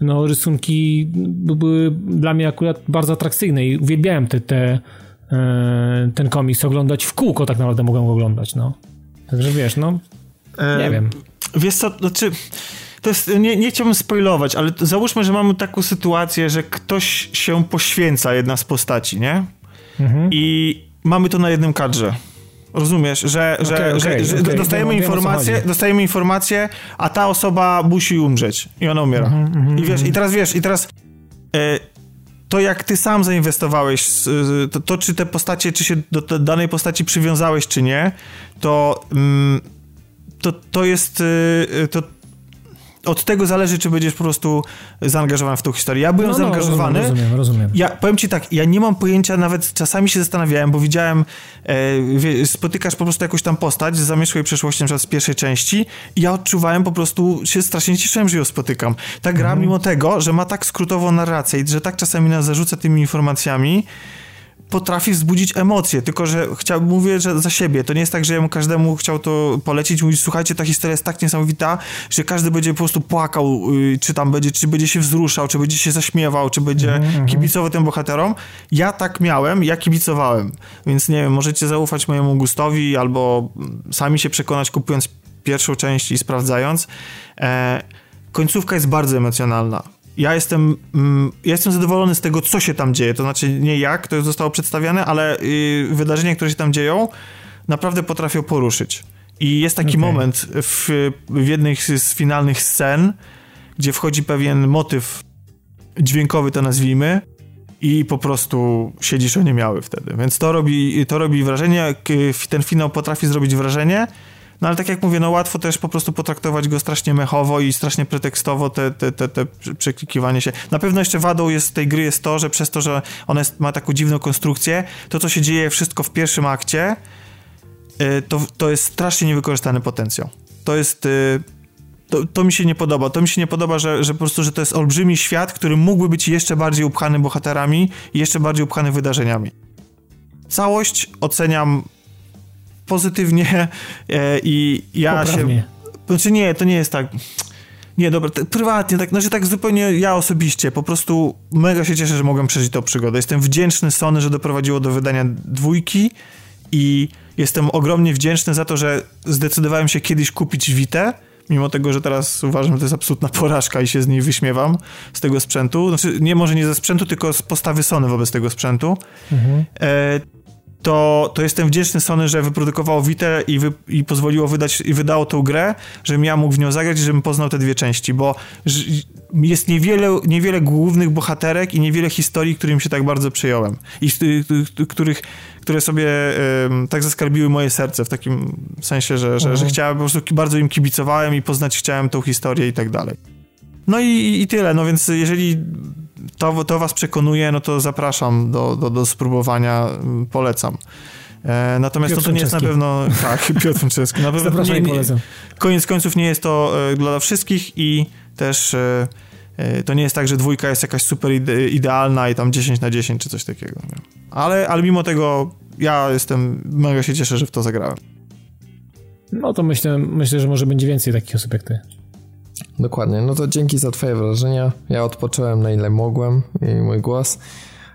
no rysunki były dla mnie akurat bardzo atrakcyjne i uwielbiałem te, te, e, ten komiks oglądać w kółko, tak naprawdę mogłem go oglądać, no. Także wiesz, no, nie e, wiem. Wiesz co, znaczy... To jest, nie, nie chciałbym spoilować, ale załóżmy, że mamy taką sytuację, że ktoś się poświęca, jedna z postaci, nie? Mhm. I mamy to na jednym kadrze. Rozumiesz, że, że, okay, że, okay, że okay. dostajemy, wiem, informację, dostajemy informację, a ta osoba musi umrzeć i ona umiera. Mm -hmm, I wiesz, i teraz wiesz, i teraz e, to jak ty sam zainwestowałeś, to, to, czy te postacie, czy się do danej postaci przywiązałeś, czy nie, to, mm, to, to jest, e, to, od tego zależy, czy będziesz po prostu zaangażowany w tą historię. Ja byłem no, no, zaangażowany. Rozumiem, rozumiem. Ja powiem ci tak, ja nie mam pojęcia, nawet czasami się zastanawiałem, bo widziałem, e, spotykasz po prostu jakąś tam postać z zamieszłej przeszłości, na przykład z pierwszej części i ja odczuwałem po prostu, się strasznie cieszyłem, że ją spotykam. Ta gra, mhm. mimo tego, że ma tak skrótową narrację i że tak czasami nas zarzuca tymi informacjami, potrafi wzbudzić emocje, tylko że chciałbym, mówię że za siebie, to nie jest tak, że ja mu każdemu chciał to polecić, mówić, słuchajcie, ta historia jest tak niesamowita, że każdy będzie po prostu płakał, y, czy tam będzie, czy będzie się wzruszał, czy będzie się zaśmiewał, czy będzie mm -hmm. kibicował tym bohaterom. Ja tak miałem, ja kibicowałem, więc nie wiem, możecie zaufać mojemu gustowi, albo sami się przekonać kupując pierwszą część i sprawdzając. E, końcówka jest bardzo emocjonalna ja jestem, mm, ja jestem zadowolony z tego, co się tam dzieje. To znaczy nie jak to zostało przedstawiane, ale y, wydarzenia, które się tam dzieją, naprawdę potrafią poruszyć. I jest taki okay. moment w, w jednej z finalnych scen, gdzie wchodzi pewien motyw dźwiękowy, to nazwijmy, i po prostu siedzisz oniemiały wtedy. Więc to robi, to robi wrażenie, ten finał potrafi zrobić wrażenie, no ale tak jak mówię, no łatwo też po prostu potraktować go strasznie mechowo i strasznie pretekstowo te, te, te, te przeklikiwanie się. Na pewno jeszcze wadą jest tej gry jest to, że przez to, że ona jest, ma taką dziwną konstrukcję, to co się dzieje wszystko w pierwszym akcie, y, to, to jest strasznie niewykorzystany potencjał. To jest... Y, to, to, mi się nie podoba. To mi się nie podoba, że, że po prostu, że to jest olbrzymi świat, który mógłby być jeszcze bardziej upchany bohaterami i jeszcze bardziej upchany wydarzeniami. Całość oceniam pozytywnie e, i ja Poprawnie. się... Znaczy nie, to nie jest tak... Nie, dobra, prywatnie, tak, znaczy tak zupełnie ja osobiście, po prostu mega się cieszę, że mogłem przeżyć tą przygodę. Jestem wdzięczny Sony, że doprowadziło do wydania dwójki i jestem ogromnie wdzięczny za to, że zdecydowałem się kiedyś kupić Vita, mimo tego, że teraz uważam, że to jest absolutna porażka i się z niej wyśmiewam, z tego sprzętu. Znaczy, nie może nie ze sprzętu, tylko z postawy Sony wobec tego sprzętu. Mhm. E, to, to jestem wdzięczny Sony, że wyprodukowało Vita i, wy, i pozwoliło wydać, i wydało tą grę, żebym ja mógł w nią zagrać i żebym poznał te dwie części, bo jest niewiele, niewiele głównych bohaterek i niewiele historii, którym się tak bardzo przyjąłem i których, które sobie um, tak zaskarbiły moje serce w takim sensie, że, że, że mhm. chciałem, po prostu bardzo im kibicowałem i poznać chciałem tą historię i tak dalej. No i, i tyle, no więc jeżeli to, to was przekonuje, no to zapraszam do, do, do spróbowania, mm, polecam. E, natomiast to, to nie jest na pewno. Tak, (laughs) Piotr Franceski. Na pewno Zapraszam nie, nie, koniec końców nie jest to e, dla wszystkich i też e, to nie jest tak, że dwójka jest jakaś super ide, idealna i tam 10 na 10 czy coś takiego. Ale, ale mimo tego ja jestem, mega się cieszę, że w to zagrałem. No to myślę, myślę, że może będzie więcej takich osób jak ty. Dokładnie, no to dzięki za twoje wrażenia. Ja odpocząłem na ile mogłem i mój głos.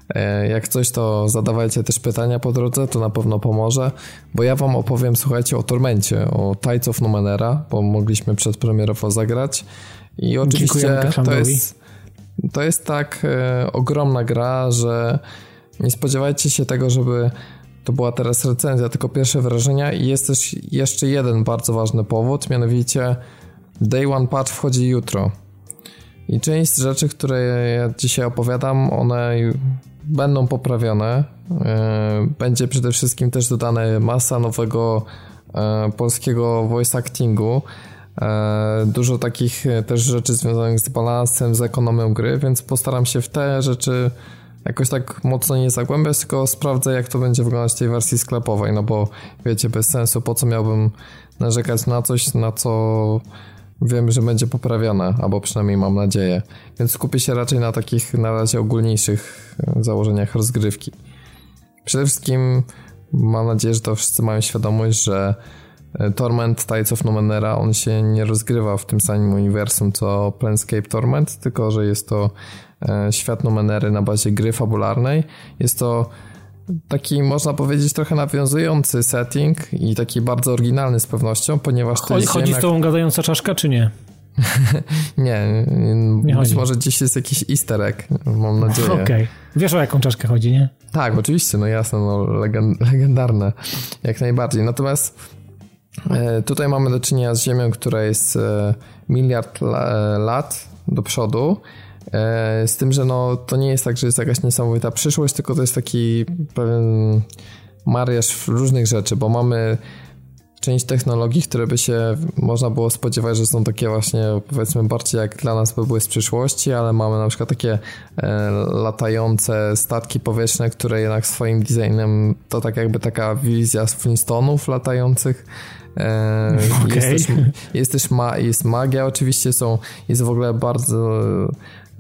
E, jak coś, to zadawajcie też pytania po drodze, to na pewno pomoże, bo ja wam opowiem, słuchajcie, o Tormencie, o Tides of Numenera, bo mogliśmy przedpremierowo zagrać i oczywiście to jest, to jest tak e, ogromna gra, że nie spodziewajcie się tego, żeby to była teraz recenzja, tylko pierwsze wrażenia i jest też jeszcze jeden bardzo ważny powód, mianowicie Day One Patch wchodzi jutro. I część rzeczy, które ja dzisiaj opowiadam, one będą poprawione. E, będzie przede wszystkim też dodane masa nowego e, polskiego voice actingu. E, dużo takich też rzeczy związanych z balansem, z ekonomią gry, więc postaram się w te rzeczy jakoś tak mocno nie zagłębiać, tylko sprawdzę jak to będzie wyglądać w tej wersji sklepowej, no bo wiecie, bez sensu, po co miałbym narzekać na coś, na co wiem, że będzie poprawiona, albo przynajmniej mam nadzieję. Więc skupię się raczej na takich na razie ogólniejszych e, założeniach rozgrywki. Przede wszystkim mam nadzieję, że to wszyscy mają świadomość, że e, Torment Tides of Numenera, on się nie rozgrywa w tym samym uniwersum co Planescape Torment, tylko że jest to e, świat Numenery na bazie gry fabularnej. Jest to taki, można powiedzieć, trochę nawiązujący setting i taki bardzo oryginalny z pewnością, ponieważ to jest Chodzi z tą gadająca czaszka, czy nie? (laughs) nie, nie być może gdzieś jest jakiś easter egg, mam nadzieję. Okej. Okay. Wiesz o jaką czaszkę chodzi, nie? Tak, oczywiście, no jasne, no legend legendarne, jak najbardziej. Natomiast e, tutaj mamy do czynienia z Ziemią, która jest e, miliard lat do przodu E, z tym, że no, to nie jest tak, że jest jakaś niesamowita przyszłość, tylko to jest taki pewien mariaż różnych rzeczy, bo mamy część technologii, które by się można było spodziewać, że są takie właśnie powiedzmy bardziej jak dla nas by były z przyszłości, ale mamy na przykład takie e, latające statki powietrzne, które jednak swoim designem to tak jakby taka wizja z Flintstonów latających. E, okay. Jest też, jest też ma, jest magia oczywiście, są, jest w ogóle bardzo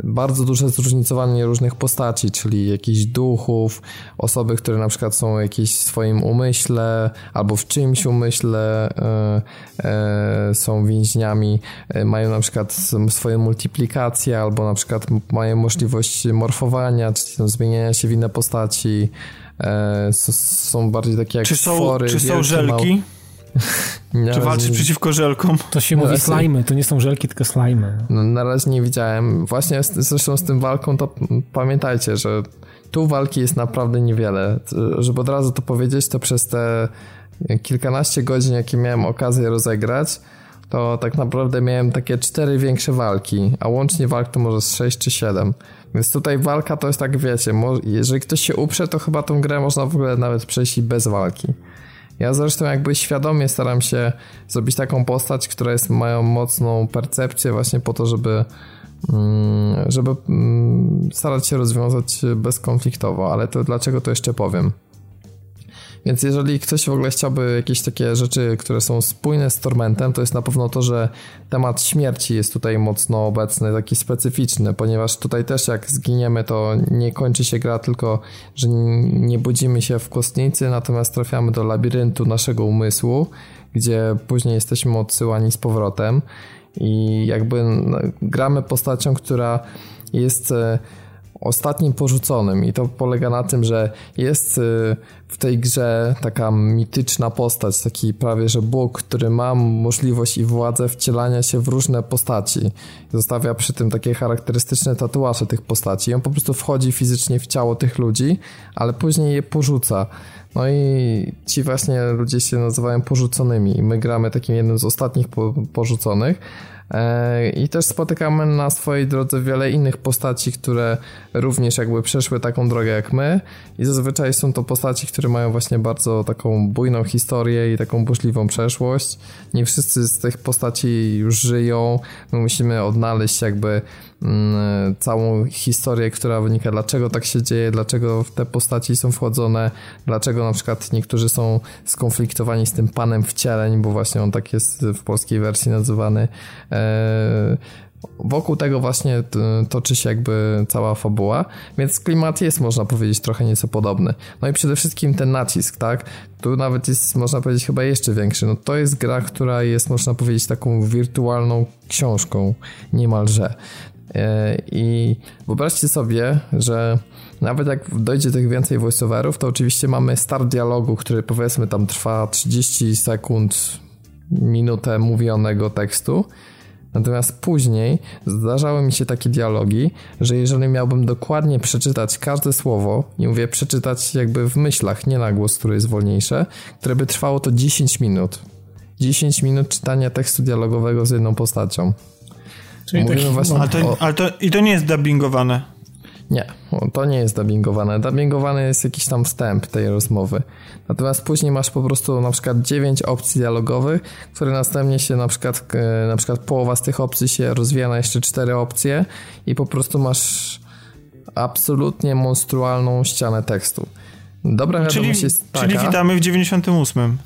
bardzo duże zróżnicowanie różnych postaci, czyli jakichś duchów, osoby, które na przykład są jakieś w swoim umyśle albo w czymś umyśle e, są więźniami, e, mają na przykład swoje multiplikacje albo na przykład mają możliwość morfowania, czyli zmieniania się w inne postaci. Są bardziej takie jak czy są, stwory. Czy są żelki? Mał... Czy walczyć nie... przeciwko żelkom? To się mówi slajmy, to nie są żelki, tylko slajmy. No, na razie nie widziałem. Właśnie z, zresztą z tym walką to pamiętajcie, że tu walki jest naprawdę niewiele. Żeby od razu to powiedzieć, to przez te kilkanaście godzin, jakie miałem okazję rozegrać, to tak naprawdę miałem takie cztery większe walki, a łącznie walk to może z sześć czy siedem. Więc tutaj walka to jest tak, wiecie, jeżeli ktoś się uprze, to chyba tą grę można w ogóle nawet przejść bez walki. Ja zresztą jakby świadomie staram się zrobić taką postać, która jest, mają mocną percepcję właśnie po to, żeby mm, żeby mm, starać się rozwiązać bezkonfliktowo, ale to dlaczego to jeszcze powiem. Więc jeżeli ktoś w ogóle chciałby jakieś takie rzeczy, które są spójne z Tormentem, to jest na pewno to, że temat śmierci jest tutaj mocno obecny, taki specyficzny, ponieważ tutaj też jak zginiemy, to nie kończy się gra tylko, że nie budzimy się w kostnicy, natomiast trafiamy do labiryntu naszego umysłu, gdzie później jesteśmy odsyłani z powrotem. I jakby no, gramy postacią, która jest e, ostatnim porzuconym i to polega na tym, że jest y, w tej grze taka mityczna postać, taki prawie że Bóg, który ma możliwość i władzę wcielania się w różne postaci. Zostawia przy tym takie charakterystyczne tatuaże tych postaci. I on po prostu wchodzi fizycznie w ciało tych ludzi, ale później je porzuca. No i ci właśnie ludzie się nazywają porzuconymi i my gramy takim jednym z ostatnich porzuconych E, I też spotykamy na swojej drodze wiele innych postaci, które również jakby przeszły taką drogę jak my i zazwyczaj są to postaci, które mają właśnie bardzo taką bujną historię i taką burzliwą przeszłość. Nie wszyscy z tych postaci już żyją. My musimy odnaleźć jakby całą historię, która wynika, dlaczego tak się dzieje, dlaczego te postaci są wchodzone, dlaczego na przykład niektórzy są skonfliktowani z tym panem wcieleń, bo właśnie on tak jest w polskiej wersji nazywany. E, wokół tego właśnie toczy się jakby cała fabuła, więc klimat jest, można powiedzieć, trochę nieco podobny. No i przede wszystkim ten nacisk, tak? Tu nawet jest, można powiedzieć, chyba jeszcze większy. No to jest gra, która jest, można powiedzieć, taką wirtualną książką niemalże. E, I wyobraźcie sobie, że nawet jak dojdzie tych więcej voiceoverów, to oczywiście mamy start dialogu, który powiedzmy tam trwa 30 sekund, minutę mówionego tekstu. Natomiast później zdarzały mi się takie dialogi, że jeżeli miałbym dokładnie przeczytać każde słowo, nie mówię przeczytać jakby w myślach, nie na głos, który jest wolniejsze, które by trwało to 10 minut. 10 minut czytania tekstu dialogowego z jedną postacią. Czyli Mówimy taki, właśnie ale, to, o... ale to, I to nie jest dubbingowane? Nie, to nie jest dubbingowane. Dubbingowane jest jakiś tam wstęp tej rozmowy. Natomiast później masz po prostu na przykład 9 opcji dialogowych, które następnie się na przykład, e, na przykład połowa z tych opcji się rozwija na jeszcze 4 opcje i po prostu masz absolutnie monstrualną ścianę tekstu. Dobra wiadomość czyli, jest taka... Czyli witamy w 98.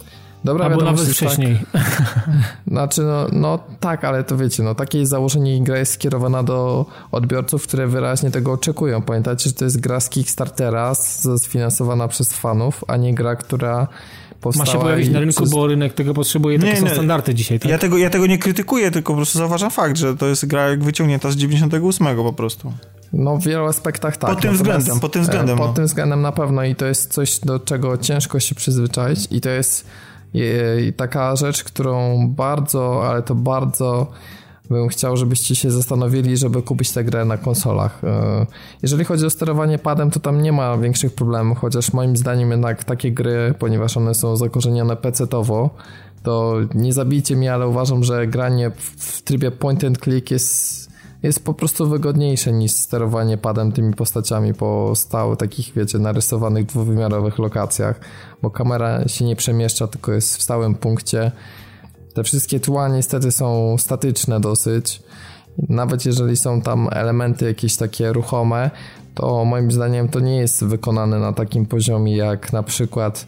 Dobra Albo nawet wcześniej. Tak. (laughs) Znaczy, no, no tak, ale to wiecie, no takie jest założenie i gra jest skierowana do odbiorców, które wyraźnie tego oczekują. Pamiętajcie, że to jest gra z Kickstartera, sfinansowana przez fanów, a nie gra, która powstała... Ma się pojawić na rynku, przez... bo rynek tego potrzebuje, takie nie, są nie, standardy dzisiaj, tak? Ja tego, ja tego nie krytykuję, tylko po prostu zauważam fakt, że to jest gra jak wyciągnięta z 98 po prostu. No w wielu aspektach tak. Pod tym względem, pod tym względem. Pod no. tym względem na pewno i to jest coś, do czego ciężko się przyzwyczaić i to jest i taka rzecz, którą bardzo, ale to bardzo bym chciał, żebyście się zastanowili, żeby kupić tę grę na konsolach. E, jeżeli chodzi o sterowanie padem, to tam nie ma większych problemów, chociaż moim zdaniem jednak takie gry, ponieważ one są zakorzenione PC-towo, to nie zabijcie mnie, ale uważam, że granie w trybie point and click jest jest po prostu wygodniejsze niż sterowanie padem tymi postaciami po stałych takich, wiecie, narysowanych dwuwymiarowych lokacjach, bo kamera się nie przemieszcza, tylko jest w stałym punkcie. Te wszystkie tła niestety są statyczne dosyć. Nawet jeżeli są tam elementy jakieś takie ruchome, to moim zdaniem to nie jest wykonane na takim poziomie jak na przykład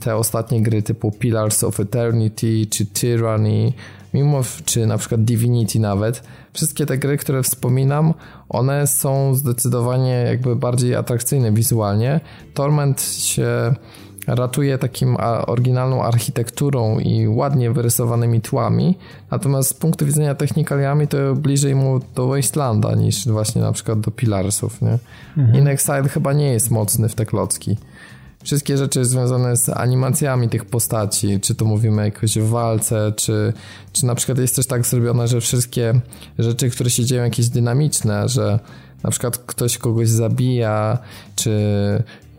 te ostatnie gry typu Pillars of Eternity czy Tyranny, mimo czy na przykład Divinity nawet, wszystkie te gry, które wspominam, one są zdecydowanie jakby bardziej atrakcyjne wizualnie. Torment się ratuje takim oryginalną architekturą i ładnie wyrysowanymi tłami, natomiast z punktu widzenia technikaliami to bliżej mu do Wastelanda niż właśnie na przykład do Pillarsów, nie? Mhm. Inexile chyba nie jest mocny w te klocki wszystkie rzeczy związane z animacjami tych postaci, czy to mówimy jakoś w walce, czy, czy na przykład jest też tak zrobione, że wszystkie rzeczy, które się dzieją jakieś dynamiczne, że na przykład ktoś kogoś zabija, czy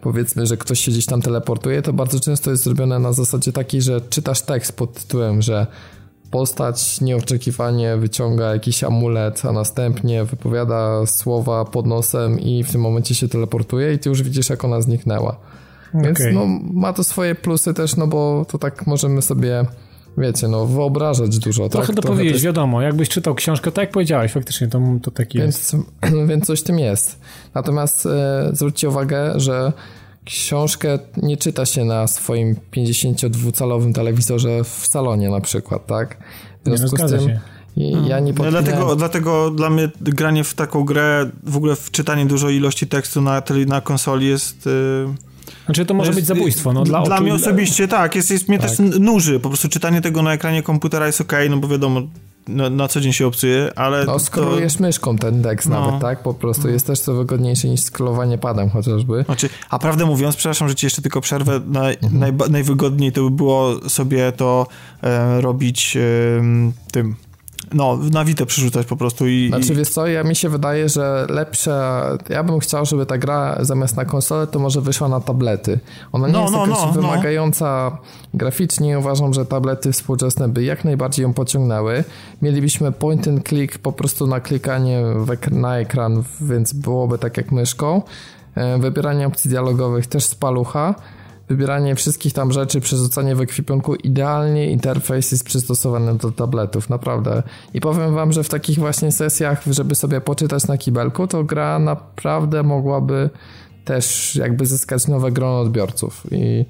powiedzmy, że ktoś się gdzieś tam teleportuje, to bardzo często jest zrobione na zasadzie takiej, że czytasz tekst pod tytułem, że postać nieoczekiwanie wyciąga jakiś amulet, a następnie wypowiada słowa pod nosem i w tym momencie się teleportuje i ty już widzisz, jak ona zniknęła. Więc okay. no, ma to swoje plusy też, no bo to tak możemy sobie wiecie, no wyobrażać dużo. Trochę tak? dopowiedzieć, też... wiadomo, jakbyś czytał książkę, tak jak powiedziałeś, faktycznie to, to taki więc, jest. (clears throat) Więc coś w tym jest. Natomiast e, zwróćcie uwagę, że książkę nie czyta się na swoim 52-calowym telewizorze w salonie na przykład, tak? W związku nie, z tym się. ja nie no, dlatego, dlatego dla mnie granie w taką grę, w ogóle wczytanie dużej ilości tekstu na, na konsoli jest... Yy znaczy to może jest, być zabójstwo, no dla Dla mnie osobiście tak, jest, jest mnie tak. też nuży, po prostu czytanie tego na ekranie komputera jest ok, no bo wiadomo, na, na, co dzień się obcuje, ale... No, skrolujesz to... myszką ten tekst no. nawet, tak? Po prostu jest też to wygodniejsze niż scrollowanie padem chociażby. Znaczy, a prawdę mówiąc, przepraszam, że ci jeszcze tylko przerwę, naj, mhm. naj, najwygodniej to by było sobie to e, robić e, tym no, na Vita przerzucać po prostu i... Znaczy, wiesz co, ja mi się wydaje, że lepsze... Ja bym chciał, żeby ta gra zamiast na konsolę, to może wyszła na tablety. Ona nie no, jest no, no, no. wymagająca graficznie. Uważam, że tablety współczesne by jak najbardziej ją pociągnęły. Mielibyśmy point and click po prostu na klikanie na ekran, więc byłoby tak jak myszką. E, wybieranie opcji dialogowych też z palucha wybieranie wszystkich tam rzeczy, przerzucanie w ekwipunku, idealnie interfejs jest przystosowany do tabletów, naprawdę. I powiem wam, że w takich właśnie sesjach, żeby sobie poczytać na kibelku, to gra naprawdę mogłaby też jakby zyskać nowe grono odbiorców i,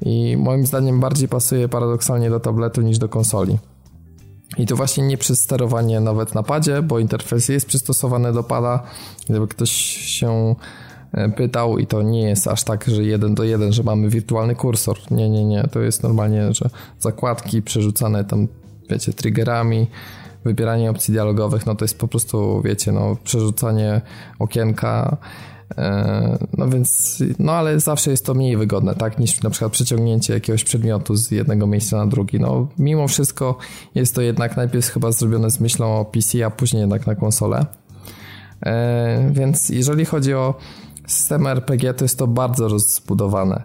i moim zdaniem bardziej pasuje paradoksalnie do tabletu niż do konsoli. I to właśnie nie przez sterowanie nawet na padzie, bo interfejs jest przystosowany do pada. Gdyby ktoś się pytał i to nie jest aż tak, że jeden do jeden, że mamy wirtualny kursor. Nie, nie, nie. To jest normalnie, że zakładki przerzucane tam, wiecie, triggerami, wybieranie opcji dialogowych, no to jest po prostu, wiecie, no przerzucanie okienka, e, no więc, no ale zawsze jest to mniej wygodne, tak, niż na przykład przeciągnięcie jakiegoś przedmiotu z jednego miejsca na drugi. No, mimo wszystko jest to jednak najpierw chyba zrobione z myślą o PC, a później jednak na konsolę. E, więc jeżeli chodzi o system RPG to jest to bardzo rozbudowane.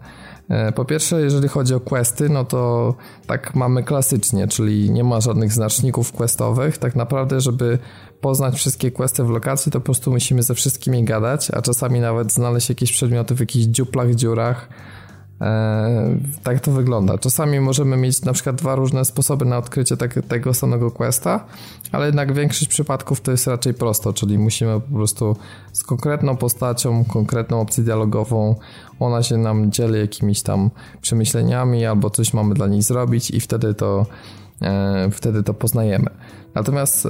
E, po pierwsze, jeżeli chodzi o questy, no to tak mamy klasycznie, czyli nie ma żadnych znaczników questowych. Tak naprawdę, żeby poznać wszystkie questy w lokacji, to po prostu musimy ze wszystkimi gadać, a czasami nawet znaleźć jakieś przedmioty w jakichś dziuplach, dziurach, tak to wygląda. Czasami możemy mieć na przykład dwa różne sposoby na odkrycie te, tego samego questa, ale jednak większość przypadków to jest raczej prosto, czyli musimy po prostu z konkretną postacią, konkretną opcją dialogową, ona się nam dzieli jakimiś tam przemyśleniami albo coś mamy dla niej zrobić i wtedy to, e, wtedy to poznajemy. Natomiast e,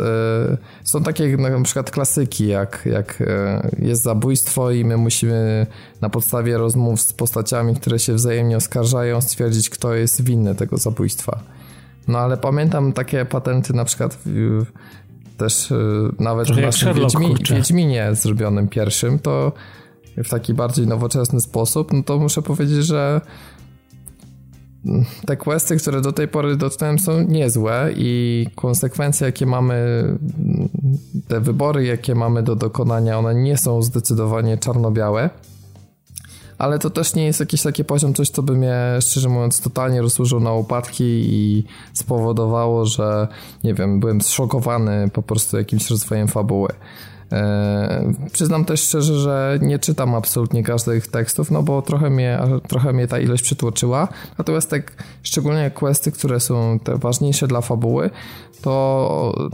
są takie na przykład klasyki, jak, jak e, jest zabójstwo i my musimy na podstawie rozmów z postaciami, które się wzajemnie oskarżają, stwierdzić, kto jest winny tego zabójstwa. No ale pamiętam takie patenty na przykład też e, nawet Trochę w naszym Wiedźmi, Wiedźminie zrobionym pierwszym, to w taki bardziej nowoczesny sposób, no to muszę powiedzieć, że te questy, które do tej pory dotknąłem są niezłe i konsekwencje, jakie mamy, te wybory, jakie mamy do dokonania, one nie są zdecydowanie czarno-białe. ale to też nie jest jakiś taki poziom, coś, co by mnie, szczerze mówiąc, totalnie rozłożył na łopatki i spowodowało, że, nie wiem, byłem zszokowany po prostu jakimś rozwojem fabuły. E, przyznam też szczerze, że nie czytam absolutnie każdych tekstów, no bo trochę mnie, trochę mnie ta ilość przytłoczyła. Natomiast tak, szczególnie questy, które są te ważniejsze dla fabuły, to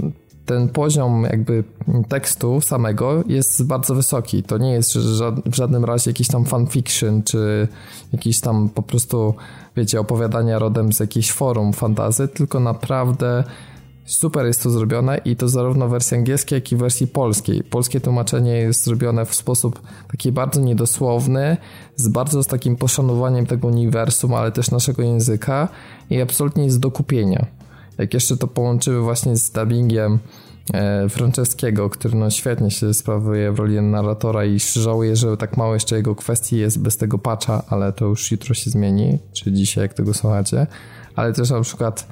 ten poziom jakby tekstu samego jest bardzo wysoki. To nie jest w żadnym razie jakiś tam fanfiction, czy jakiś tam po prostu, wiecie, opowiadania rodem z jakiejś forum fantazy, tylko naprawdę super jest to zrobione i to zarówno w wersji angielskiej, jak i w wersji polskiej. Polskie tłumaczenie jest zrobione w sposób taki bardzo niedosłowny, z bardzo z takim poszanowaniem tego uniwersum, ale też naszego języka i absolutnie jest do kupienia. Jak jeszcze to połączymy właśnie z dubbingiem e, Franceskiego, który no świetnie się sprawuje w roli narratora i żałuję, że tak mało jeszcze jego kwestii jest bez tego patcha, ale to już jutro się zmieni, czy dzisiaj jak tego słuchacie. Ale też na przykład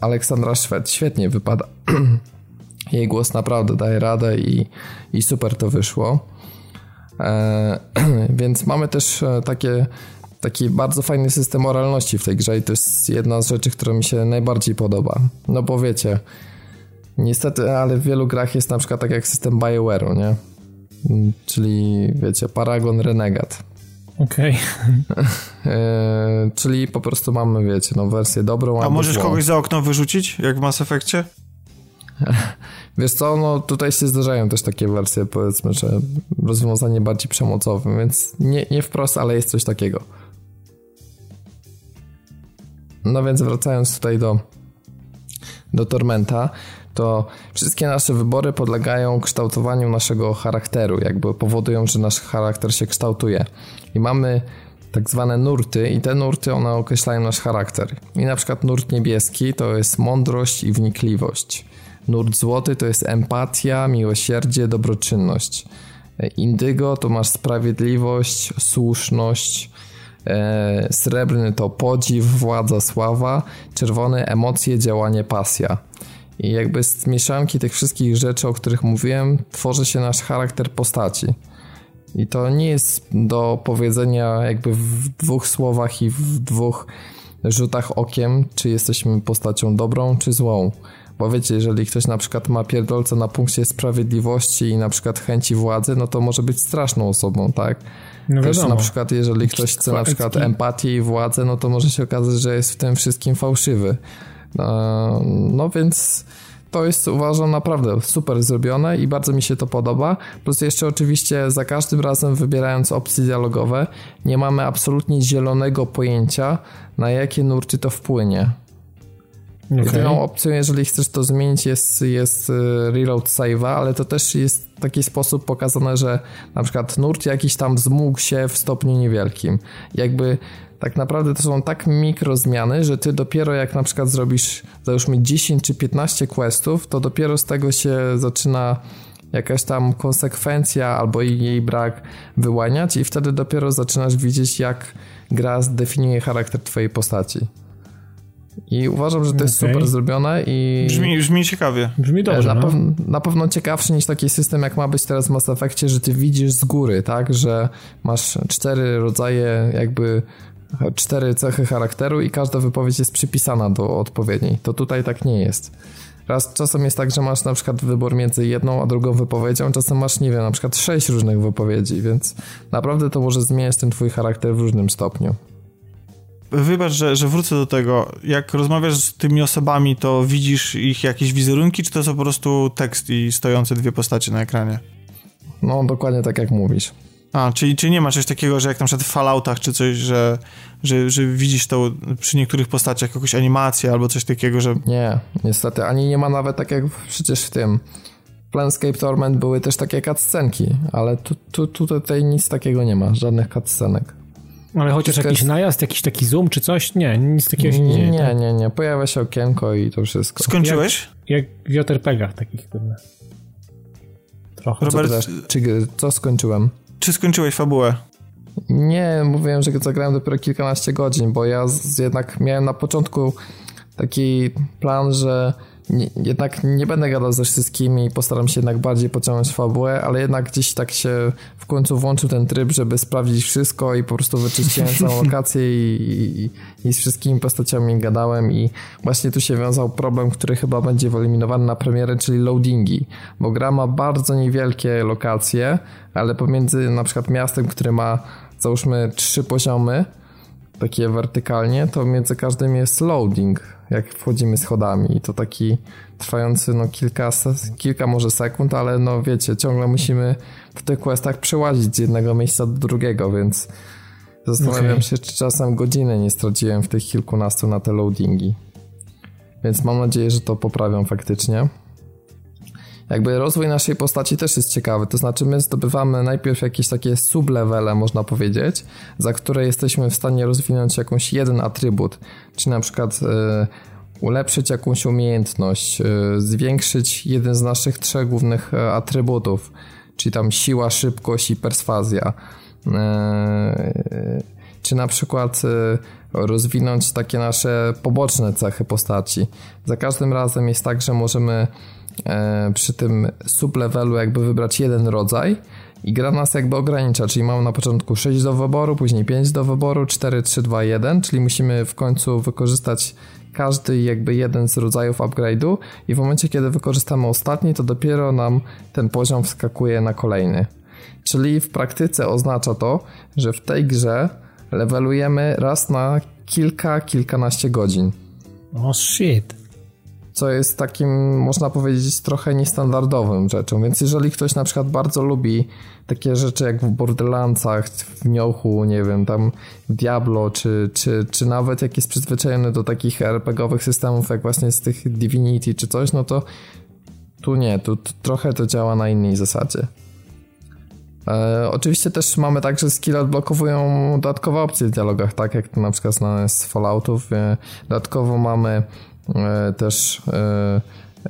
Aleksandra Szwed świetnie wypada. (clears throat) Jej głos naprawdę daje radę i, i super to wyszło. E, (clears throat) więc mamy też e, takie, taki bardzo fajny system moralności w tej grze i to jest jedna z rzeczy, która mi się najbardziej podoba. No bo wiecie, niestety, ale w wielu grach jest na przykład tak jak system BioWare'u, nie? Mm, czyli wiecie, Paragon Renegat Okej. Okay. (laughs) E, czyli po prostu mamy, wiecie, no wersję dobrą. A możesz złą. kogoś za okno wyrzucić, jak w Mass Effectie? (laughs) Wiesz co, no tutaj się zdarzają też takie wersje, powiedzmy, że rozwiązanie bardziej przemocowe, więc nie, nie wprost, ale jest coś takiego. No więc wracając tutaj do, do Tormenta, to wszystkie nasze wybory podlegają kształtowaniu naszego charakteru, jakby powodują, że nasz charakter się kształtuje. I mamy tak zwane nurty i te nurty one określają nasz charakter. I na przykład nurt niebieski to jest mądrość i wnikliwość. Nurt złoty to jest empatia, miłosierdzie, dobroczynność. Indygo to masz sprawiedliwość, słuszność. E, srebrny to podziw, władza, sława. Czerwony emocje, działanie, pasja. I jakby z mieszanki tych wszystkich rzeczy, o których mówiłem, tworzy się nasz charakter postaci. I to nie jest do powiedzenia jakby w dwóch słowach i w dwóch rzutach okiem, czy jesteśmy postacią dobrą, czy złą. Bo wiecie, jeżeli ktoś na przykład ma pierdolce na punkcie sprawiedliwości i na przykład chęci władzy, no to może być straszną osobą, tak? No Też na przykład jeżeli ktoś chce na przykład empatię i władzę, no to może się okazać, że jest w tym wszystkim fałszywy. No, no więc to jest uważam naprawdę super zrobione i bardzo mi się to podoba. Plus jeszcze oczywiście za każdym razem wybierając opcje dialogowe nie mamy absolutnie zielonego pojęcia na jakie nurty to wpłynie. Okay. Jedyną opcją, jeżeli chcesz to zmienić, jest, jest y, reload save'a, ale to też jest w taki sposób pokazane, że na przykład nurt jakiś tam zmógł się w stopniu niewielkim. Jakby tak naprawdę to są tak mikro zmiany, że ty dopiero jak na przykład zrobisz załóżmy 10 czy 15 questów, to dopiero z tego się zaczyna jakaś tam konsekwencja albo jej brak wyłaniać i wtedy dopiero zaczynasz widzieć jak gra zdefiniuje charakter twojej postaci. I uważam, że to jest okay. super zrobione i... Brzmi, brzmi ciekawie. Brzmi dobrze, na, no. na pewno ciekawszy niż taki system, jak ma być teraz w Mass Effectie, że ty widzisz z góry, tak? Że masz cztery rodzaje jakby cztery cechy charakteru i każda wypowiedź jest przypisana do odpowiedniej. To tutaj tak nie jest. Raz czasem jest tak, że masz na przykład wybór między jedną a drugą wypowiedzią, czasem masz, nie wiem, na przykład sześć różnych wypowiedzi, więc naprawdę to może zmieniać ten twój charakter w różnym stopniu. Wybacz, że, że wrócę do tego. Jak rozmawiasz z tymi osobami, to widzisz ich jakieś wizerunki, czy to są po prostu tekst i stojące dwie postacie na ekranie? No, dokładnie tak jak mówisz. A, czyli, czyli nie ma czegoś takiego, że jak na przykład w Falloutach czy coś, że, że, że widzisz to przy niektórych postaciach jakąś animację albo coś takiego, że... Nie, niestety, ani nie ma nawet tak jak przecież w tym Planescape Torment były też takie cutscenki, ale tu, tu, tu tutaj nic takiego nie ma, żadnych cutscenek. Ale chociaż Wszystko jakiś jest... najazd, jakiś taki zoom czy coś? Nie, nic takiego się nie dzieje. Nie, tak? nie, nie. Pojawia się okienko i to wszystko. Skończyłeś? Jak, jak w JRPG-ach takich pewnie. Trochę. Robert... Co, czy, co skończyłem? Czy skończyłeś fabułę? Nie, mówiłem, że zagrałem dopiero kilkanaście godzin, bo ja z, jednak miałem na początku taki plan, że nie, jednak nie będę gadał ze wszystkimi, postaram się jednak bardziej pociągnąć fabułę, ale jednak gdzieś tak się w końcu włączył ten tryb, żeby sprawdzić wszystko i po prostu wyczyściłem całą (laughs) lokację i, i, i z wszystkimi postaciami gadałem i właśnie tu się wiązał problem, który chyba będzie wyeliminowany na premierę, czyli loadingi, bo gra ma bardzo niewielkie lokacje, ale pomiędzy na przykład miastem, które ma załóżmy trzy poziomy, takie wertykalnie, to między każdym jest loading, jak wchodzimy schodami i to taki trwający no kilka, kilka może sekund, ale no wiecie, ciągle musimy w tych questach przełazić z jednego miejsca do drugiego, więc zastanawiam okay. się, czy czasem godziny nie straciłem w tych kilkunastu na te loadingi. Więc mam nadzieję, że to poprawią faktycznie jakby rozwój naszej postaci też jest ciekawy. To znaczy, my zdobywamy najpierw jakieś takie sublevele, można powiedzieć, za które jesteśmy w stanie rozwinąć jakąś jeden atrybut, czy na przykład y, ulepszyć jakąś umiejętność, y, zwiększyć jeden z naszych trzech głównych y, atrybutów, czyli tam siła, szybkość i perswazja. Czy na przykład rozwinąć takie nasze poboczne cechy postaci. Za każdym razem jest tak, że możemy E, przy tym sublevelu jakby wybrać jeden rodzaj i gra nas jakby ogranicza, czyli mamy na początku 6 do wyboru, później 5 do wyboru, 4, 3, 2, 1, czyli musimy w końcu wykorzystać każdy jakby jeden z rodzajów upgrade'u i w momencie kiedy wykorzystamy ostatni, to dopiero nam ten poziom wskakuje na kolejny. Czyli w praktyce oznacza to, że w tej grze levelujemy raz na kilka, kilkanaście godzin. Oh shit co jest takim, można powiedzieć, trochę niestandardowym rzeczą. Więc jeżeli ktoś na przykład bardzo lubi takie rzeczy jak w Borderlandsach, w Niochu, nie wiem, tam Diablo, czy, czy, czy nawet jak jest przyzwyczajony do takich RPGowych systemów, jak właśnie z tych Divinity czy coś, no to tu nie, tu, tu trochę to działa na innej zasadzie. E, oczywiście też mamy tak, że skill odblokowują dodatkowe opcje w dialogach, tak jak to na przykład znane z Falloutów. E, dodatkowo mamy też e,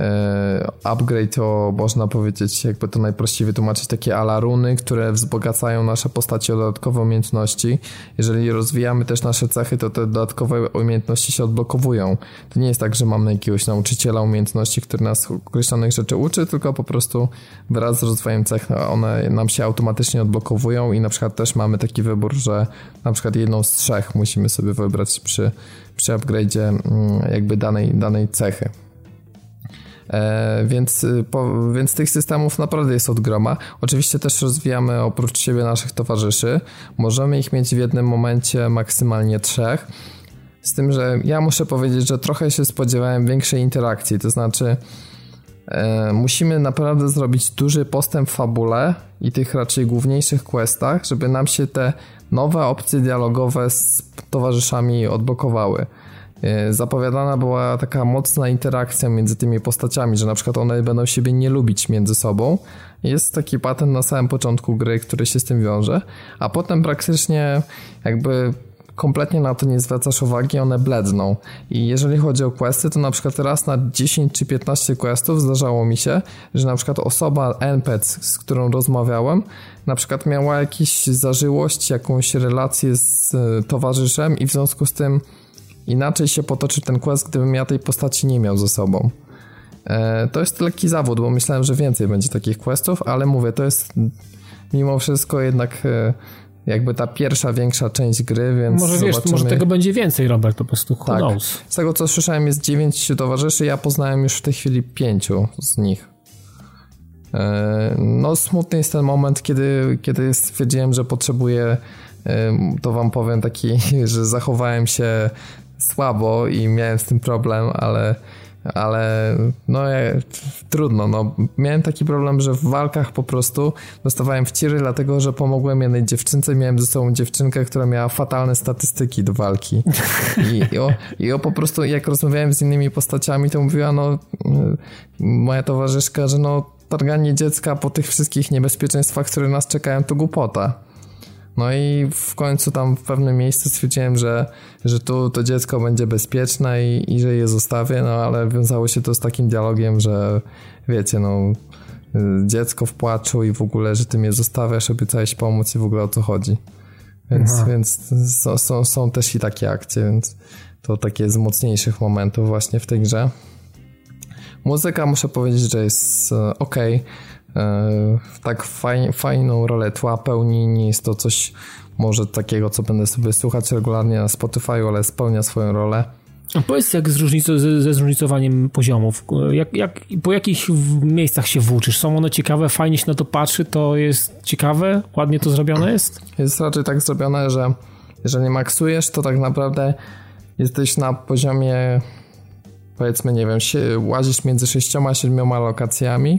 e, upgrade to można powiedzieć, jakby to najprościej wytłumaczyć, takie alaruny, które wzbogacają nasze postacie o dodatkowe umiejętności. Jeżeli rozwijamy też nasze cechy, to te dodatkowe umiejętności się odblokowują. To nie jest tak, że mamy jakiegoś nauczyciela umiejętności, który nas określonych rzeczy uczy, tylko po prostu wraz z rozwojem cech one nam się automatycznie odblokowują i na przykład też mamy taki wybór, że na przykład jedną z trzech musimy sobie wybrać przy przy upgrade'zie mm, jakby danej, danej cechy. E, więc, y, po, więc tych systemów naprawdę jest od groma. Oczywiście też rozwijamy oprócz siebie naszych towarzyszy. Możemy ich mieć w jednym momencie maksymalnie trzech. Z tym, że ja muszę powiedzieć, że trochę się spodziewałem większej interakcji. To znaczy, e, musimy naprawdę zrobić duży postęp w fabule i tych raczej główniejszych questach, żeby nam się te nowe opcje dialogowe z towarzyszami odblokowały. E, zapowiadana była taka mocna interakcja między tymi postaciami, że na przykład one będą siebie nie lubić między sobą. Jest taki patent na samym początku gry, który się z tym wiąże, a potem praktycznie jakby kompletnie na to nie zwracasz uwagi, one bledną. I jeżeli chodzi o questy, to na przykład raz na 10 czy 15 questów zdarzało mi się, że na przykład osoba NPC, z którą rozmawiałem, na przykład miała jakąś zażyłość, jakąś relację z e, towarzyszem i w związku z tym inaczej się potoczy ten quest, gdybym ja tej postaci nie miał ze sobą. E, to jest lekki zawód, bo myślałem, że więcej będzie takich questów, ale mówię, to jest mimo wszystko jednak e, jakby ta pierwsza, większa część gry, więc Może wiesz, zobaczymy... może tego będzie więcej, Robert, po prostu who tak. knows. Z tego, co słyszałem, jest dziewięć towarzyszy, ja poznałem już w tej chwili pięciu z nich. E, no smutny jest ten moment, kiedy, kiedy stwierdziłem, że potrzebuję, to wam powiem taki, (laughs) że zachowałem się słabo i miałem z tym problem, ale ale no trudno, no. Miałem taki problem, że w walkach po prostu dostawałem wciry, dlatego że pomogłem jednej dziewczynce, miałem ze sobą dziewczynkę, która miała fatalne statystyki do walki. (laughs) I, i, o, i o po prostu jak rozmawiałem z innymi postaciami, to mówiła no moja towarzyszka, że no targanie dziecka po tych wszystkich niebezpieczeństwach, które nas czekają, to głupota. No i w końcu tam w pewnym miejscu stwierdziłem, że, że tu to dziecko będzie bezpieczne i, i że je zostawię, no ale wiązało się to z takim dialogiem, że wiecie, no dziecko w płaczu i w ogóle, że ty mnie zostawiasz, żeby coś pomóc i w ogóle o co chodzi. Więc, więc są, są, są też i takie akcje, więc to takie z mocniejszych momentów właśnie w tej grze. Muzyka muszę powiedzieć, że jest e, ok. E, tak faj, fajną rolę tła pełni, nie jest to coś może takiego, co będę sobie słuchać regularnie na Spotify, ale spełnia swoją rolę. A powiedz jak z różnico, ze zróżnicowaniem poziomów, jak, jak, po jakich miejscach się włóczysz? Są one ciekawe, fajnie się na to patrzy, to jest ciekawe, ładnie to zrobione jest? Jest raczej tak zrobione, że jeżeli maksujesz, to tak naprawdę jesteś na poziomie powiedzmy, nie wiem, się, łazisz między sześcioma a siedmioma lokacjami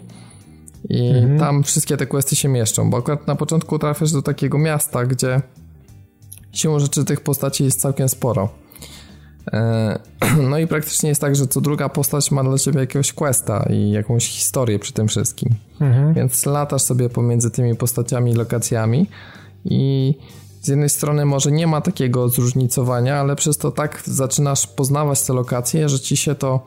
i mhm. tam wszystkie te questy się mieszczą, bo akurat na początku trafiasz do takiego miasta, gdzie siłą rzeczy tych postaci jest całkiem sporo. E, (clears throat) no i praktycznie jest tak, że co druga postać ma dla ciebie jakiegoś questa i jakąś historię przy tym wszystkim. Mhm. Więc latasz sobie pomiędzy tymi postaciami i lokacjami i z jednej strony może nie ma takiego zróżnicowania, ale przez to tak zaczynasz poznawać te lokacje, że ci się to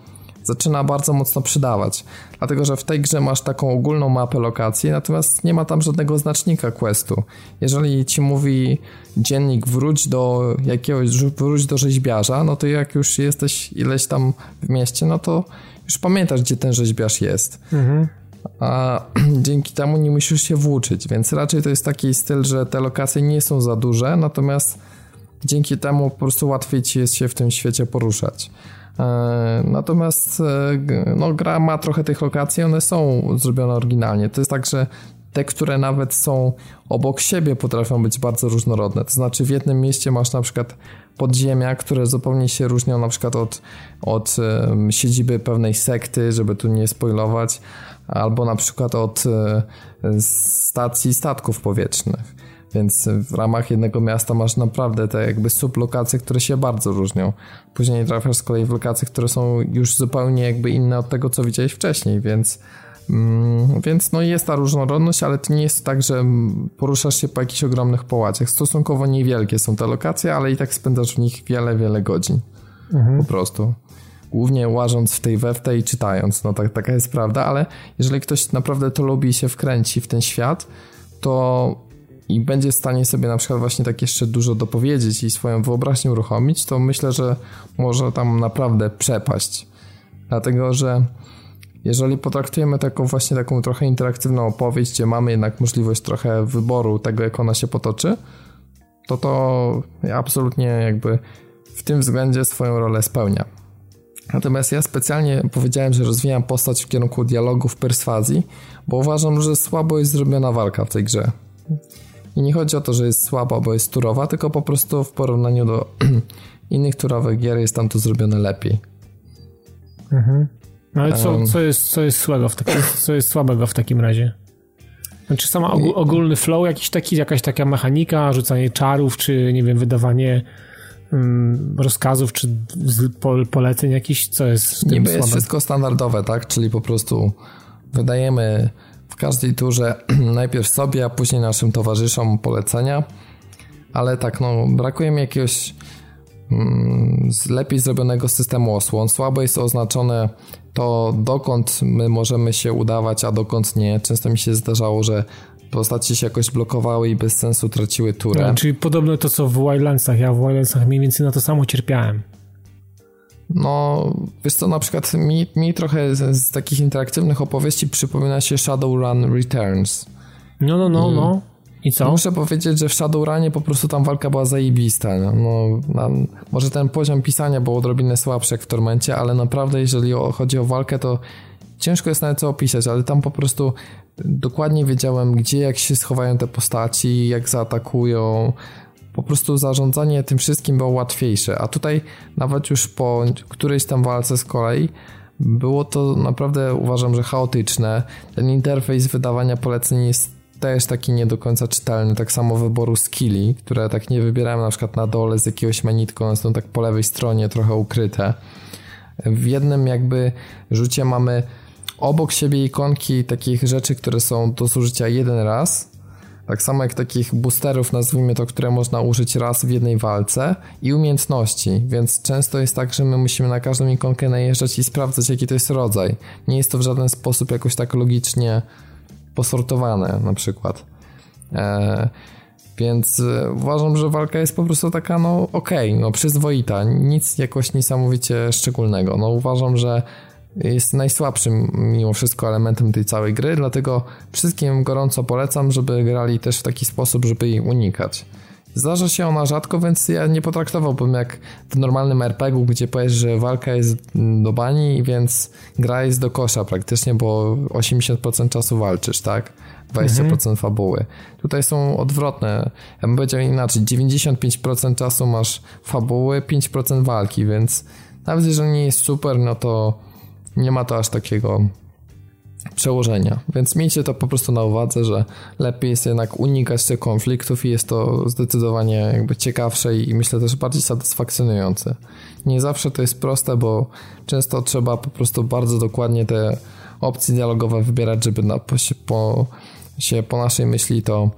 zaczyna bardzo mocno przydawać. Dlatego, że w tej grze masz taką ogólną mapę lokacji, natomiast nie ma tam żadnego znacznika questu. Jeżeli ci mówi dziennik wróć do jakiegoś, wróć do rzeźbiarza, no to jak już jesteś ileś tam w mieście, no to już pamiętasz, gdzie ten rzeźbiarz jest. Mhm a (clears throat) dzięki temu nie musisz się włóczyć, więc raczej to jest taki styl, że te lokacje nie są za duże, natomiast dzięki temu po prostu łatwiej ci jest się w tym świecie poruszać. E, natomiast e, no, gra ma trochę tych lokacji, one są zrobione oryginalnie. To jest tak, że te, które nawet są obok siebie, potrafią być bardzo różnorodne. To znaczy, w jednym mieście masz na przykład podziemia, które zupełnie się różnią na przykład od, od siedziby pewnej sekty, żeby tu nie spoilować, albo na przykład od e, stacji statków powietrznych. Więc w ramach jednego miasta masz naprawdę te jakby sublokacje, które się bardzo różnią. Później trafiasz z kolei w lokacje, które są już zupełnie jakby inne od tego, co widziałeś wcześniej, więc mm, więc no jest ta różnorodność, ale to nie jest tak, że poruszasz się po jakichś ogromnych połaciach. Stosunkowo niewielkie są te lokacje, ale i tak spędzasz w nich wiele, wiele godzin. Mhm. Po prostu głównie łażąc w tej we w tej i czytając, no tak, taka jest prawda, ale jeżeli ktoś naprawdę to lubi i się wkręci w ten świat, to i będzie w stanie sobie na przykład właśnie tak jeszcze dużo dopowiedzieć i swoją wyobraźnię uruchomić, to myślę, że może tam naprawdę przepaść. Dlatego, że jeżeli potraktujemy taką właśnie taką trochę interaktywną opowieść, gdzie mamy jednak możliwość trochę wyboru tego, jak ona się potoczy, to to absolutnie jakby w tym względzie swoją rolę spełnia. Natomiast ja specjalnie powiedziałem, że rozwijam postać w kierunku dialogów perswazji, bo uważam, że słabo jest zrobiona walka w tej grze. I nie chodzi o to, że jest słaba, bo jest turowa, tylko po prostu w porównaniu do (clears throat) innych turowych gier jest tam to zrobione lepiej. Mhm. No ale co, co, jest, co, jest słabego w takim, co jest słabego w takim razie? Znaczy sama ogólny flow jakiś taki, jakaś taka mechanika, rzucanie czarów, czy nie wiem, wydawanie rozkazów czy poleceń jakiś, co jest Niby jest wszystko standardowe, tak? Czyli po prostu wydajemy w każdej turze (clears throat) najpierw sobie, a później naszym towarzyszom polecenia, ale tak, no brakuje mi jakiegoś mm, lepiej zrobionego systemu osłon. Słabo jest oznaczone to, dokąd my możemy się udawać, a dokąd nie. Często mi się zdarzało, że postaci się jakoś blokowały i bez sensu traciły turę. No, czyli podobno to co w Wildlandsach. Ja w Wildlandsach mniej więcej na to samo cierpiałem. No, wiesz co, na przykład mi, mi trochę z, z takich interaktywnych opowieści przypomina się Shadowrun Returns. No, no, no, I, no. I co? Muszę powiedzieć, że w Shadowrunie po prostu tam walka była zajebista. No, no może ten poziom pisania był odrobinę słabszy jak w Tormencie, ale naprawdę jeżeli chodzi o walkę, to ciężko jest nawet co opisać, ale tam po prostu dokładnie wiedziałem, gdzie, jak się schowają te postaci, jak zaatakują. Po prostu zarządzanie tym wszystkim było łatwiejsze, a tutaj nawet już po którejś tam walce z kolei było to naprawdę uważam, że chaotyczne. Ten interfejs wydawania poleceń jest też taki nie do końca czytelny, tak samo wyboru skilli, które tak nie wybierałem na przykład na dole z jakiegoś menu, one są tak po lewej stronie trochę ukryte. W jednym jakby rzucie mamy obok siebie ikonki takich rzeczy, które są do zużycia jeden raz, tak samo jak takich boosterów, nazwijmy to, które można użyć raz w jednej walce i umiejętności, więc często jest tak, że my musimy na każdą ikonkę najeżdżać i sprawdzać, jaki to jest rodzaj. Nie jest to w żaden sposób jakoś tak logicznie posortowane na przykład. Eee, więc e, uważam, że walka jest po prostu taka, no okej, okay, no przyzwoita, nic jakoś niesamowicie szczególnego. No uważam, że jest najsłabszym mimo wszystko elementem tej całej gry, dlatego wszystkim gorąco polecam, żeby grali też w taki sposób, żeby jej unikać. Zdarza się ona rzadko, więc ja nie potraktowałbym jak w normalnym RPG-u, gdzie powiesz, że walka jest do bani, więc gra jest do kosza praktycznie, bo 80% czasu walczysz, tak? 20% mhm. fabuły. Tutaj są odwrotne. Ja bym powiedział inaczej. 95% czasu masz fabuły, 5% walki, więc nawet jeżeli nie jest super, no to nie ma to aż takiego przełożenia. Więc miejcie to po prostu na uwadze, że lepiej jest jednak unikać tych konfliktów i jest to zdecydowanie jakby ciekawsze i myślę też bardziej satysfakcjonujące. Nie zawsze to jest proste, bo często trzeba po prostu bardzo dokładnie te opcje dialogowe wybierać, żeby na, po, po, się po naszej myśli to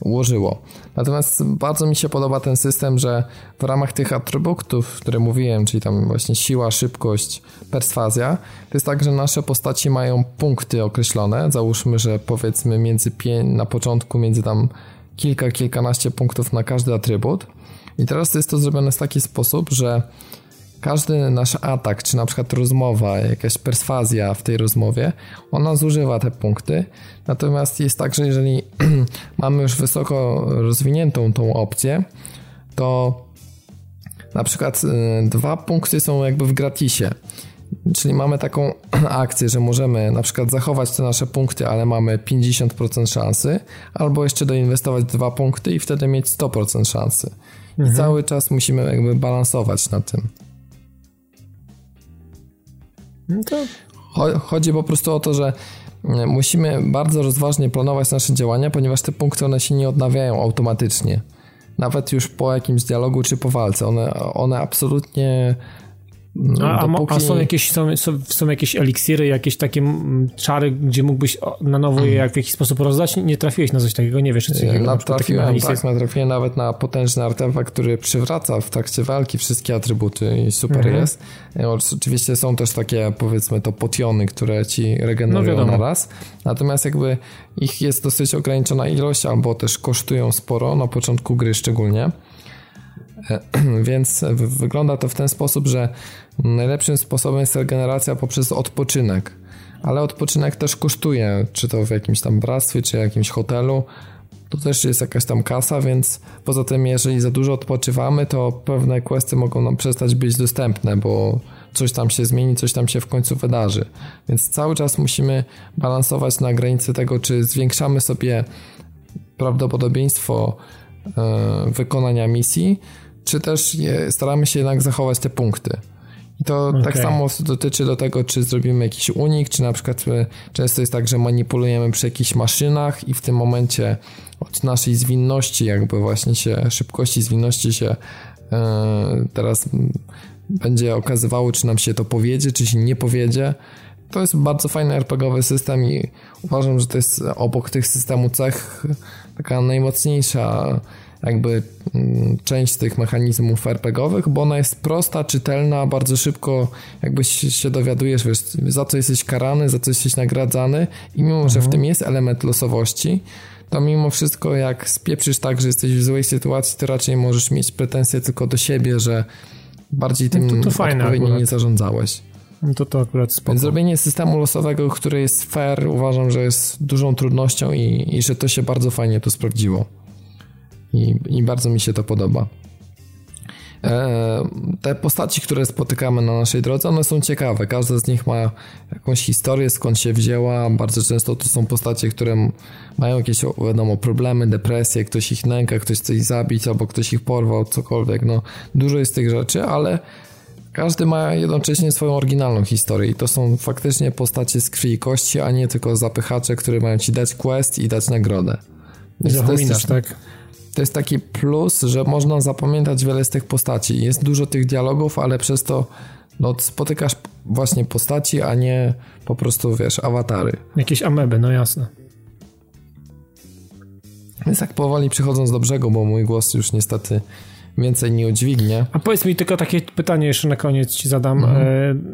ułożyło. Natomiast bardzo mi się podoba ten system, że w ramach tych atrybutów, które mówiłem, czyli tam właśnie siła, szybkość, perswazja, to jest tak, że nasze postaci mają punkty określone. Załóżmy, że powiedzmy między na początku między tam kilka, kilkanaście punktów na każdy atrybut. I teraz jest to zrobione w taki sposób, że każdy nasz atak, czy na przykład rozmowa, jakaś perswazja w tej rozmowie, ona zużywa te punkty. Natomiast jest tak, że jeżeli (clears throat) mamy już wysoko rozwiniętą tą opcję, to na przykład y, dwa punkty są jakby w gratisie. Czyli mamy taką (clears throat) akcję, że możemy na przykład zachować te nasze punkty, ale mamy 50% szansy, albo jeszcze doinwestować dwa punkty i wtedy mieć 100% szansy. I mhm. cały czas musimy jakby balansować na tym. No. Chodzi po prostu o to, że e, musimy bardzo rozważnie planować nasze działania, ponieważ te punkty one się nie odnawiają automatycznie. Nawet już po jakimś dialogu czy po walce. One, one absolutnie a, dopóki... a, są, jakieś, są, są, jakieś eliksiry, jakieś takie czary, gdzie mógłbyś na nowo je jak w jakiś sposób rozdać? Nie trafiłeś na coś takiego, nie wiesz, coś takiego. Natrafiłem, tak, natrafiłem nawet na potężny artefakt, który przywraca w trakcie walki wszystkie atrybuty i super mhm. jest. E, oczywiście są też takie, powiedzmy to, potiony, które ci regenerują no, na raz. Natomiast jakby ich jest dosyć ograniczona ilość, albo też kosztują sporo, na początku gry szczególnie. (clears throat) Więc wygląda to w ten sposób, że najlepszym sposobem jest regeneracja poprzez odpoczynek. Ale odpoczynek też kosztuje, czy to w jakimś tam bractwie, czy jakimś hotelu. To też jest jakaś tam kasa, więc poza tym, jeżeli za dużo odpoczywamy, to pewne questy mogą nam przestać być dostępne, bo coś tam się zmieni, coś tam się w końcu wydarzy. Więc cały czas musimy balansować na granicy tego, czy zwiększamy sobie prawdopodobieństwo e, wykonania misji, czy też je, staramy się jednak zachować te punkty. I to okay. tak samo dotyczy do tego, czy zrobimy jakiś unik, czy na przykład e, często jest tak, że manipulujemy przy jakichś maszynach i w tym momencie od naszej zwinności, jakby właśnie się, szybkości zwinności się e, teraz będzie okazywało, czy nam się to powiedzie, czy się nie powiedzie. To jest bardzo fajny RPGowy system i uważam, że to jest obok tych systemu cech taka najmocniejsza jakby mm, część tych mechanizmów RPGowych, bo ona jest prosta, czytelna, bardzo szybko jakby się dowiadujesz, wiesz, za co jesteś karany, za co jesteś nagradzany i mimo, mhm. że w mhm. tym jest element losowości, to mimo wszystko jak spieprzysz tak, że jesteś w złej sytuacji, to raczej możesz mieć pretensje tylko do siebie, że bardziej tym no to, to odpowiednio nie zarządzałeś. No to to akurat spoko. Więc zrobienie systemu losowego, który jest fair, uważam, że jest dużą trudnością i, i że to się bardzo fajnie tu sprawdziło i, i bardzo mi się to podoba. E, te postaci, które spotykamy na naszej drodze, one są ciekawe. Każda z nich ma jakąś historię, skąd się wzięła. Bardzo często to są postacie, które mają jakieś, wiadomo, problemy, depresje, ktoś ich nęka, ktoś chce ich zabić, albo ktoś ich porwał, cokolwiek. No, dużo jest tych rzeczy, ale każdy ma jednocześnie swoją oryginalną historię i to są faktycznie postacie z krwi i kości, a nie tylko zapychacze, które mają ci dać quest i dać nagrodę. Jest tak? To jest taki plus, że można zapamiętać wiele z tych postaci. Jest dużo tych dialogów, ale przez to no, spotykasz właśnie postaci, a nie po prostu, wiesz, awatary. Jakieś ameby, no jasne. Więc tak powoli przychodząc do brzegu, bo mój głos już niestety więcej nie udźwignie. A powiedz mi tylko takie pytanie jeszcze na koniec ci zadam. Mhm.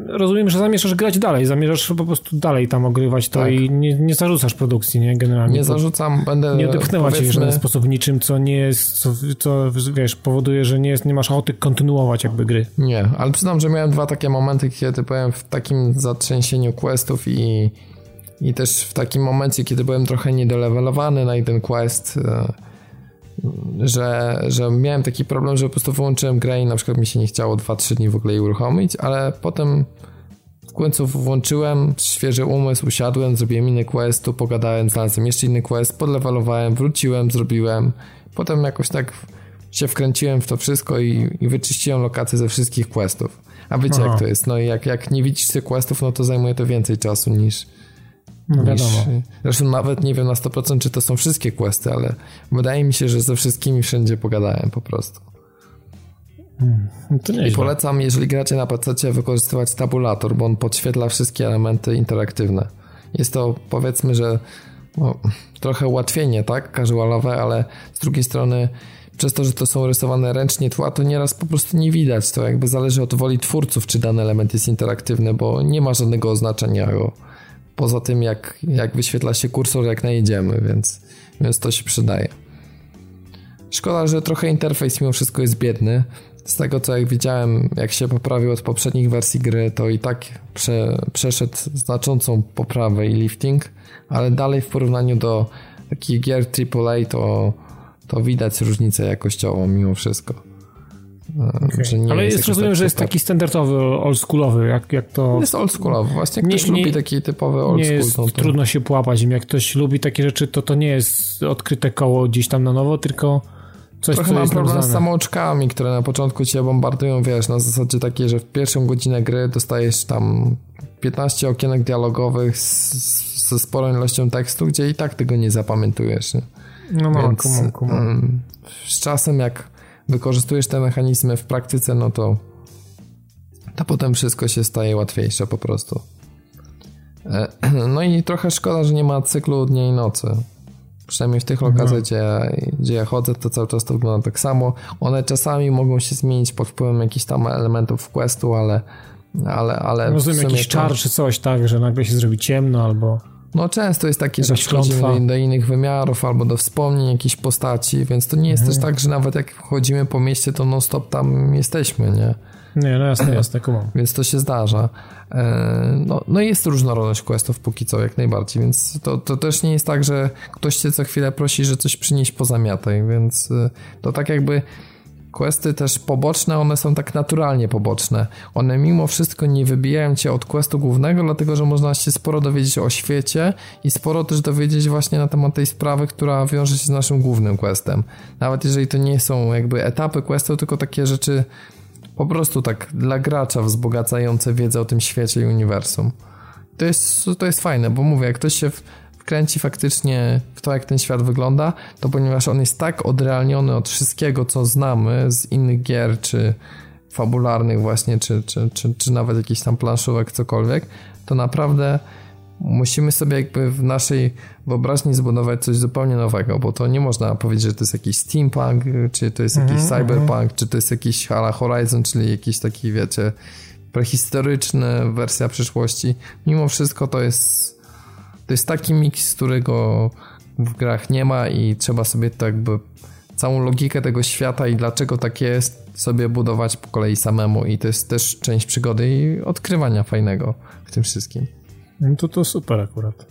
E, rozumiem, że zamierzasz grać dalej, zamierzasz po prostu dalej tam ogrywać to tak. i nie, nie zarzucasz produkcji, nie? Generalnie. Nie zarzucam, będę... Nie dotknęła cię w żaden sposób niczym, co nie jest, co, co wiesz, powoduje, że nie, jest, nie masz ochoty kontynuować jakby gry. Nie, ale przyznam, że miałem dwa takie momenty, kiedy byłem w takim zatrzęsieniu questów i i też w takim momencie, kiedy byłem trochę niedolewelowany na jeden quest, e, że, że miałem taki problem, że po prostu wyłączyłem grę i na przykład mi się nie chciało 2-3 dni w ogóle jej uruchomić, ale potem w końcu włączyłem świeży umysł, usiadłem, zrobiłem inny quest, tu pogadałem, znalazłem jeszcze inny quest, podlewelowałem, wróciłem, zrobiłem. Potem jakoś tak się wkręciłem w to wszystko i, i wyczyściłem lokacje ze wszystkich questów. A wiecie Aha. jak to jest, no jak, jak nie widzisz tych questów, no to zajmuje to więcej czasu niż, no wiadomo. zresztą nawet nie wiem na 100% czy to są wszystkie questy, ale wydaje mi się, że ze wszystkimi wszędzie pogadałem po prostu. Hmm, I polecam, jeżeli gracie na PC, wykorzystywać tabulator, bo on podświetla wszystkie elementy interaktywne. Jest to powiedzmy, że no, trochę ułatwienie, tak? Casualowe, ale z drugiej strony przez to, że to są rysowane ręcznie tła, to nieraz po prostu nie widać. To jakby zależy od woli twórców, czy dany element jest interaktywny, bo nie ma żadnego oznaczenia go poza tym jak, jak wyświetla się kursor jak najedziemy, więc, więc to się przydaje. Szkoda, że trochę interfejs mimo wszystko jest biedny. Z tego co jak widziałem, jak się poprawił od poprzednich wersji gry, to i tak prze, przeszedł znaczącą poprawę i lifting, ale dalej w porównaniu do takich gier AAA to, to widać różnicę jakościową mimo wszystko. Okay. Ale jest, rozumiem, że jest taki standardowy, oldschoolowy, jak, jak to... Jest oldschoolowy, właśnie jak nie, ktoś nie, lubi taki typowy oldschool. Nie jest, to... trudno się połapać im, jak ktoś lubi takie rzeczy, to to nie jest odkryte koło gdzieś tam na nowo, tylko coś, Trochę mam problem z samouczkami, które na początku cię bombardują, wiesz, na zasadzie takiej, że w pierwszą godzinę gry dostajesz tam 15 okienek dialogowych z, ze sporą ilością tekstu, gdzie i tak tego nie zapamiętujesz. Nie? No, no, Więc, kumam, kumam. Um, z czasem jak wykorzystujesz te mechanizmy w praktyce, no to, to potem wszystko się staje łatwiejsze po prostu. E, (clears throat) no i trochę szkoda, że nie ma cyklu dnia i nocy. Przynajmniej w tych lokacjach, mhm. gdzie, gdzie ja chodzę, to cały czas to wygląda tak samo. One czasami mogą się zmienić pod wpływem jakichś tam elementów questu, ale ale, ale Rozumiem, jakiś czar czy coś, tak, że nagle się zrobi ciemno albo... No często jest takie, że wchodzimy do innych wymiarów albo do wspomnień jakiejś postaci, więc to nie jest mhm. też tak, że nawet jak chodzimy po mieście, to non stop tam jesteśmy, nie? Nie, no jasne, jasne, kumam. (clears throat) Więc to się zdarza. E, no, no jest różnorodność questów póki co, jak najbardziej, więc to, to też nie jest tak, że ktoś cię co chwilę prosi, że coś przynieść pozamiataj, więc e, to tak jakby Questy też poboczne, one są tak naturalnie poboczne. One mimo wszystko nie wybijają cię od questu głównego, dlatego że można się sporo dowiedzieć o świecie i sporo też dowiedzieć właśnie na temat tej sprawy, która wiąże się z naszym głównym questem. Nawet jeżeli to nie są jakby etapy questu, tylko takie rzeczy po prostu tak dla gracza wzbogacające wiedzę o tym świecie i uniwersum. To jest, to jest fajne, bo mówię, jak ktoś się kręci faktycznie w to, jak ten świat wygląda, to ponieważ on jest tak odrealniony od wszystkiego, co znamy z innych gier, czy fabularnych właśnie, czy, czy, czy, czy nawet jakichś tam planszówek, cokolwiek, to naprawdę musimy sobie jakby w naszej wyobraźni zbudować coś zupełnie nowego, bo to nie można powiedzieć, że to jest jakiś steampunk, czy to jest jakiś mm -hmm. cyberpunk, czy to jest jakiś Hala Horizon, czyli jakiś taki, wiecie, prehistoryczny wersja przyszłości. Mimo wszystko to jest to jest taki miks, którego w grach nie ma i trzeba sobie to jakby całą logikę tego świata i dlaczego tak jest sobie budować po kolei samemu i to jest też część przygody i odkrywania fajnego w tym wszystkim. No to to super akurat.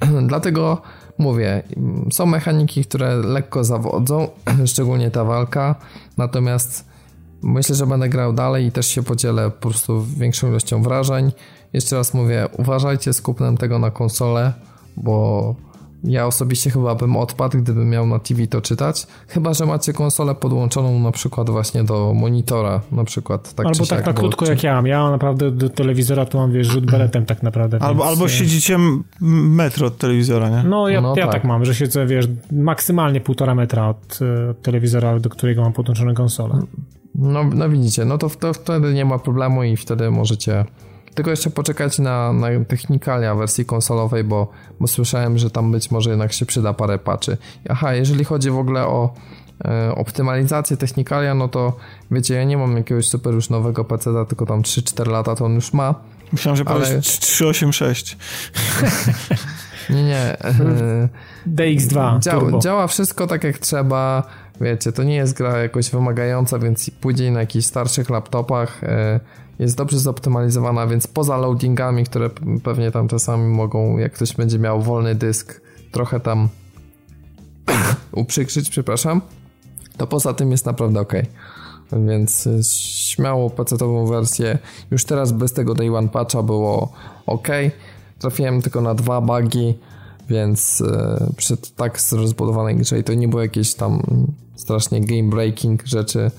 (clears throat) Dlatego mówię, są mechaniki, które lekko zawodzą, (clears throat) szczególnie ta walka, natomiast myślę, że będę grał dalej i też się podzielę po prostu większą ilością wrażeń. Jeszcze raz mówię, uważajcie z kupnem tego na konsolę, bo ja osobiście chyba bym odpadł, gdybym miał na TV to czytać. Chyba, że macie konsolę podłączoną na przykład właśnie do monitora, na przykład. Tak albo tak na krótko czy... jak ja mam. Ja naprawdę do telewizora to mam, wiesz, rzut beretem tak naprawdę. Albo, więc... albo siedzicie metro od telewizora, nie? No ja, no, ja tak. tak. mam, że siedzę, wiesz, maksymalnie półtora metra od, e, od telewizora, do którego mam podłączone konsolę. No, no widzicie, no to, to wtedy nie ma problemu i wtedy możecie tylko jeszcze poczekać na, na technikalia wersji konsolowej, bo, bo słyszałem, że tam być może jednak się przyda parę patchy. Aha, jeżeli chodzi w ogóle o e, optymalizację, technikalia, no to wiecie, ja nie mam jakiegoś super już nowego PC, tylko tam 3-4 lata to on już ma. Myślałem, że ale... 386. (laughs) nie, nie. DX2 Działa, działa wszystko tak jak trzeba. Wiecie, to nie jest gra jakoś wymagająca, więc pójdzie na jakichś starszych laptopach. Jest dobrze zoptymalizowana, więc poza loadingami, które pewnie tam czasami mogą, jak ktoś będzie miał wolny dysk, trochę tam (coughs) uprzykrzyć, przepraszam, to poza tym jest naprawdę ok. Więc y, śmiało PC-ową wersję. Już teraz bez tego Day One Patcha było ok. Trafiłem tylko na dwa bugi, więc y, przy tak rozbudowanej grze i to nie było jakieś tam strasznie game breaking rzeczy,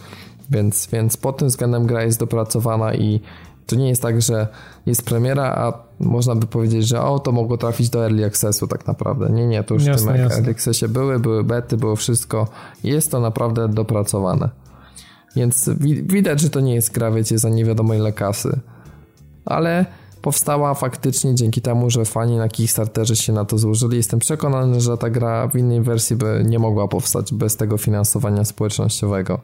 więc, więc pod tym względem gra jest dopracowana i to nie jest tak, że jest premiera, a można by powiedzieć, że o, to mogło trafić do Early Accessu tak naprawdę. Nie, nie, to już jasne, w tym Early Accessie były, były bety, było wszystko. Jest to naprawdę dopracowane. Więc widać, że to nie jest gra, wiecie, za nie wiadomo ile kasy. Ale powstała faktycznie dzięki temu, że fani na Kickstarterze się na to złożyli. Jestem przekonany, że ta gra w innej wersji by nie mogła powstać bez tego finansowania społecznościowego.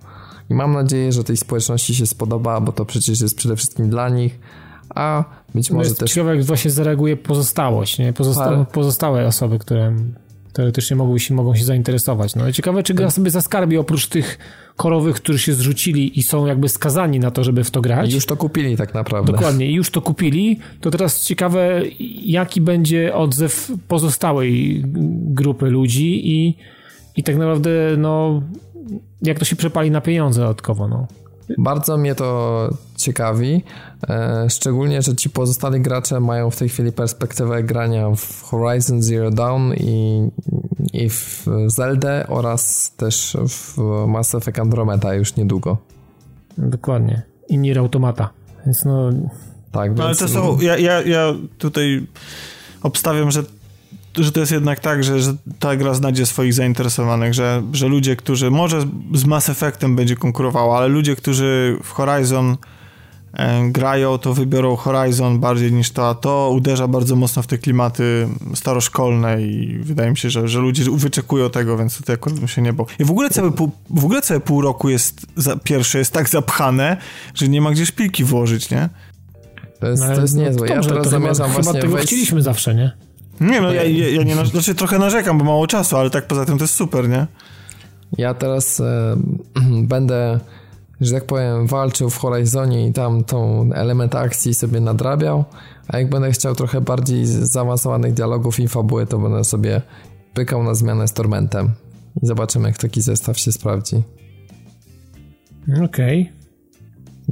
I mam nadzieję, że tej społeczności się spodoba, bo to przecież jest przede wszystkim dla nich, a być no może jest też... Ciekawe, jak właśnie zareaguje pozostałość, nie? Pozosta. Pozostałe osoby, które teoretycznie mogą się, mogą się zainteresować. No ciekawe, czy gra tak. sobie zaskarbi oprócz tych korowych, którzy się zrzucili i są jakby skazani na to, żeby w to grać. I już to kupili tak naprawdę. Dokładnie, i już to kupili. To teraz ciekawe, jaki będzie odzew pozostałej grupy ludzi i, i tak naprawdę, no, jak to się przepali na pieniądze dodatkowo, no. Bardzo mnie to ciekawi, e, szczególnie, że ci pozostali gracze mają w tej chwili perspektywę grania w Horizon Zero Dawn i, i w Zelda oraz też w Mass Effect Andromeda już niedługo. Dokładnie. I Nier Automata. Więc no... Tak, no, ale to są... Ja, ja, ja tutaj obstawiam, że że to jest jednak tak, że, że ta gra znajdzie swoich zainteresowanych, że, że ludzie, którzy może z Mass Effectem będzie konkurowała, ale ludzie, którzy w Horizon e, grają, to wybiorą Horizon bardziej niż to, a to uderza bardzo mocno w te klimaty staroszkolne i wydaje mi się, że, że ludzie wyczekują tego, więc tutaj akurat bym się nie bał. I w ogóle całe pół, w ogóle całe pół roku jest, za, pierwsze jest tak zapchane, że nie ma gdzie szpilki włożyć, nie? To jest, no, to jest niezłe. No, ja teraz zamierzam chyba, właśnie chyba tego wejść... chcieliśmy zawsze, nie? Nie, no ja, ja, ja nie, znaczy trochę narzekam, bo mało czasu, ale tak poza tym to jest super, nie? Ja teraz e, (clears throat) będę, że tak powiem, walczył w Horizonie i tam tą element akcji sobie nadrabiał, a jak będę chciał trochę bardziej zaawansowanych dialogów i fabuły, to będę sobie pykał na zmianę z Tormentem. I zobaczymy, jak taki zestaw się sprawdzi. Okej. Okay.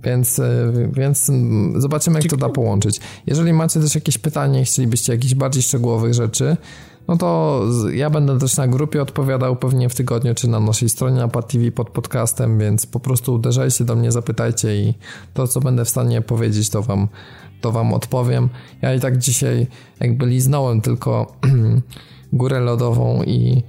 Więc, e, więc zobaczymy, jak to da połączyć. Jeżeli macie też jakieś pytanie, chcielibyście jakichś bardziej szczegółowych rzeczy, no to ja będę też na grupie odpowiadał pewnie w tygodniu, czy na naszej stronie na TV pod podcastem, więc po prostu uderzajcie do mnie, zapytajcie i to, co będę w stanie powiedzieć, to wam, to wam odpowiem. Ja i tak dzisiaj jakby liznąłem tylko (clears throat) górę lodową i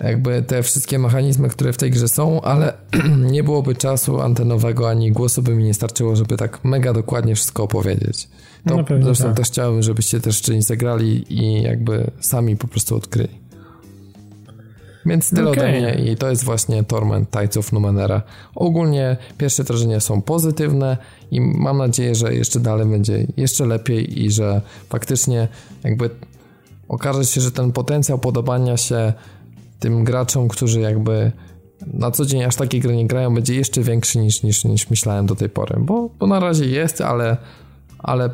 jakby te wszystkie mechanizmy, które w tej grze są, ale (clears throat) nie byłoby czasu antenowego ani głosu by mi nie starczyło, żeby tak mega dokładnie wszystko opowiedzieć. To no, zresztą tak. też chciałem, żebyście też czymś zagrali i jakby sami po prostu odkryli. Więc tyle okay. ode mnie i to jest właśnie Torment Tides of Numenera. Ogólnie pierwsze wrażenia są pozytywne i mam nadzieję, że jeszcze dalej będzie jeszcze lepiej i że faktycznie jakby okaże się, że ten potencjał podobania się tym graczom, którzy jakby na co dzień aż takie gry nie grają, będzie jeszcze większy niż, niż, niż myślałem do tej pory, bo, bo na razie jest, ale, ale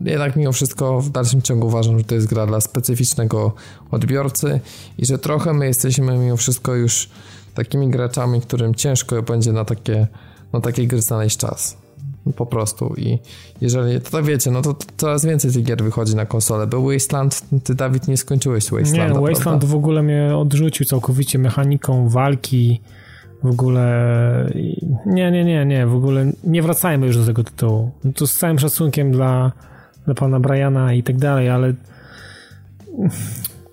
jednak mimo wszystko w dalszym ciągu uważam, że to jest gra dla specyficznego odbiorcy i że trochę my jesteśmy mimo wszystko już takimi graczami, którym ciężko będzie na takie, na takie gry znaleźć czas po prostu i jeżeli, to tak wiecie, no to, to coraz więcej tych gier wychodzi na konsolę. Był Wasteland, ty Dawid nie skończyłeś Wasteland. Nie, Wasteland w ogóle mnie odrzucił całkowicie mechaniką walki, w ogóle nie, nie, nie, nie, w ogóle nie wracajmy już do tego tytułu. To z całym szacunkiem dla, dla pana Briana i tak dalej, ale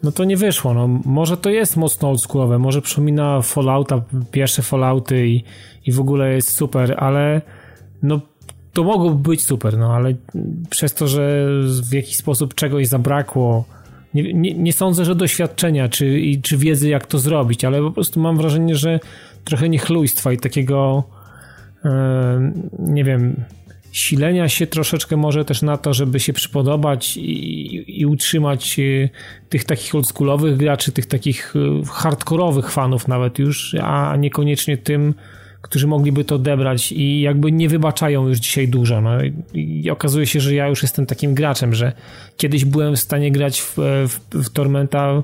no to nie wyszło, no może to jest mocno oldschoolowe, może przypomina Fallouta, pierwsze Fallouty i, i w ogóle jest super, ale no to mogłoby być super, no ale przez to, że w jakiś sposób czegoś zabrakło, nie, nie, nie sądzę, że doświadczenia czy, czy wiedzy, jak to zrobić, ale po prostu mam wrażenie, że trochę niechlujstwa i takiego e, nie wiem, silenia się troszeczkę może też na to, żeby się przypodobać i, i utrzymać e, tych takich oldschoolowych graczy, tych takich e, hardkorowych fanów nawet już, a niekoniecznie tym, którzy mogliby to odebrać i jakby nie wybaczają już dzisiaj dużo. No. I okazuje się, że ja już jestem takim graczem, że kiedyś byłem w stanie grać w, w, w Tormenta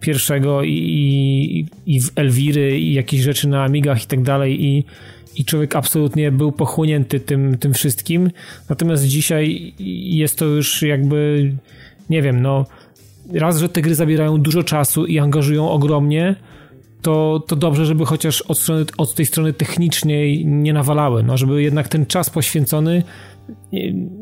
pierwszego i, i, i w Elwiry i jakieś rzeczy na Amigach i tak dalej i i człowiek absolutnie był pochłonięty tym, tym wszystkim. Natomiast dzisiaj jest to już jakby, nie wiem, no raz, że te gry zabierają dużo czasu i angażują ogromnie, to, to dobrze, żeby chociaż od, strony, od tej strony technicznej nie nawalały, no, żeby jednak ten czas poświęcony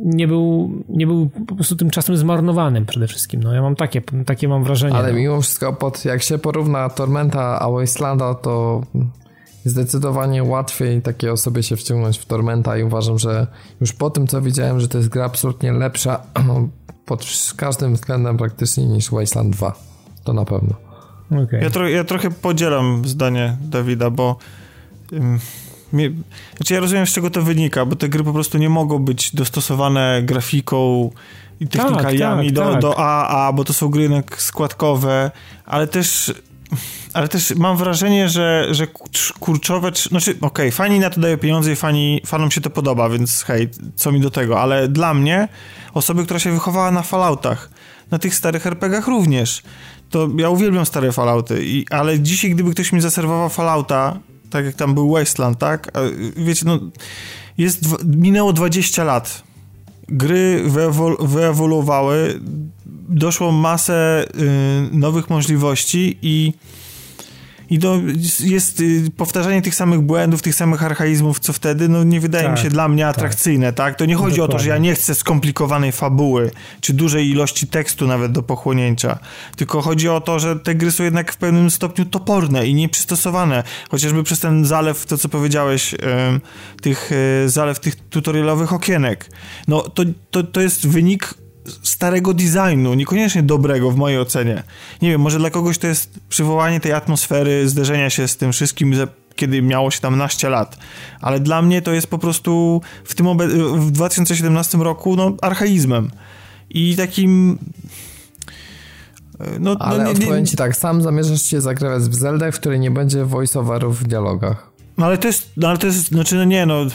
nie był, nie był po prostu tym czasem zmarnowanym przede wszystkim. No, ja mam takie, takie mam wrażenie. Ale no. mimo wszystko, pod, jak się porówna Tormenta a Wastelanda, to zdecydowanie łatwiej takiej osobie się wciągnąć w Tormenta i uważam, że już po tym, co widziałem, że to jest gra absolutnie lepsza (clears throat) pod każdym względem praktycznie niż Wasteland 2. To na pewno. Okay. Ja, tro, ja trochę podzielam zdanie Dawida, bo um, mnie, znaczy ja rozumiem z czego to wynika, bo te gry po prostu nie mogą być dostosowane grafiką i tak, technikaliami tak, tak, do, tak. do AA, bo to są gry jednak składkowe, ale też ale też mam wrażenie, że, że kurczowe, znaczy okej, okay, fani na to dają pieniądze i fani, fanom się to podoba, więc hej, co mi do tego, ale dla mnie, osoby, która się wychowała na Falloutach, na tych starych RPGach również, to ja uwielbiam stare Fallouty, i, ale dzisiaj gdyby ktoś mi zaserwował Fallouta, tak jak tam był Wasteland, tak, wiecie, no, jest, minęło 20 lat, gry wyewol wyewoluowały, doszło masę y, nowych możliwości i i to jest y, powtarzanie tych samych błędów, tych samych archaizmów, co wtedy, no nie wydaje tak, mi się dla mnie tak. atrakcyjne, tak? tak? To nie chodzi Dokładnie. o to, że ja nie chcę skomplikowanej fabuły, czy dużej ilości tekstu nawet do pochłonięcia, tylko chodzi o to, że te gry są jednak w pewnym stopniu toporne i nieprzystosowane, chociażby przez ten zalew, to co powiedziałeś, tych y, zalew tych tutorialowych okienek. No to, to, to jest wynik starego designu, niekoniecznie dobrego w mojej ocenie. Nie wiem, może dla kogoś to jest przywołanie tej atmosfery, zderzenia się z tym wszystkim, kiedy miało się tam naście lat. Ale dla mnie to jest po prostu w tym w 2017 roku no, archaizmem. I takim no, no, ale no, nie, odpowiem ci tak, sam zamierzasz się zagrywać w Zelda, w której nie będzie voice-overów w dialogach. No ale to jest, no ale to jest, znaczy no nie no,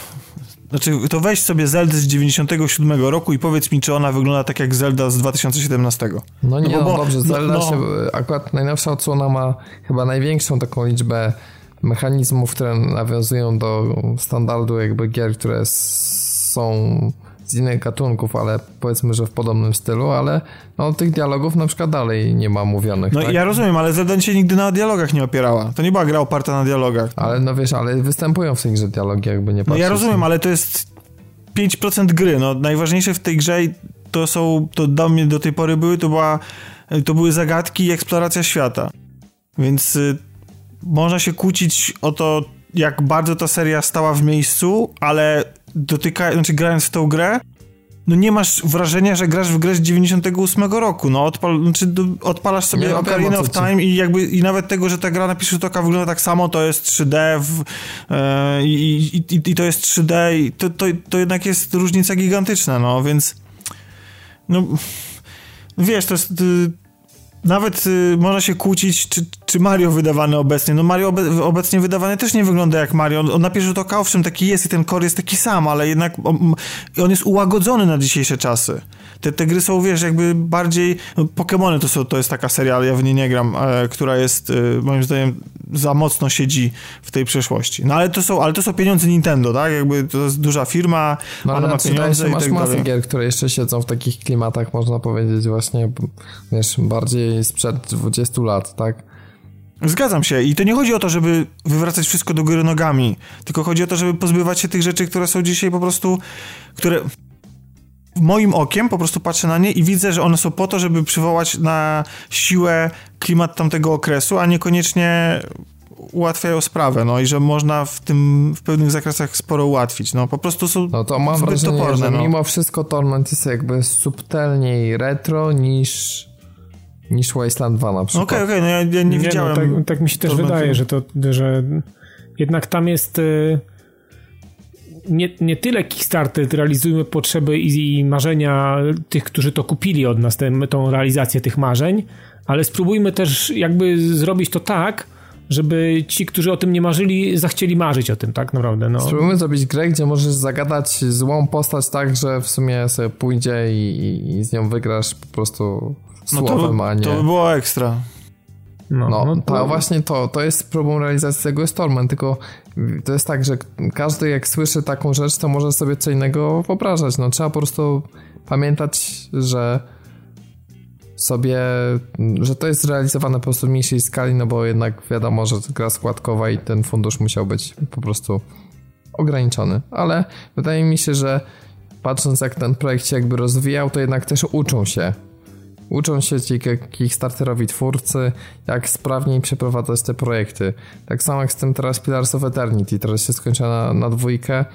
znaczy, to weź sobie Zeldę z 97 roku i powiedz mi, czy ona wygląda tak jak Zelda z 2017. No nie, no, bo, no dobrze, no, Zelda no, się, akurat najnowsza odsłona ma chyba największą taką liczbę mechanizmów, które nawiązują do standardu jakby gier, które są z innych gatunków, ale powiedzmy, że w podobnym stylu, ale no, tych dialogów na przykład dalej nie ma mówionych. No tak? ja rozumiem, ale Zelda się nigdy na dialogach nie opierała. To nie była gra oparta na dialogach. Ale no wiesz, ale występują w tej grze dialogi, jakby nie patrzeć. No ja rozumiem, ale to jest 5% gry. No najważniejsze w tej grze to są, to do mnie do tej pory były, to była, to były zagadki i eksploracja świata. Więc y, można się kłócić o to, jak bardzo ta seria stała w miejscu, ale dotyka, znaczy grając w tą grę, no nie masz wrażenia, że grasz w grę z 98 roku. No odpal, znaczy odpalasz sobie nie, Ocarina of Time i jakby i nawet tego, że ta gra na pierwszy oka wygląda tak samo, to jest 3D w, e, i, i, i, to jest 3D i to, to, to jednak jest różnica gigantyczna, no więc no wiesz, to jest nawet y, można się kłócić, czy, czy Mario wydawany obecnie. No Mario obe, obecnie wydawany też nie wygląda jak Mario. On, on na pierwszy rzut oka owszem taki jest i ten core jest taki sam, ale jednak on, on jest ułagodzony na dzisiejsze czasy. Te, te gry są, wiesz, jakby bardziej... No, Pokémony to, są, to jest taka seria, ale ja w niej nie gram, e, która jest, e, moim zdaniem, za mocno siedzi w tej przeszłości. No ale to są, ale to są pieniądze Nintendo, tak? Jakby to jest duża firma, no, ona ma pieniądze i tak masę gier, które jeszcze siedzą w takich klimatach, można powiedzieć właśnie, wiesz, bardziej sprzed 20 lat, tak? Zgadzam się i to nie chodzi o to, żeby wywracać wszystko do góry nogami, tylko chodzi o to, żeby pozbywać się tych rzeczy, które są dzisiaj po prostu, które moim okiem po prostu patrzę na nie i widzę, że one są po to, żeby przywołać na siłę klimat tamtego okresu, a niekoniecznie ułatwiają sprawę, no i że można w tym, w pewnych zakresach sporo ułatwić, no po prostu są No to mam wrażenie, toporne, że no. mimo wszystko Torment jest jakby subtelniej retro niż niż Wasteland 2 na przykład. Okej, okay, okej, okay, no ja, ja nie, nie, no, widziałem. No, tak, tak, mi się też wydaje, że to, że jednak tam jest y, nie, nie tyle Kickstarter, realizujmy potrzeby i, i marzenia tych, którzy to kupili od nas, tę, tą realizację tych marzeń, ale spróbujmy też jakby zrobić to tak, żeby ci, którzy o tym nie marzyli, zachcieli marzyć o tym, tak naprawdę. No. Spróbujmy zrobić grę, gdzie możesz zagadać złą postać tak, że w sumie sobie pójdzie i, i z nią wygrasz po prostu słowem, no to, a nie... To by było ekstra. No, no, no to... właśnie to, to jest próbą realizacji tego Stormman, tylko to jest tak, że każdy jak słyszy taką rzecz, to może sobie co innego wyobrażać. No trzeba po prostu pamiętać, że sobie, że to jest realizowane po prostu w mniejszej skali, no bo jednak wiadomo, że gra składkowa i ten fundusz musiał być po prostu ograniczony. Ale wydaje mi się, że patrząc jak ten projekt się jakby rozwijał, to jednak też uczą się Uczą się ci Kickstarterowi twórcy, jak sprawniej przeprowadzać te projekty. Tak samo jak z tym teraz Pillars of Eternity, teraz się skończy na, na dwójkę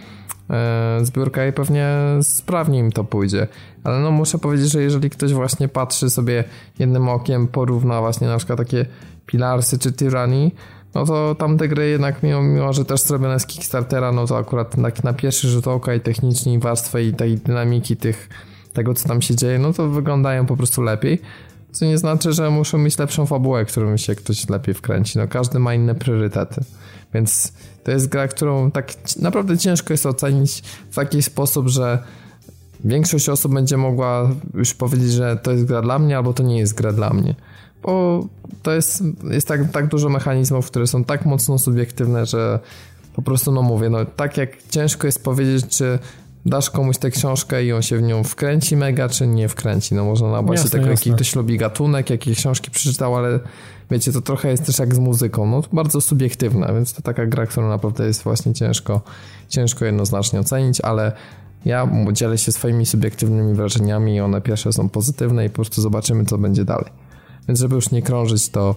e, zbiórka i pewnie sprawniej im to pójdzie. Ale no muszę powiedzieć, że jeżeli ktoś właśnie patrzy sobie jednym okiem, porówna właśnie na przykład takie Pilarsy czy Tyranny, no to tamte gry jednak mimo, mimo że też zrobione z Kickstartera, no to akurat na, na pierwszy rzut oka i technicznie i warstwę i tej dynamiki tych tego, co tam się dzieje, no to wyglądają po prostu lepiej. Co nie znaczy, że muszą mieć lepszą fabułę, którą się ktoś lepiej wkręci. No każdy ma inne priorytety. Więc to jest gra, którą tak naprawdę ciężko jest ocenić w taki sposób, że większość osób będzie mogła już powiedzieć, że to jest gra dla mnie, albo to nie jest gra dla mnie. Bo to jest, jest tak, tak dużo mechanizmów, które są tak mocno subiektywne, że po prostu, no mówię, no tak jak ciężko jest powiedzieć, czy dasz komuś tę książkę i on się w nią wkręci mega, czy nie wkręci. No można na bazie tego, jaki ktoś lubi gatunek, jakie książki przeczytał, ale wiecie, to trochę jest też jak z muzyką. No to bardzo subiektywne, więc to taka gra, którą naprawdę jest właśnie ciężko, ciężko jednoznacznie ocenić, ale ja dzielę się swoimi subiektywnymi wrażeniami i one pierwsze są pozytywne i po prostu zobaczymy, co będzie dalej. Więc żeby już nie krążyć, to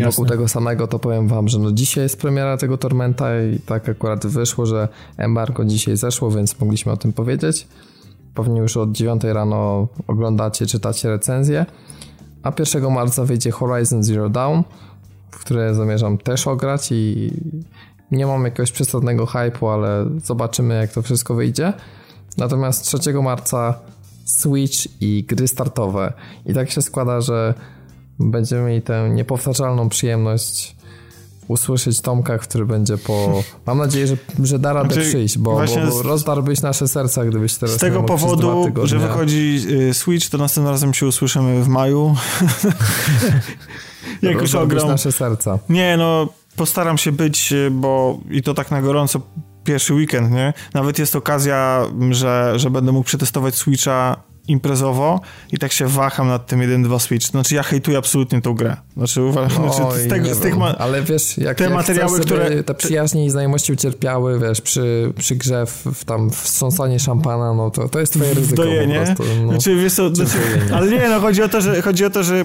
Jasne. wokół tego samego, to powiem wam, że no dzisiaj jest premiera tego Tormenta i tak akurat wyszło, że embargo dzisiaj zeszło, więc mogliśmy o tym powiedzieć. Pewnie już od 9 rano oglądacie, czytacie recenzję. A 1 marca wyjdzie Horizon Zero Dawn, w które zamierzam też ograć i nie mam jakiegoś przesadnego hype'u, ale zobaczymy jak to wszystko wyjdzie. Natomiast 3 marca Switch i gry startowe. I tak się składa, że będziemy mieli tę niepowtarzalną przyjemność usłyszeć Tomka, który będzie po... Mam nadzieję, że, że da radę znaczy, przyjść, bo, bo, bo rozdarłbyś nasze serca, gdybyś teraz Z tego powodu, że wychodzi y, Switch, to następnym razem się usłyszymy w maju. (laughs) Jak już ogram. nasze serca. Nie, no postaram się być, y, bo i to tak na gorąco pierwszy weekend, nie? Nawet jest okazja, że, że będę mógł przetestować Switcha imprezowo i tak się waham nad tym 1-2 Switch. Znaczy ja hejtuję absolutnie tą grę. Znaczy uważam, Oj, znaczy, z, tego, z tych ma- Ale wiesz, jak, te jak materiały, które... te przyjaźnie i znajomości ucierpiały, wiesz, przy, przy grze w, w tam wstrząsanie szampana, no to, to jest twoje ryzyko Dojenie. po prostu. No. Znaczy, wiesz co, znaczy, ale nie, no chodzi o to, że chodzi o to, że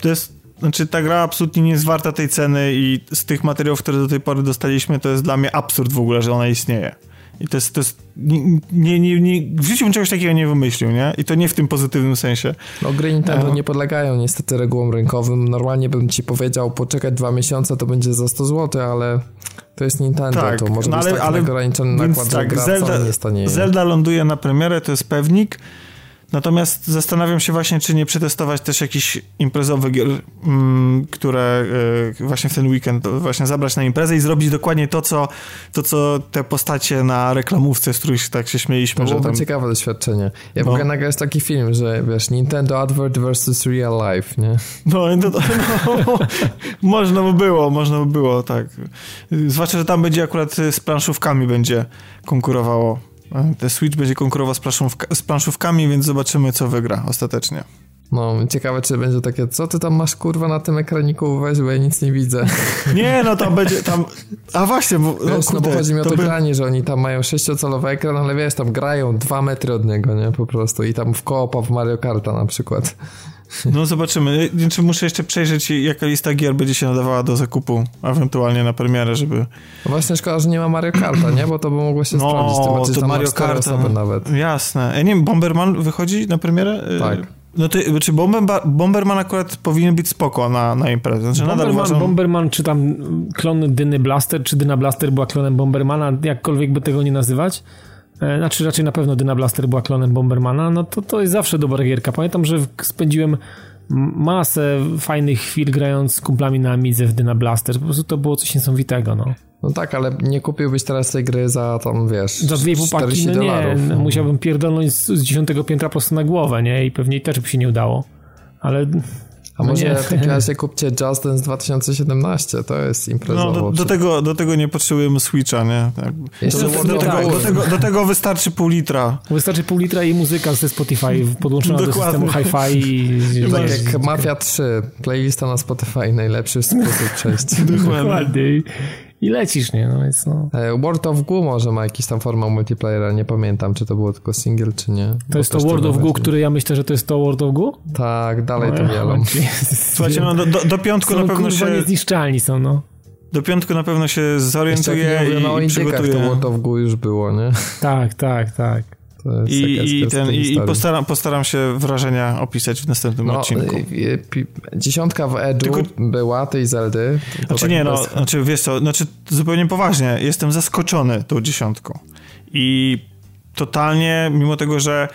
to jest znaczy ta gra absolutnie nie jest warta tej ceny i z tych materiałów, które do tej pory dostaliśmy, to jest dla mnie absurd w ogóle, że ona istnieje. I to jest, to jest nie, nie, nie, w życiu bym czegoś takiego nie wymyślił, nie? I to nie w tym pozytywnym sensie. No gry Nintendo nie podlegają niestety regułom rynkowym. Normalnie bym ci powiedział, poczekać dwa miesiące to będzie za 100 zł, ale to jest Nintendo, tak, to może no ale, być tak ale, ograniczony nakład, tak, że gra Zelda, nie stanie. Zelda ląduje na premierę, to jest pewnik, Natomiast zastanawiam się właśnie, czy nie przetestować też jakichś imprezowych gier, mm, które y, właśnie w ten weekend właśnie zabrać na imprezę i zrobić dokładnie to, co, to, co te postacie na reklamówce, z których tak się śmieliśmy. To byłoby tam... ciekawe doświadczenie. Ja no. mogę nagrać taki film, że wiesz, Nintendo Advert versus Real Life, nie? No, no, no (laughs) można by było, można by było, tak. Zwłaszcza, że tam będzie akurat z planszówkami będzie konkurowało. Te Switch będzie konkurował z, planszówka, z planszówkami, więc zobaczymy, co wygra ostatecznie. No, ciekawe, czy będzie takie, co ty tam masz kurwa na tym ekraniku, weź, bo ja nic nie widzę. (laughs) Nie, no tam będzie, tam, a właśnie, bo, no, wiesz, no, bo chodzi mi o to, to by... granie, że oni tam mają 6-calowy ekran, ale wiesz, tam grają dwa metry od niego, nie, po prostu i tam w koopa w Mario Karta na przykład. No zobaczymy. Znaczy, muszę jeszcze przejrzeć, jaka lista gier będzie się nadawała do zakupu, ewentualnie na premierę, żeby... No właśnie szkoda, że nie ma Mario Karta, nie? Bo to by mogło się no, sprawdzić. No, to Mario Karta. nawet. Jasne. Ja nie wiem, Bomberman wychodzi na premierę? Tak. No to, czy Bomber, Bomberman akurat powinien być spoko na, na imprezę. Znaczy, Bomberman, nadal uważam... Bomberman, czy tam klon Dyny Blaster, czy Dyna Blaster była klonem Bombermana, jakkolwiek by tego nie nazywać, znaczy raczej na pewno Dyna Blaster była klonem Bombermana, no to to jest zawsze dobra gierka. Pamiętam, że spędziłem masę fajnych chwil grając z kumplami na Amidze w Dyna Blaster. Po prostu to było coś niesamowitego, no. No tak, ale nie kupiłbyś teraz tej gry za tam, wiesz, Za dwie pupaki, no nie, no. musiałbym pierdolnąć z, z dziesiątego piętra prosto na głowę, nie? I pewnie też by się nie udało. Ale a może nie. w takim razie kupcie Just Dance 2017, to jest imprezowo. No, do, do, tego, do tego nie potrzebujemy Switcha, nie? Tak. Do, do, tego, do, tego, do tego wystarczy pół litra. Wystarczy pół litra i muzyka ze Spotify podłączona do systemu hi-fi. I... Tak jak Mafia 3, playlista na Spotify, najlepszy sposób przejść. Dokładnie i lecisz, nie? No więc no. E, World of Goo może ma jakiś tam formę multiplayera, nie pamiętam, czy to było tylko single, czy nie. To jest to World of Goo, który ja myślę, że to jest to World of Goo? Tak, dalej no, to wielą. (laughs) Słuchajcie, no do, do, do piątku są, na pewno się... niezniszczalni są, no. Do piątku na pewno się zorientuje i, i przygotuje. to World of Goo już było, nie? Tak, tak, tak. I, i, ten, i, postaram, postaram się wrażenia opisać w następnym no, odcinku. Dziesiątka w Edu Tylko... była tej Zeldy. Znaczy tak nie, no, bez... znaczy wiesz co, znaczy zupełnie poważnie, jestem zaskoczony tą dziesiątką. I totalnie, mimo tego, że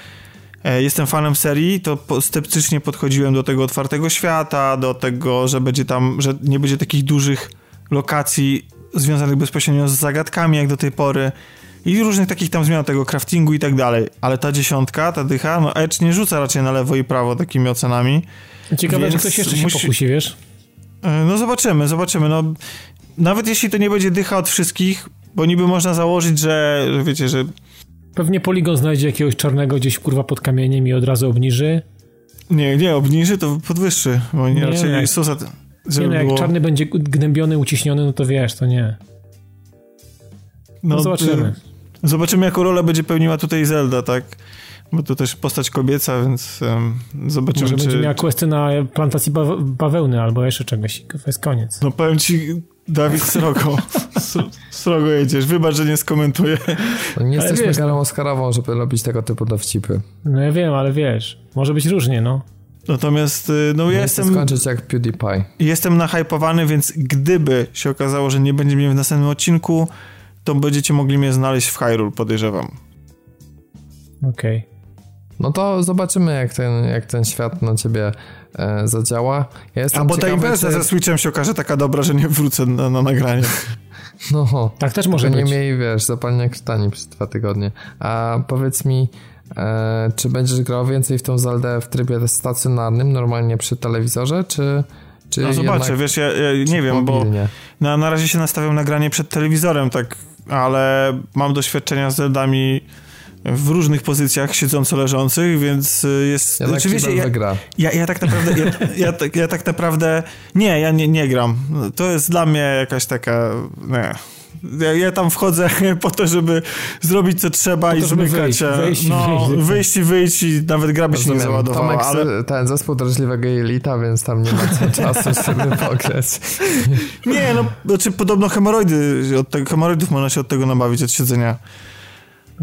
e, jestem fanem serii, to sceptycznie podchodziłem do tego otwartego świata, do tego, że będzie tam, że nie będzie takich dużych lokacji związanych bezpośrednio z zagadkami, jak do tej pory i różnych takich tam zmian tego craftingu i tak dalej. Ale ta dziesiątka, ta dycha, no Edge nie rzuca raczej na lewo i prawo takimi ocenami. Ciekawe, że ktoś jeszcze musi... się pokusi, wiesz? E, no zobaczymy, zobaczymy. No, nawet jeśli to nie będzie dycha od wszystkich, bo niby można założyć, że, wiecie, że... Pewnie Poligon znajdzie jakiegoś czarnego gdzieś kurwa pod kamieniem i od razu obniży. Nie, nie, obniży to podwyższy, bo nie, nie raczej jak, Susa, nie, no, jak było... czarny będzie gnębiony, uciśniony, no to wiesz, to nie. No, no zobaczymy. Zobaczymy, jaką rolę będzie pełniła tutaj Zelda, tak? Bo to też postać kobieca, więc um, zobaczymy, Może czy... będzie miała questy na plantacji bawełny albo jeszcze czegoś. To jest koniec. No powiem ci, Dawid Srogo. Srogo jedziesz. Wybacz, że nie skomentuję. No nie jesteśmy wiesz, galą Oscarową, żeby robić tego typu dowcipy. No ja wiem, ale wiesz, może być różnie, no. Natomiast, y, no ja jestem... skończyć jak PewDiePie. Jestem nahypowany, więc gdyby się okazało, że nie będzie mnie w następnym odcinku, to będziecie mogli mnie znaleźć w Hyrule, podejrzewam. Okej. Okay. No to zobaczymy, jak ten, jak ten świat na ciebie e, zadziała. Ja A bo ta impreza czy... ze Switchem się okaże taka dobra, że nie wrócę na, na nagranie. (laughs) No, tak też może być. nie mieli, wiesz, zapalenia krtani przez dwa tygodnie. A powiedz mi, e, czy będziesz grał więcej w tą Zeldę w trybie stacjonarnym, normalnie przy telewizorze, czy... Czy no zobaczę, wiesz, ja, ja nie wiem, mobilnie? bo na, na razie się nastawiam na granie przed telewizorem, tak ale mam doświadczenia z Zeldami w różnych pozycjach siedząco-leżących, więc y, jest... Ja znaczy, wiecie, ja, ja, ja, tak naprawdę... Ja, ja, ja, tak naprawdę... Nie, ja nie, nie gram. To jest dla mnie jakaś taka... Nie. Ja, ja, tam wchodzę (laughs) po to, żeby zrobić co trzeba to, i zmykać. Wyjść, no, wyjść, wyjść i wyjść i nawet gra by się nie załadowała. Tomek, ale... ten zespół drażliwego jelita, więc tam nie ma co (laughs) czasu, żeby pograć. Nie, no, znaczy podobno hemoroidy, od tego, hemoroidów można się od tego nabawić, od siedzenia.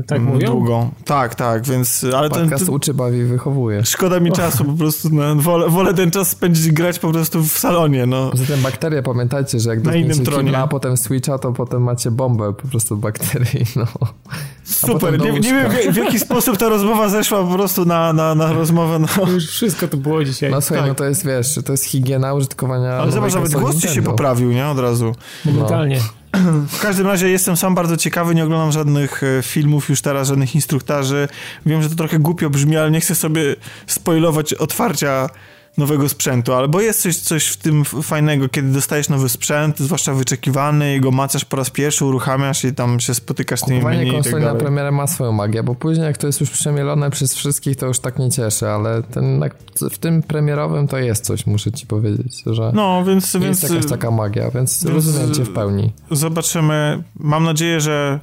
Tak mm, mówią? Długo. Tak, tak, więc... Ale Podcast ten, uczy, bawi, wychowuje. Szkoda mi czasu po prostu, no, wolę, wolę, ten czas spędzić grać po prostu w salonie, no. Zatem bakterie, pamiętajcie, że jak Na innym tronie. a potem Switcha, to potem macie bombę po prostu bakterii, (laughs) no. Super, nie, nie, wiem w, w, jaki sposób ta rozmowa zeszła po prostu na, na, na rozmowę, no. Już wszystko to było dzisiaj. No słuchaj, tak. no to jest, wiesz, to jest higiena użytkowania Ale zobacz, nawet głos ci się poprawił, nie? Od razu. Momentalnie. No. (clears throat) W każdym razie jestem sam bardzo ciekawy, nie oglądam żadnych e, filmów już teraz, żadnych instruktarzy. Wiem, że to trochę głupio brzmi, ale nie chcę sobie spoilować otwarcia nowego sprzętu, albo jest coś, coś w tym fajnego, kiedy dostajesz nowy sprzęt, zwłaszcza wyczekiwany, i go macasz po raz pierwszy, uruchamiasz i tam się spotykasz z tymi Kupowanie menu konsoli tak na premierę ma swoją magię, bo później jak to jest już przemielone przez wszystkich, to już tak nie cieszy, ale ten, w tym premierowym to jest coś, muszę ci powiedzieć, że no, więc, jest więc, jakaś taka magia, więc, więc rozumiem cię w pełni. Zobaczymy. Mam nadzieję, że,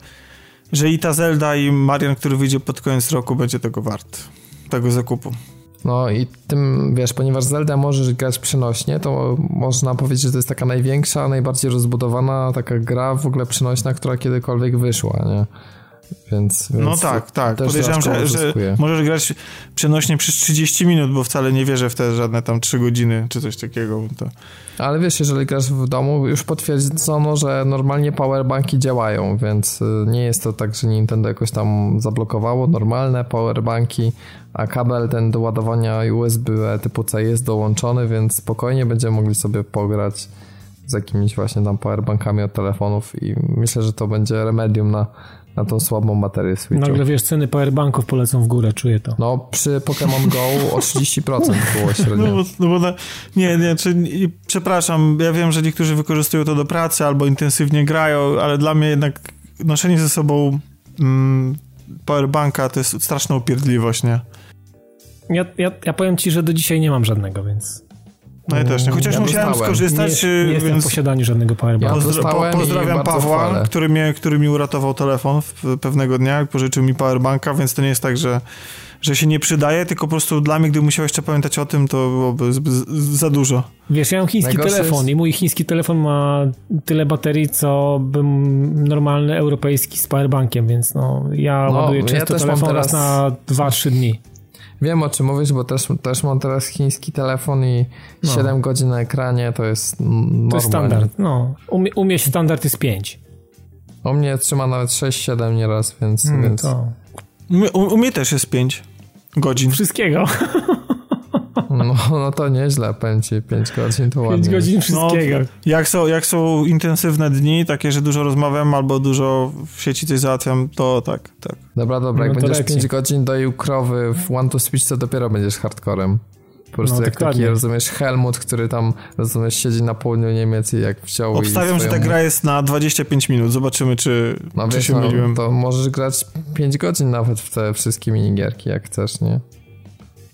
że i ta Zelda i Marian, który wyjdzie pod koniec roku, będzie tego wart, tego zakupu. No i tym, wiesz, ponieważ Zelda możesz grać przenośnie, to można powiedzieć, że to jest taka największa, najbardziej rozbudowana taka gra w ogóle przenośna, która kiedykolwiek wyszła, nie? Więc, więc no tak, tak. Podejrzewam, że, że możesz grać przenośnie przez 30 minut, bo wcale nie wierzę w te żadne tam 3 godziny czy coś takiego. To... Ale wiesz, jeżeli grasz w domu, już potwierdzono, że normalnie powerbanki działają, więc y, nie jest to tak, że Nintendo jakoś tam zablokowało. Normalne powerbanki, a kabel ten do ładowania USB typu C jest dołączony, więc spokojnie będziemy mogli sobie pograć z jakimiś właśnie tam powerbankami od telefonów i myślę, że to będzie remedium na na tą słabą baterię Switchu. Nagle wiesz, ceny powerbanków polecą w górę, czuję to. No, przy Pokémon Go o 30% (laughs) było średnio. No, no bo na, nie, nie, czy, przepraszam, ja wiem, że niektórzy wykorzystują to do pracy albo intensywnie grają, ale dla mnie jednak noszenie ze sobą mm, powerbanka to jest straszna upierdliwość, nie? Ja, ja, ja powiem ci, że do dzisiaj nie mam żadnego, więc... No ja też nie. Chociaż ja musiałem dostałem. skorzystać. Nie, nie więc... jestem w posiadaniu żadnego powerbanka. Ja Pozdra pozdrawiam Pawła, który mnie, który mi uratował telefon w pewnego dnia, pożyczył mi powerbanka, więc to nie jest tak, że, że się nie przydaje, tylko po prostu dla mnie, gdyby musiał jeszcze pamiętać o tym, to byłoby za dużo. Wiesz, ja mam chiński Najgorszy telefon jest... i mój chiński telefon ma tyle baterii, co bym normalny europejski z powerbankiem, więc no, ja no, ładuję często ja telefon teraz... raz na 2-3 dni. Wiem o czym mówisz, bo też, też mam teraz chiński telefon i no. 7 godzin na ekranie to jest normalne. To jest standard, no. U, mnie, u mnie standard jest 5. U mnie trzyma nawet 6-7 nieraz, więc... Hmm, więc... To... U, u, mnie też jest 5 godzin. Wszystkiego. (laughs) No, no to nieźle, pęci 5 godzin to 5 ładnie. 5 godzin wszystkiego. No, jak, są, jak są intensywne dni, takie, że dużo rozmawiam albo dużo w sieci coś załatwiam, to tak, tak. Dobra, dobra, jak no będziesz 5 godzin doił krowy w One to Speech, to dopiero będziesz hardcorem. Po prostu no, jak dokładnie. taki, rozumiesz, Helmut, który tam, rozumiesz, siedzi na południu Niemiec i jak wziął Obstawiam, swoją... że ta gra jest na 25 minut. Zobaczymy, czy, no, czy wiesz, się no, myliłem. To możesz grać 5 godzin nawet w te wszystkie minigierki, jak chcesz, nie?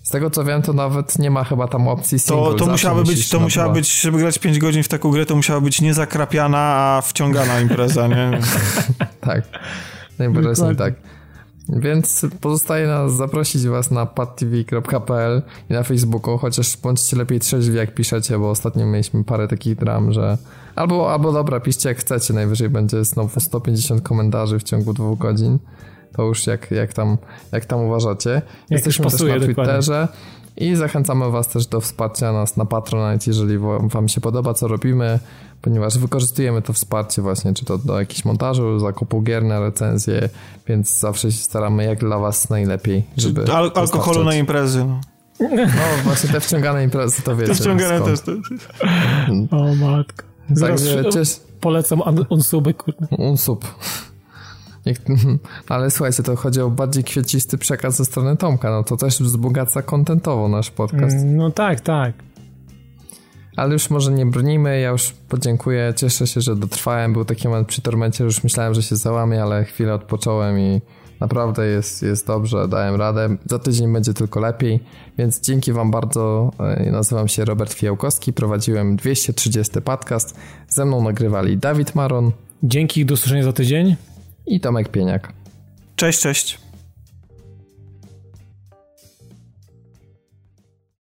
Z tego co wiem, to nawet nie ma chyba tam opcji single. To, to musiałaby być, to musiała być, żeby grać 5 godzin w taką grę, to musiała być nie zakrapiana, a wciągana impreza, nie? (laughs) tak. Najwyraźniej tak. Więc pozostaje nas zaprosić was na padtv.pl i na Facebooku, chociaż bądźcie lepiej trzeźwi jak piszecie, bo ostatnio mieliśmy parę takich dram, że albo, albo dobra, piszcie jak chcecie, najwyżej będzie znowu 150 komentarzy w ciągu dwóch godzin. To już jak, jak, tam, jak tam uważacie. Jak Jesteśmy pasuje, też na Twitterze. Dokładnie. I zachęcamy Was też do wsparcia nas na Patronite, jeżeli Wam się podoba, co robimy, ponieważ wykorzystujemy to wsparcie właśnie, czy to do jakichś montażu, zakupu gier na recenzję, więc zawsze się staramy jak dla Was najlepiej, żeby... Al alkoholu na imprezy, no. Właśnie te wciągane imprezy to wiecie. Te wciągane też. To... O matko. Zaraz Także, polecam unsuby, kurde. Unsub. (laughs) Ale słuchajcie, to chodzi o bardziej kwiecisty przekaz ze strony Tomka, no to też wzbogaca kontentowo nasz podcast. Mm, no tak, tak. Ale już może nie bronimy, ja już podziękuję, cieszę się, że dotrwałem. Był taki moment przy Tormencie, że już myślałem, że się załamię, ale chwilę odpocząłem i naprawdę jest, jest dobrze, dałem radę. Za tydzień będzie tylko lepiej, więc dzięki wam bardzo. E, nazywam się Robert Fijałkowski, prowadziłem 230 podcast. Ze mną nagrywali Dawid Maron. Dzięki, do usłyszenia za tydzień i Tomek Pieniak. Cześć, cześć.